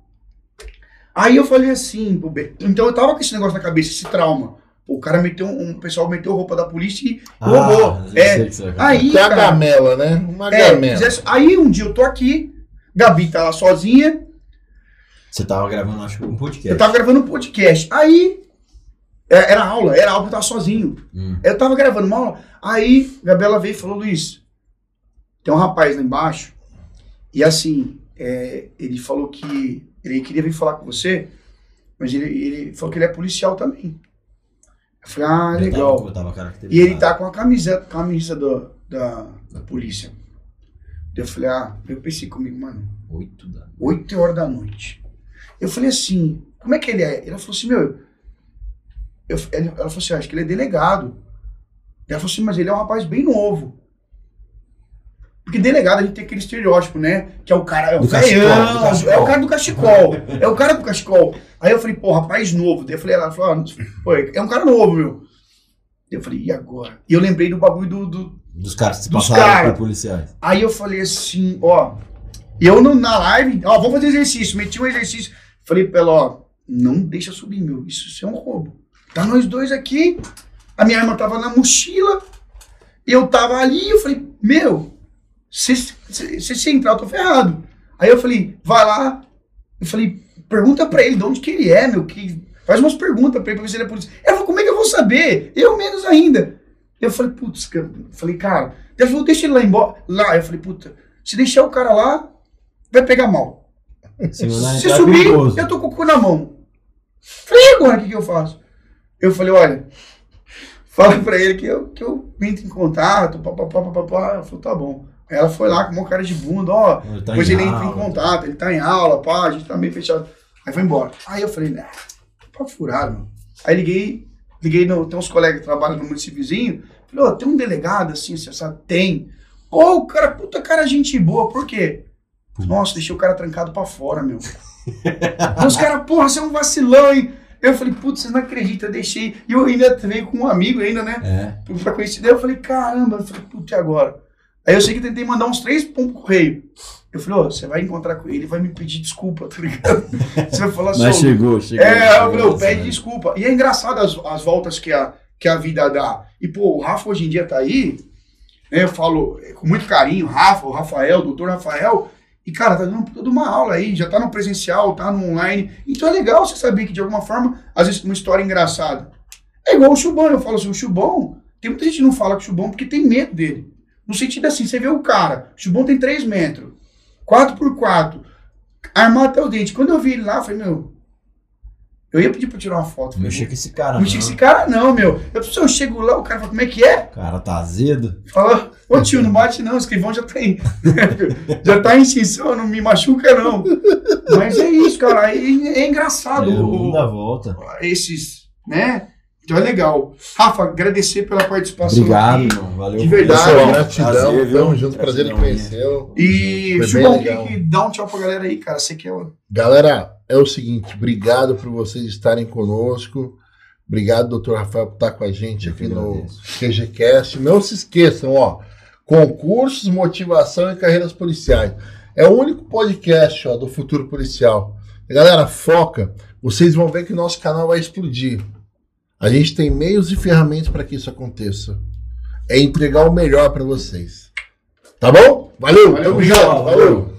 Aí eu falei assim, pô, Be- então eu tava com esse negócio na cabeça, esse trauma. Pô, o cara meteu, um o pessoal meteu roupa da polícia e roubou. já É. Aí, a gamela, né? Uma é, gamela. aí um dia eu tô aqui, Gabi tá lá sozinha, Você tava gravando, acho que um podcast. eu tava gravando um podcast. Aí, era aula, era aula que eu tava sozinho. Hum. Eu tava gravando uma aula, aí Gabriela veio e falou, Luiz, tem um rapaz lá embaixo, e assim, é, ele falou que ele queria vir falar com você, mas ele, ele falou que ele é policial também. Eu falei, ah, Eu legal. Tava, eu tava E ele tá com a camisa, camisa do, da, da polícia. Eu falei, ah, eu pensei comigo, mano, Oito da... 8 horas da noite. Eu falei assim, como é que ele é? Ela falou assim, meu, eu, ela falou assim, acho que ele é delegado. Ela falou assim, mas ele é um rapaz bem novo. Porque delegado a gente tem aquele estereótipo, né? Que é o cara, é o Do feião, cachecol, é o cara do cachecol, é o cara do cachecol. Aí eu falei, pô, rapaz novo. Daí eu falei, ela falou, ah, é um cara novo, meu. Eu falei, e agora? E eu lembrei do bagulho do, do, Dos caras que se passaram cara. por policiais. Aí eu falei assim, ó, eu no- na live, ó, vamos fazer exercício, meti um exercício, falei pra ela, ó, não deixa subir, meu, isso, isso é um roubo. Tá nós dois aqui, a minha arma tava na mochila, eu tava ali, eu falei, meu, se se- se se entrar eu tô ferrado. Aí eu falei, vai lá, eu falei, pergunta pra ele de onde que ele é, meu, que faz umas perguntas pra ele pra ver se ele é polícia. Ela falou, como é que eu vou saber? Eu menos ainda. Eu falei, putz, cara, eu falei, cara, ela falou, deixa ele lá embora. Lá, eu falei, puta, se deixar o cara lá, vai pegar mal. Se Se é subir, perigoso. eu tô com o cu na mão. Falei, agora o que, que eu faço? Eu falei, olha, fala pra ele que eu, que eu entro em contato, papapá, papapá. Ela falou, tá bom. Aí ela foi lá com uma cara de bunda, ó, Ele tá ele entra em contato, ele tá em aula, pá, a gente tá meio fechado. Aí foi embora. Aí eu falei, né, papo furado, meu. Aí liguei, liguei, no, tem uns colegas que trabalham no município vizinho, falei, ó, tem um delegado assim, você sabe? Tem. Ô, o cara, puta cara, gente boa, por quê? Nossa, deixei o cara trancado pra fora, meu. Os caras, porra, você é um vacilão, hein? Eu falei, putz, vocês não acreditam, eu deixei. E eu ainda veio com um amigo ainda, né? É. pra conhecer. Daí eu falei, caramba, eu falei, putz, e agora? Aí eu sei que tentei mandar uns três pontos pro correio. Eu falei, ó, você vai encontrar com ele vai me pedir desculpa, tá ligado? Você vai falar Mas só. chegou, chegou. É, eu chegou falei, ô, essa, pede né? desculpa. E é engraçado as, as voltas que a, que a vida dá. E, pô, o Rafa hoje em dia tá aí, né, eu falo é, com muito carinho, Rafa, o Rafael, o doutor Rafael, e, cara, tá dando toda uma aula aí, já tá no presencial, tá no online. Então é legal você saber que, de alguma forma, às vezes, uma história engraçada. É igual o Chubão, eu falo assim, o Chubão, tem muita gente que não fala com o Chubão porque tem medo dele. No sentido assim, você vê o cara, o Chubão tem 3 metros, 4 por 4 armado até o dente. Quando eu vi ele lá, eu falei, meu, eu ia pedir pra tirar uma foto. Não com esse cara, não não. esse cara não, meu. Eu, se eu chego lá, o cara fala, como é que é? O cara tá azedo. Fala, ô tio, não bate não, o escrivão já tá em, já tá em extinção, não me machuca não. Mas é isso, cara, é, é engraçado É, o dá volta. esses, né? Então é legal. Rafa, agradecer pela participação. Obrigado, aqui. irmão. Valeu. De verdade. Pessoal, Prazer, gratidão. prazer? Tamo junto, prazer em Gratidão conhecê-lo. E que, dá um tchau pra galera aí, cara. Você que é o. Galera, é o seguinte, obrigado por vocês estarem conosco. Obrigado, doutor Rafael, por estar com a gente Eu aqui no. QGCast. Não se esqueçam, ó, concursos, motivação e carreiras policiais. É o único podcast ó, do futuro policial. Galera, foca. Vocês vão ver que o nosso canal vai explodir. A gente tem meios e ferramentas para que isso aconteça. É entregar o melhor para vocês. Tá bom? Valeu, Valeu, tamo junto. Valeu.